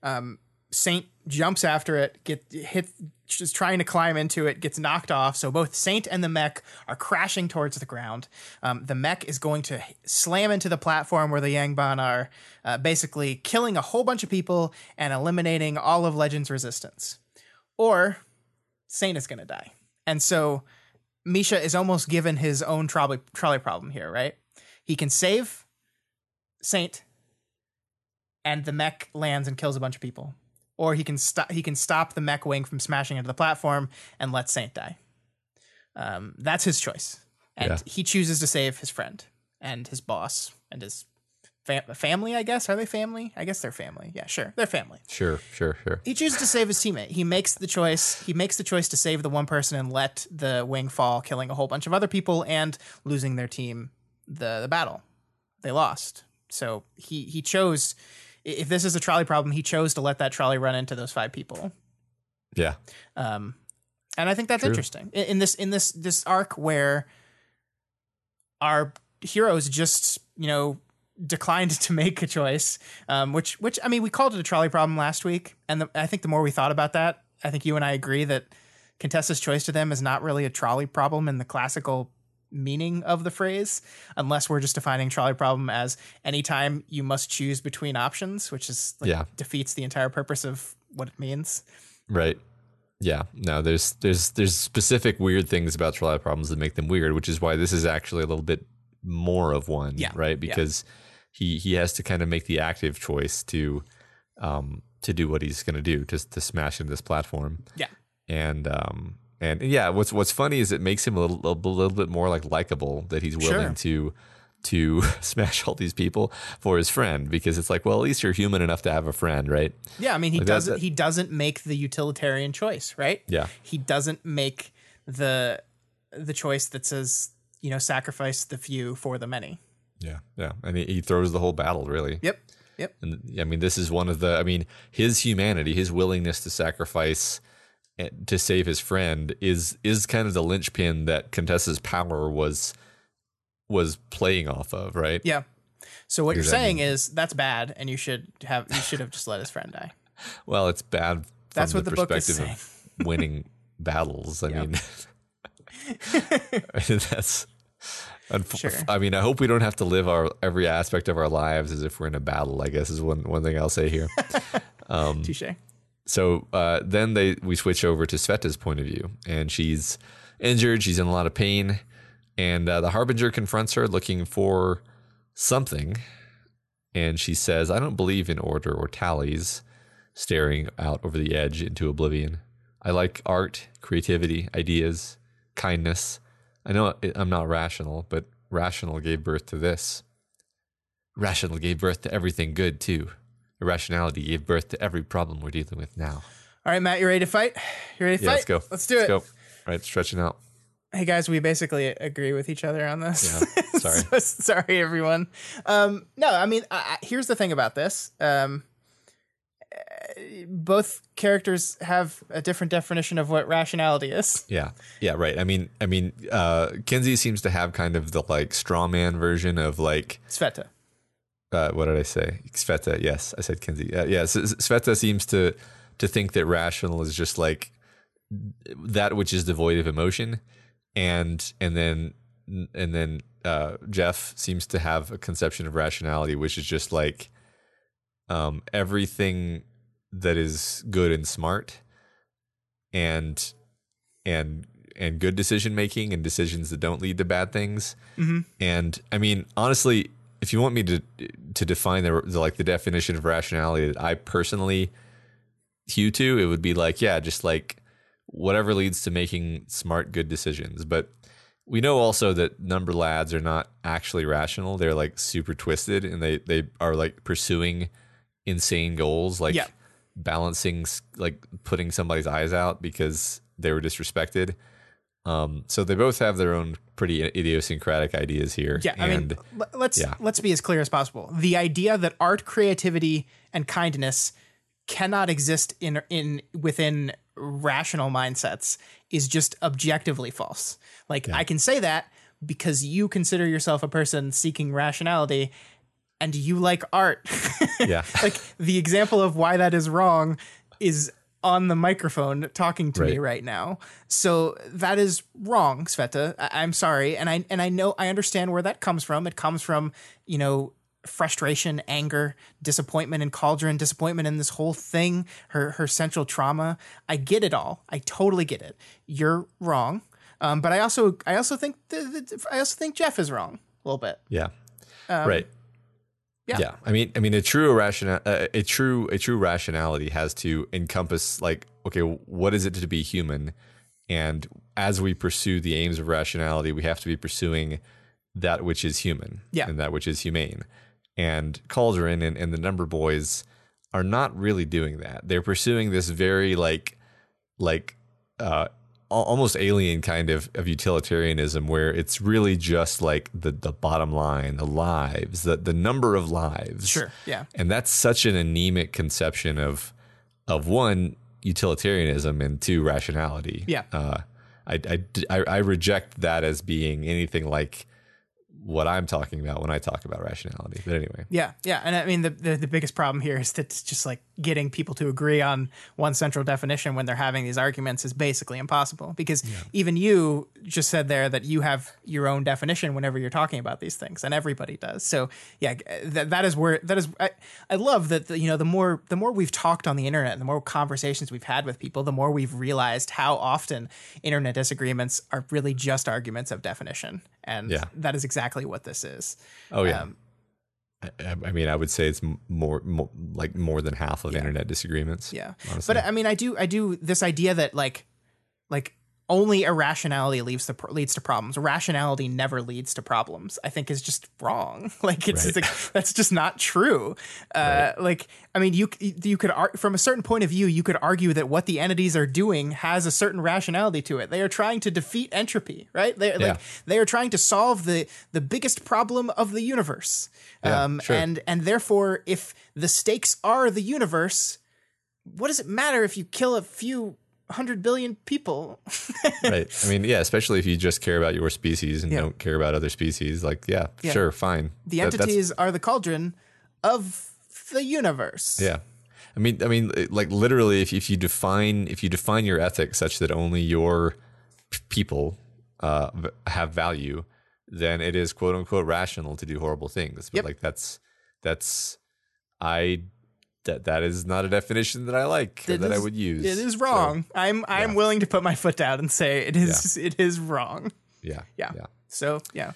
Um, Saint jumps after it, get hit, just trying to climb into it, gets knocked off. So both Saint and the mech are crashing towards the ground. Um, the mech is going to slam into the platform where the Yangban are, uh, basically killing a whole bunch of people and eliminating all of Legend's resistance. Or Saint is going to die. And so Misha is almost given his own trolley, trolley problem here, right? He can save Saint, and the mech lands and kills a bunch of people. Or he can stop. He can stop the mech wing from smashing into the platform and let Saint die. Um, that's his choice, and Yeah. he chooses to save his friend and his boss and his fam- family. I guess are they family? I guess they're family. Yeah, sure, they're family Sure, sure, sure. he chooses to save his teammate. He makes the choice. He makes the choice to save the one person and let the wing fall, killing a whole bunch of other people and losing their team the, the battle. They lost. So he he chose. If this is a trolley problem, he chose to let that trolley run into those five people. Yeah, Um, and I think that's True. interesting in, in this in this this arc where our heroes just you know declined to make a choice, um, which which I mean we called it a trolley problem last week, and the, I think the more we thought about that, I think you and I agree that Contessa's choice to them is not really a trolley problem in the classical meaning of the phrase, unless we're just defining trolley problem as anytime you must choose between options, which is like, Yeah. defeats the entire purpose of what it means. right. Yeah, no, there's there's there's specific weird things about trolley problems that make them weird, which is why this is actually a little bit more of one, Yeah, right? yeah. Because he he has to kind of make the active choice to um to do what he's going to do just to smash into this platform. Yeah. and um and yeah what's what's funny is it makes him a little, a little bit more like likable that he's willing to to smash all these people for his friend because it's like well at least you're human enough to have a friend right Yeah, I mean he Like doesn't he doesn't make the utilitarian choice, right? Yeah. He doesn't make the the choice that says, you know, sacrifice the few for the many. yeah yeah and he, he throws the whole battle really Yep. Yep. and yeah, i mean this is one of the i mean his humanity his willingness to sacrifice Eh, to save his friend is is kind of the linchpin that contessa's power was was playing off of right Yeah. So what you're saying is that's bad and you should have you should have just let his friend die. Well, it's bad from That's the what the book is perspective of winning battles. I mean, That's. unf- Sure. I mean, I hope we don't have to live our every aspect of our lives as if we're in a battle. I guess is one one thing I'll say here. Um, Touche. So uh, then they we switch over to Sveta's point of view, and she's injured. She's in a lot of pain, and uh, the harbinger confronts her, looking for something, and she says, "I don't believe in order or tallies." Staring out over the edge into oblivion. I like art, creativity, ideas, kindness. I know I'm not rational, but rational gave birth to this. Rational gave birth to everything good too. Irrationality gave birth to every problem we're dealing with now. All right, Matt, you ready to fight? You ready to Yeah, fight? let's go. Let's do it. Let's go. All right, stretching out. Hey guys, we basically agree with each other on this. Yeah, sorry. So sorry, everyone. Um, no, I mean, I, I- here's the thing about this. Um, uh, both characters have a different definition of what rationality is. Yeah, yeah, right. I mean, I mean, uh, Kenzie seems to have kind of the like straw man version of like Sveta. Uh, what did I say? Sveta. Yes, I said Kenzie. Uh, yeah, S- S- Sveta seems to to think that rational is just like that which is devoid of emotion, and and then and then uh, Jeff seems to have a conception of rationality, which is just like um, everything that is good and smart, and and and good decision making and decisions that don't lead to bad things. And I mean, honestly, if you want me to to define the, the like the definition of rationality that I personally hew to, it would be like, yeah, just like whatever leads to making smart, good decisions. But we know also that number lads are not actually rational. They're like super twisted and they they are like pursuing insane goals, like Yeah. balancing like putting somebody's eyes out because they were disrespected. Um, so they both have their own pretty idiosyncratic ideas here. Yeah, I and mean, let's yeah. let's be as clear as possible. The idea that art, creativity, and kindness cannot exist in in within rational mindsets is just objectively false. Like I can say that because you consider yourself a person seeking rationality and you like art. yeah, like the example of why that is wrong is on the microphone talking to me Right. right now. So that is wrong, Sveta. I- I'm sorry, and I and I know I understand where that comes from. It comes from you know frustration, anger, disappointment in Cauldron, disappointment in this whole thing, her her central trauma. I get it all. I totally get it. You're wrong. Um, but I also I also think th- th- I also think Jeff is wrong a little bit. yeah, right. Yeah. yeah. I mean, I mean, a true irrational, uh, a true, a true rationality has to encompass like, okay, what is it to be human? And as we pursue the aims of rationality, we have to be pursuing that which is human, Yeah. and that which is humane. And Cauldron and, and the Number Boys are not really doing that. They're pursuing this very like, like, uh, almost alien kind of, of utilitarianism where it's really just like the, the bottom line, the lives, the, the number of lives. Sure. Yeah. And that's such an anemic conception of of one utilitarianism and two rationality. Yeah. Uh, I, I, I, I reject that as being anything like what I'm talking about when I talk about rationality. But anyway, Yeah, yeah, and I mean the, the the biggest problem here is that it's just like getting people to agree on one central definition when they're having these arguments is basically impossible because even you just said there that you have your own definition whenever you're talking about these things, and everybody does. So yeah, that that is where that is. I, I love that the, you know the more the more we've talked on the internet, and the more conversations we've had with people, the more we've realized how often internet disagreements are really just arguments of definition, and Yeah. that is exactly what this is. oh yeah. Um, I, I mean, I would say it's more, more like more than half of internet disagreements. Yeah. honestly. But I mean, I do, I do this idea that like, like only irrationality leads to leads to problems. Rationality never leads to problems. I think is just wrong. Like it's Right. like, that's just not true. Uh, Like I mean, you you could ar- from a certain point of view, you could argue that what the entities are doing has a certain rationality to it. They are trying to defeat entropy, right? They Yeah. like they are trying to solve the the biggest problem of the universe. Yeah, um, sure. and and therefore, if the stakes are the universe, what does it matter if you kill a few hundred billion people? right. I mean, yeah, especially if you just care about your species and Yeah. don't care about other species. Like, yeah, Yeah. sure, fine. The That- that's- entities are the cauldron of the universe. Yeah. I mean, I mean, like literally, if if you define if you define your ethics such that only your people uh, have value, then it is quote unquote rational to do horrible things. But Yep. like that's that's I that that is not a definition that I like that I would use. It is So, wrong. I'm I'm yeah. willing to put my foot down and say it is it is wrong. yeah, Yeah. yeah, So yeah.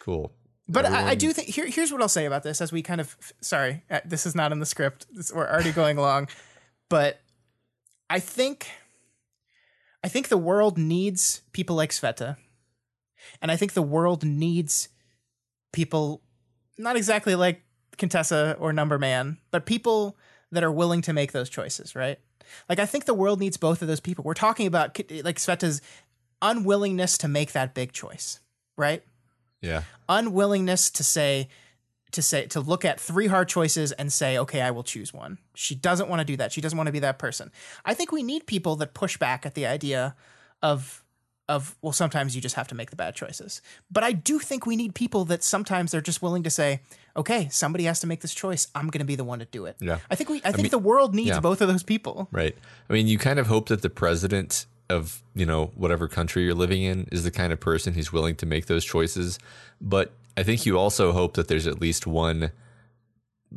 cool. But I, I do think here, here's what I'll say about this as we kind of sorry uh, this is not in the script this, we're already going along, but I think I think the world needs people like Sveta, and I think the world needs people not exactly like Contessa or Number Man, but people that are willing to make those choices, right? Like I think the world needs both of those people. We're talking about like Sveta's unwillingness to make that big choice, right? Yeah, unwillingness to say to say to look at three hard choices and say okay i will choose one she doesn't want to do that she doesn't want to be that person i think we need people that push back at the idea of of well sometimes you just have to make the bad choices but i do think we need people that sometimes they're just willing to say okay somebody has to make this choice i'm going to be the one to do it Yeah. i think we i think mean- the world needs yeah. both of those people right. I mean, you kind of hope that the president of you know whatever country you're living in is the kind of person who's willing to make those choices, but I think you also hope that there's at least one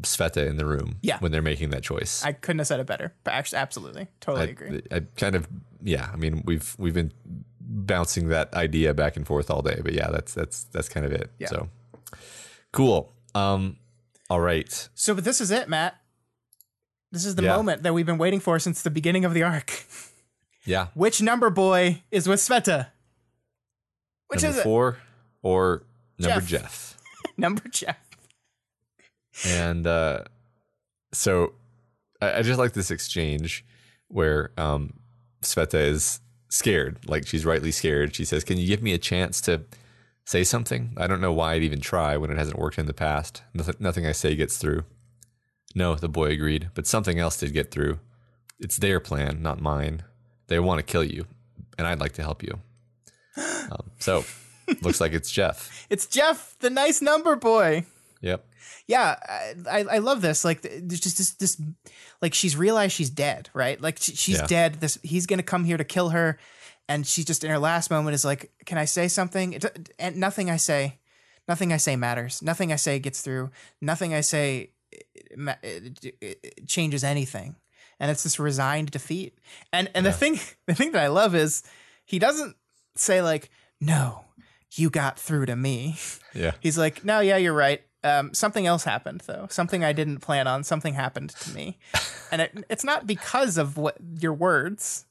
Sveta in the room Yeah. when they're making that choice. i couldn't have said it better but actually absolutely totally I, agree I kind of yeah. I mean, we've we've been bouncing that idea back and forth all day, but yeah, that's that's that's kind of it. Yeah. So cool. Um, all right. so but this is it matt this is the Yeah. moment that we've been waiting for since the beginning of the arc Yeah. Which number boy is with Sveta? Which number is four or number Jeff. Jeff. Number Jeff. and uh, so I, I just like this exchange where um, Sveta is scared, like she's rightly scared. She says, "Can you give me a chance to say something? I don't know why I'd even try when it hasn't worked in the past. Nothing, I say gets through." No, the boy agreed, but something else did get through. It's their plan, not mine. They want to kill you, and I'd like to help you. Um, so, looks like it's Jeff. It's Jeff, the nice number boy. Yep. Yeah, I, I love this. Like, th- there's just this, this, like she's realized she's dead, right? Like she, she's Yeah. dead. This he's gonna come here to kill her, and she's just in her last moment is like, "Can I say something?" It, and nothing I say, nothing I say matters. Nothing I say gets through. Nothing I say changes anything. And it's this resigned defeat. And and the thing the thing that I love is he doesn't say like, "No, you got through to me." Yeah. He's like, no, yeah, you're right. Um, something else happened though. Something I didn't plan on. Something happened to me, and it, it's not because of what your words,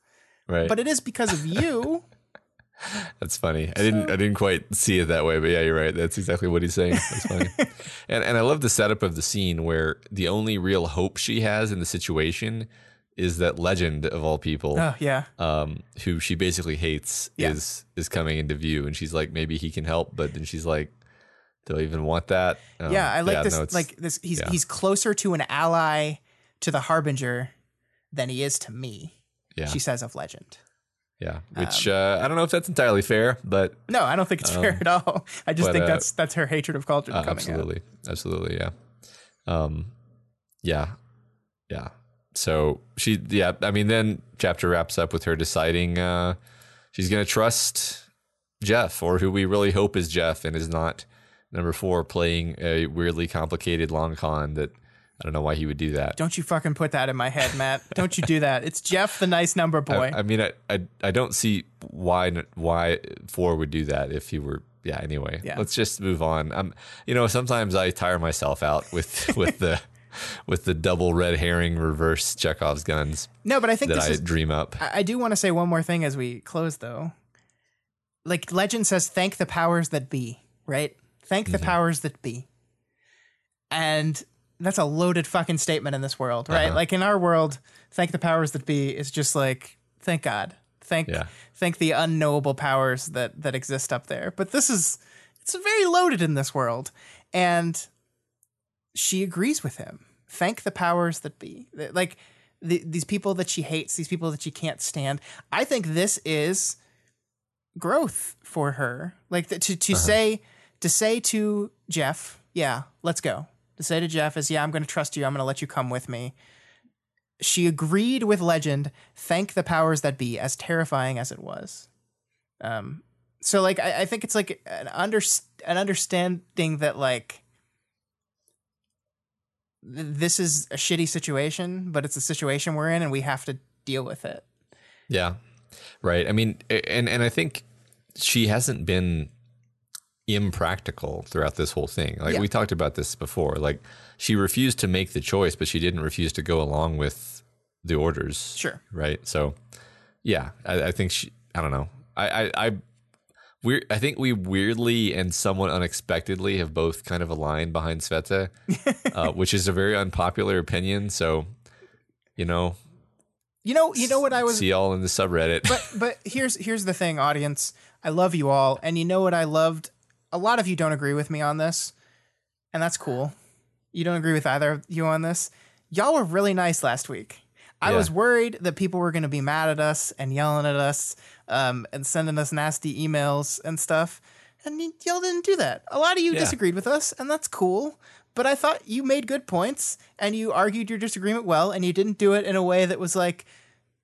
Right. but it is because of you. That's funny. I didn't I didn't quite see it that way, but yeah, you're right. That's exactly what he's saying. That's funny. and and I love the setup of the scene where the only real hope she has in the situation is that legend of all people, oh yeah, um, who she basically hates, Yeah. is is coming into view, and she's like, maybe he can help, but then she's like, do I even want that? Um, yeah. I like this. no, like this. He's yeah. he's closer to an ally to the harbinger than he is to me. Yeah, She says of legend. yeah. Which uh, I don't know if that's entirely fair, but No, I don't think it's fair at all. I just but, think uh, that's that's her hatred of Cauldron Uh, coming out. absolutely, absolutely, yeah, um, yeah, yeah. So she, yeah, I mean, then chapter wraps up with her deciding uh, she's going to trust Jeff, or who we really hope is Jeff, and is not number four playing a weirdly complicated long con that I don't know why he would do that. Don't you fucking put that in my head, Matt. Don't you do that. It's Jeff, the nice number boy. I, I mean, I, I I don't see why why four would do that if he were. Yeah. Anyway, Yeah. let's just move on. Um, you know, sometimes I tire myself out with with the with the double red herring reverse Chekhov's guns no, but I think that this I is dream up. I I do want to say one more thing as we close, though. Like legend says, thank the powers that be, right? Thank the powers that be. And that's a loaded fucking statement in this world, right? Uh-huh. Like in our world, thank the powers that be is just like, thank God. Thank Yeah. thank the unknowable powers that that exist up there. But this is it's very loaded in this world. And she agrees with him. Thank the powers that be. Like the, these people that she hates, these people that she can't stand. I think this is growth for her. Like the, to to say to say to Jeff, yeah, let's go. To say to Jeff is, yeah, I'm going to trust you. I'm going to let you come with me. She agreed with Legend. Thank the powers that be, as terrifying as it was. Um, so like I, I think it's like an under an understanding that like th- this is a shitty situation, but it's a situation we're in and we have to deal with it. Yeah. Right. I mean, and and I think she hasn't been impractical throughout this whole thing. Like Yeah. we talked about this before. Like she refused to make the choice, but she didn't refuse to go along with the orders. Sure. Right. So, yeah, I, I think she. I don't know. I I. I we I think we weirdly and somewhat unexpectedly have both kind of aligned behind Sveta, uh, which is a very unpopular opinion. So, you know, You know, you know what I was see y'all in the subreddit. but but here's here's the thing, audience. I love you all, and you know what I loved. A lot of you don't agree with me on this, and that's cool. You don't agree with either of you on this. Y'all were really nice last week. I Yeah. was worried that people were going to be mad at us and yelling at us, um, and sending us nasty emails and stuff. And y- y'all didn't do that. A lot of you Yeah. disagreed with us, and that's cool. But I thought you made good points, and you argued your disagreement well, and you didn't do it in a way that was like,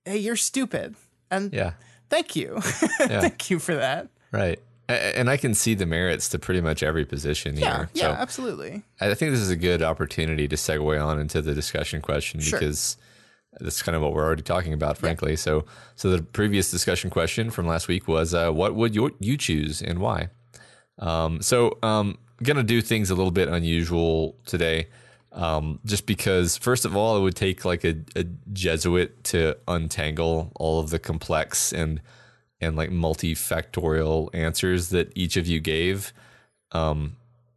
"Hey, you're stupid." And yeah. Thank you. Thank you for that. Right. And I can see the merits to pretty much every position Yeah, here. yeah, So absolutely. I think this is a good opportunity to segue on into the discussion question Sure. because that's kind of what we're already talking about, frankly. So, so the previous discussion question from last week was, uh, what would you, you choose and why? Um, so, um, gonna do things a little bit unusual today, um, just because first of all, it would take like a, a Jesuit to untangle all of the complex and and like multifactorial answers that each of you gave. Um,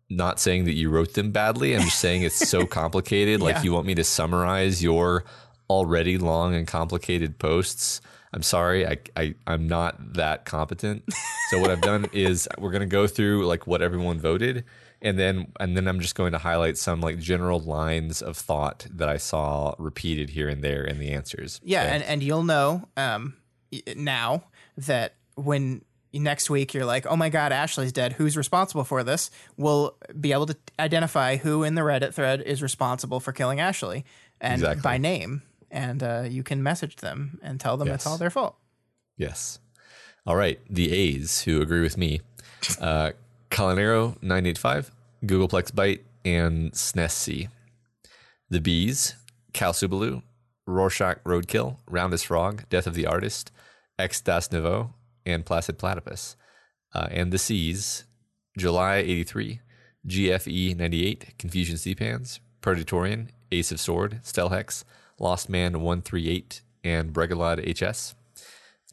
not saying that you wrote them badly. I'm just saying it's so complicated. Yeah. Like you want me to summarize your already long and complicated posts. I'm sorry, I, I I'm not that competent. So what I've done is we're gonna go through like what everyone voted, and then and then I'm just going to highlight some like general lines of thought that I saw repeated here and there in the answers. Yeah, and, and you'll know um, now that when next week you're like, oh my God, Ashley's dead. Who's responsible for this? We'll be able to identify who in the Reddit thread is responsible for killing Ashley and Exactly. by name. And uh, you can message them and tell them it's all their fault. Yes. All right. The A's who agree with me uh, Calinero 985, Googleplex Byte, and SNES C. The B's Cal Subalu, Rorschach Roadkill, Roundest Frog, Death of the Artist, X Das Nouveau, and Placid Platypus. Uh, and the Seas, July 83, GFE 98, Confusion Seapans, Predatorian, Ace of Sword, Stelhex, Lost Man 138, and Bregalod HS.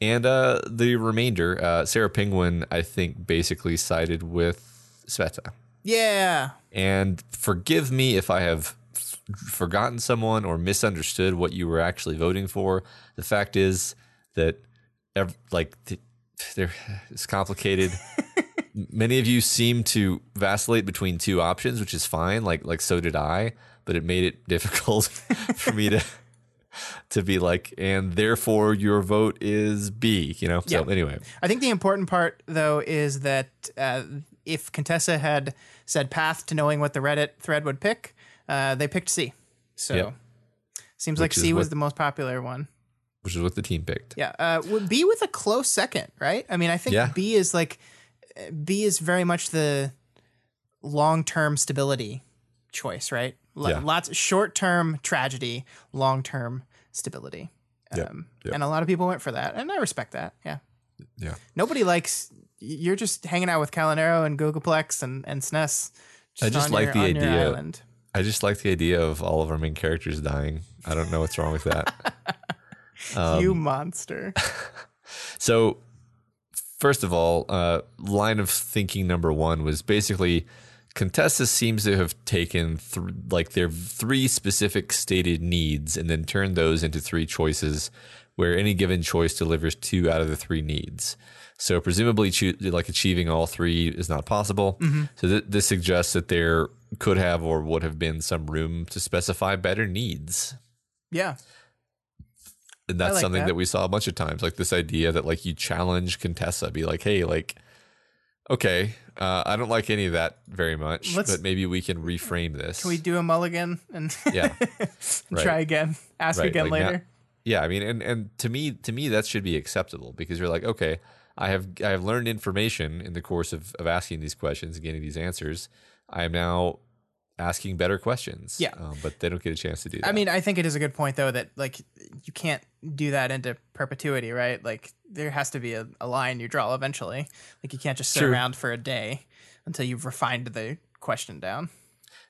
And uh, the remainder, uh, Sarah Penguin, I think, basically sided with Sveta. Yeah. And forgive me if I have f- forgotten someone or misunderstood what you were actually voting for. The fact is that, ev- like, th- there it's complicated. Many of you seem to vacillate between two options, which is fine. Like, like so did I. But it made it difficult for me to to be like, and therefore your vote is B. You know. So Yeah. anyway, I think the important part, though, is that uh, if Contessa had said path to knowing what the Reddit thread would pick, uh, they picked C. So Yep. seems like Which is C was what- the most popular one. Which is what the team picked. Yeah, uh, would B with a close second, right? I mean, I think Yeah. B is like B is very much the long term stability choice, right? L- Yeah. Lots short term tragedy, long term stability. Um, Yep. And a lot of people went for that, and I respect that. Yeah, Yeah. nobody likes you're just hanging out with Calinero and Googleplex and and SNES. I just like your- the idea- I just like the idea of all of our main characters dying. I don't know what's wrong with that. Um, you monster. So, first of all, uh, line of thinking number one was basically Contessa seems to have taken th- like their three specific stated needs and then turned those into three choices, where any given choice delivers two out of the three needs. So presumably, choo- like achieving all three is not possible. So th- this suggests that there could have or would have been some room to specify better needs. yeah, And that's like something that. that. we saw a bunch of times, like this idea that like you challenge Contessa, be like, hey, like, okay, uh, I don't like any of that very much, Let's- but maybe we can reframe this. can we do a mulligan and Yeah. try Right. again? Ask Right, again like now- later. yeah, I mean, and and to me, to me, that should be acceptable because you're like, okay, I have I have learned information in the course of, of asking these questions and getting these answers. I am now asking better questions. Yeah. Um, but they don't get a chance to do that. I mean, I think it is a good point though that like you can't do that into perpetuity, right? Like there has to be a, a line you draw eventually. Like you can't just sit True. around for a day until you've refined the question down.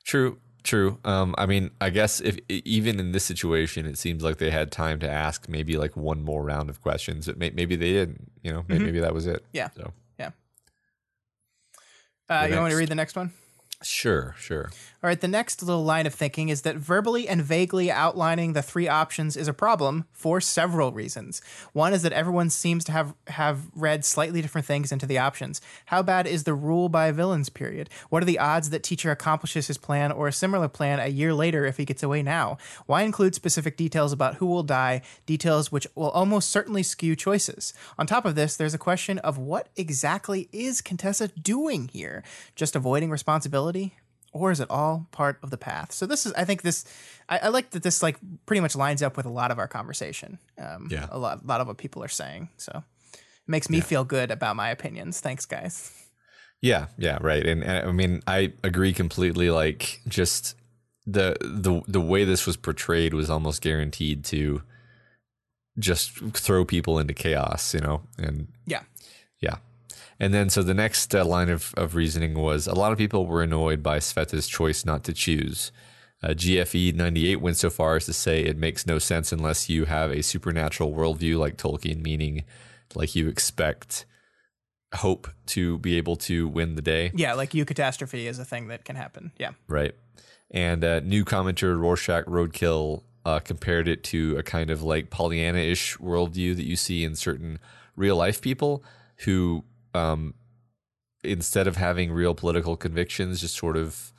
True, true. Um, I mean, I guess if even in this situation, it seems like they had time to ask maybe like one more round of questions. It may, maybe they didn't. You know, may- maybe, that was it. Mm-hmm. Yeah. So Uh, The you want me to read the next one? Sure, sure. All right, the next little line of thinking is that verbally and vaguely outlining the three options is a problem for several reasons. One is that everyone seems to have have read slightly different things into the options. How bad is the rule by villains period? What are the odds that teacher accomplishes his plan or a similar plan a year later if he gets away now? Why include specific details about who will die, details which will almost certainly skew choices? On top of this, there's a question of what exactly is Contessa doing here? Just avoiding responsibility? Or is it all part of the path? So this is, I think this, I, I like that this like pretty much lines up with a lot of our conversation. Um, Yeah. a lot, a lot of what people are saying. So it makes me feel good about my opinions. Thanks, guys. Yeah, yeah, right. And, and I mean, I agree completely. Like, just the the the way this was portrayed was almost guaranteed to just throw people into chaos. You know, and Yeah, Yeah. And then, so the next uh, line of, of reasoning was a lot of people were annoyed by Sveta's choice not to choose. Uh, GFE 98 went so far as to say it makes no sense unless you have a supernatural worldview like Tolkien, meaning like you expect hope to be able to win the day, yeah, like you catastrophe is a thing that can happen. Yeah, right? And uh, new commenter Rorschach Roadkill uh, compared it to a kind of like Pollyanna ish worldview that you see in certain real life people who, um, instead of having real political convictions, just sort of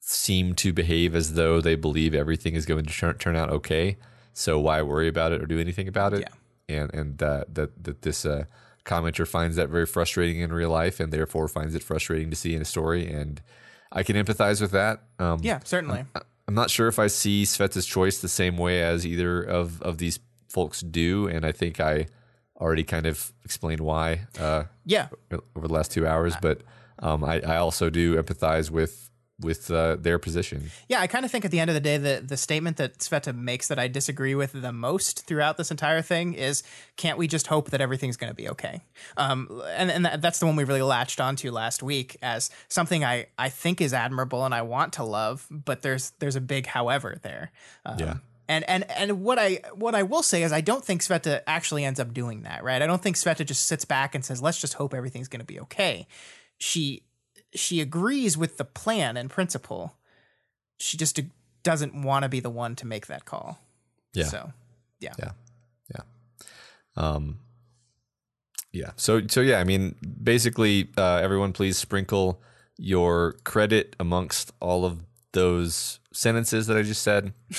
seem to behave as though they believe everything is going to turn, turn out okay. So why worry about it or do anything about it? Yeah. And and uh, that that this uh, commenter finds that very frustrating in real life, and therefore finds it frustrating to see in a story. And I can empathize with that. Um, yeah, certainly. I'm not sure if I see Sveta's choice the same way as either of, of these folks do, and I think I already kind of explained why uh, Yeah, over the last two hours. But um, I, I also do empathize with with uh, their position. Yeah, I kind of think at the end of the day, the the statement that Sveta makes that I disagree with the most throughout this entire thing is, "Can't we just hope that everything's going to be okay?" Um, and and that's the one we really latched onto last week as something I I think is admirable and I want to love, but there's there's a big however there. Um, Yeah. And, and and what I what I will say is I don't think Sveta actually ends up doing that, right? I don't think Sveta just sits back and says, "Let's just hope everything's going to be okay." She she agrees with the plan and principle. She just doesn't want to be the one to make that call. Yeah. So, yeah. Yeah. Yeah. Um, yeah. So, so yeah, I mean, basically, uh, everyone please sprinkle your credit amongst all of those sentences that I just said.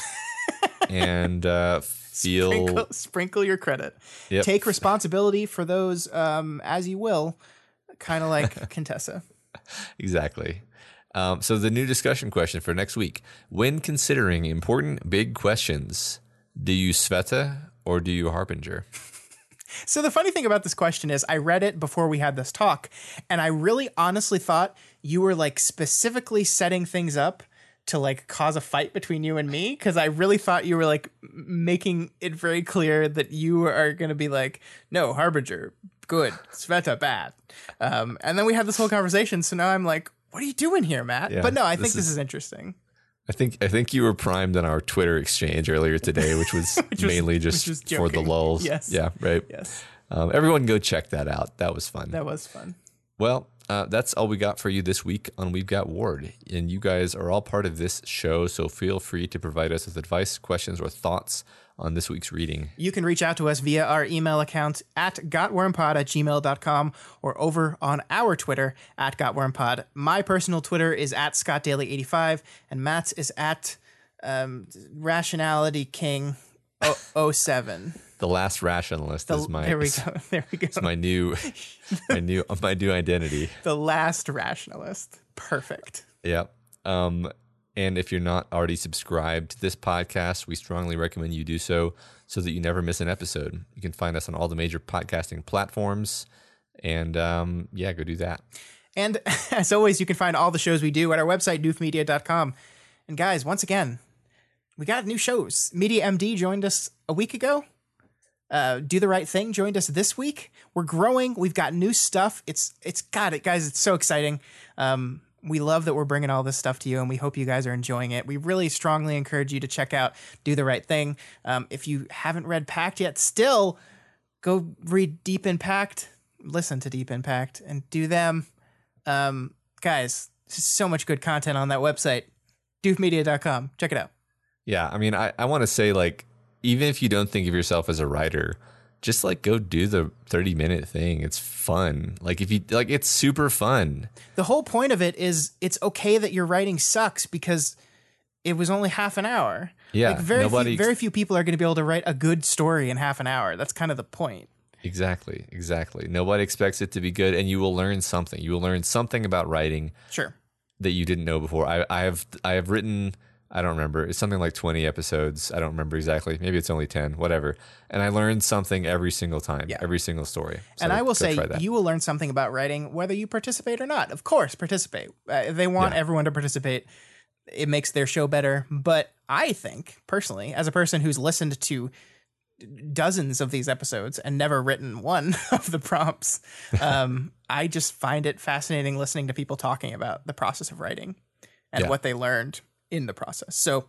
and uh, feel Sprinkle, sprinkle your credit. Yep. Take responsibility for those um, as you will, kind of like Contessa. exactly. Um, so the new discussion question for next week: When considering important big questions, do you Sveta or do you Harbinger? So the funny thing about this question is I read it before we had this talk and I really honestly thought you were like specifically setting things up to like cause a fight between you and me cuz I really thought you were like making it very clear that you are going to be like no harbinger good sveta bad. Um and then we had this whole conversation so now I'm like what are you doing here Matt? Yeah, but no, I this think this is- is interesting. I think I think you were primed on our Twitter exchange earlier today, which was, was- mainly which just was for the lulls. Yes. Yeah, right. Yes. Um, everyone go check that out. That was fun. That was fun. Well, uh, that's all we got for you this week on We've Got Ward. And you guys are all part of this show, so feel free to provide us with advice, questions, or thoughts on this week's reading. You can reach out to us via our email account at gotwormpod at gmail.com or over on our Twitter at gotwormpod. My personal Twitter is at scottdaily85 and Matt's is at um, rationality king 07. The last rationalist is my there we go. There we go. It's my new my new my new identity. The last rationalist. Perfect. Yep. Um, and if you're not already subscribed to this podcast, we strongly recommend you do so so that you never miss an episode. You can find us on all the major podcasting platforms. And um, yeah, go do that. And as always, you can find all the shows we do at our website, doofmedia.com. And guys, once again, we got new shows. Media MD joined us a week ago. Uh, do the right thing joined us this week. We're growing. We've got new stuff. It's it's got it, guys. It's so exciting. Um, we love that we're bringing all this stuff to you, and we hope you guys are enjoying it. We really strongly encourage you to check out Do the Right Thing. Um, if you haven't read Pact yet, still go read Deep Impact, listen to Deep Impact, and do them. Um, guys, so much good content on that website, doofmedia.com. Check it out. Yeah, I mean, I, I want to say, like, even if you don't think of yourself as a writer, just like go do the 30 minute thing. It's fun. Like, if you like, it's super fun. The whole point of it is it's okay that your writing sucks because it was only half an hour. Yeah, like very nobody- few, very few people are going to be able to write a good story in half an hour. That's kind of the point. Exactly, exactly. Nobody expects it to be good, and you will learn something. You will learn something about writing Sure. that you didn't know before. I, I have I have written I don't remember. It's something like twenty episodes. I don't remember exactly. Maybe it's only ten. Whatever. And I learned something every single time. Yeah. Every single story. So and I will say, you will learn something about writing whether you participate or not. Of course, participate. Uh, they want Yeah. everyone to participate, it makes their show better. But I think, personally, as a person who's listened to dozens of these episodes and never written one of the prompts, um, I just find it fascinating listening to people talking about the process of writing and Yeah. what they learned in the process. So,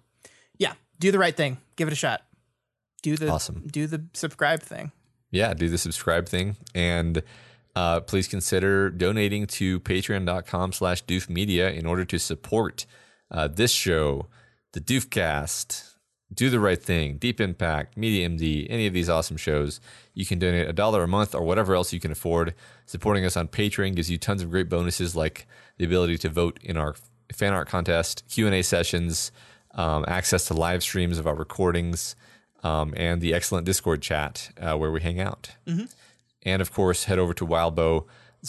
yeah, do the right thing. Give it a shot. Do the Awesome. do the subscribe thing. yeah, do the subscribe thing. And uh, please consider donating to patreon.com slash doofmedia in order to support uh, this show, the Doofcast, Do the Right Thing, Deep Impact, Media MD, any of these awesome shows. You can donate a dollar a month or whatever else you can afford. Supporting us on Patreon gives you tons of great bonuses like the ability to vote in our fan art contest, Q&A sessions, um, access to live streams of our recordings, um, and the excellent Discord chat uh, where we hang out. And of course, head over to Wildbow,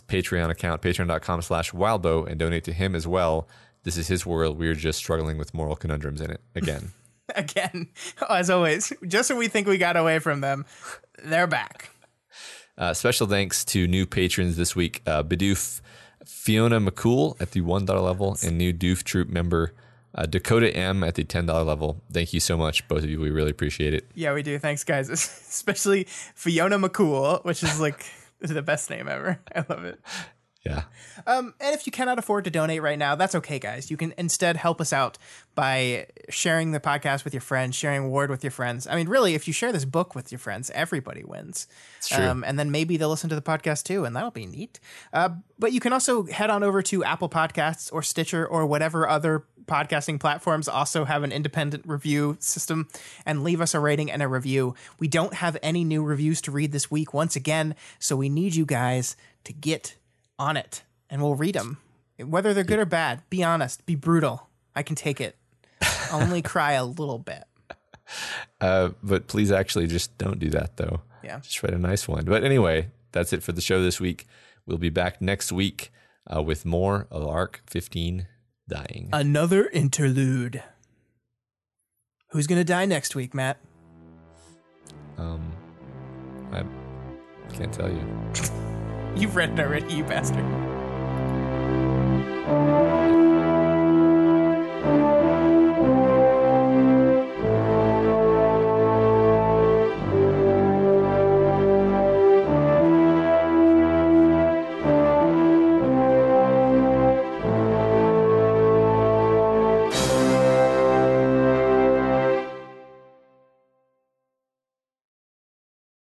Patreon account, patreon.com slash wildbow, and donate to him as well. This is his world. We're just struggling with moral conundrums in it again. again, as always, just when we think we got away from them, they're back. Uh, special thanks to new patrons this week uh, Bidoof, Fiona McCool at the $1 level, and new Doof Troop member uh, Dakota M at the $10 level. Thank you so much, both of you. We really appreciate it. Yeah, we do. Thanks, guys. Especially Fiona McCool, which is like the best name ever. I love it. Yeah. Um, and if you cannot afford to donate right now, that's okay, guys. You can instead help us out by sharing the podcast with your friends, sharing Ward with your friends. I mean, really, if you share this book with your friends, everybody wins. true. Um, and then maybe they'll listen to the podcast too, and that'll be neat. Uh, but you can also head on over to Apple Podcasts or Stitcher or whatever other podcasting platforms also have an independent review system and leave us a rating and a review. We don't have any new reviews to read this week once again, so we need you guys to get on it and we'll read them. Whether they're good or bad, be honest, be brutal. I can take it. Only cry a little bit. Uh, but please actually just don't do that, though. Yeah. Just write a nice one. But anyway, that's it for the show this week. We'll be back next week uh, with more of Arc 15 dying. Another interlude. Who's going to die next week, Matt? Um, I can't tell you. You've read it already, you bastard.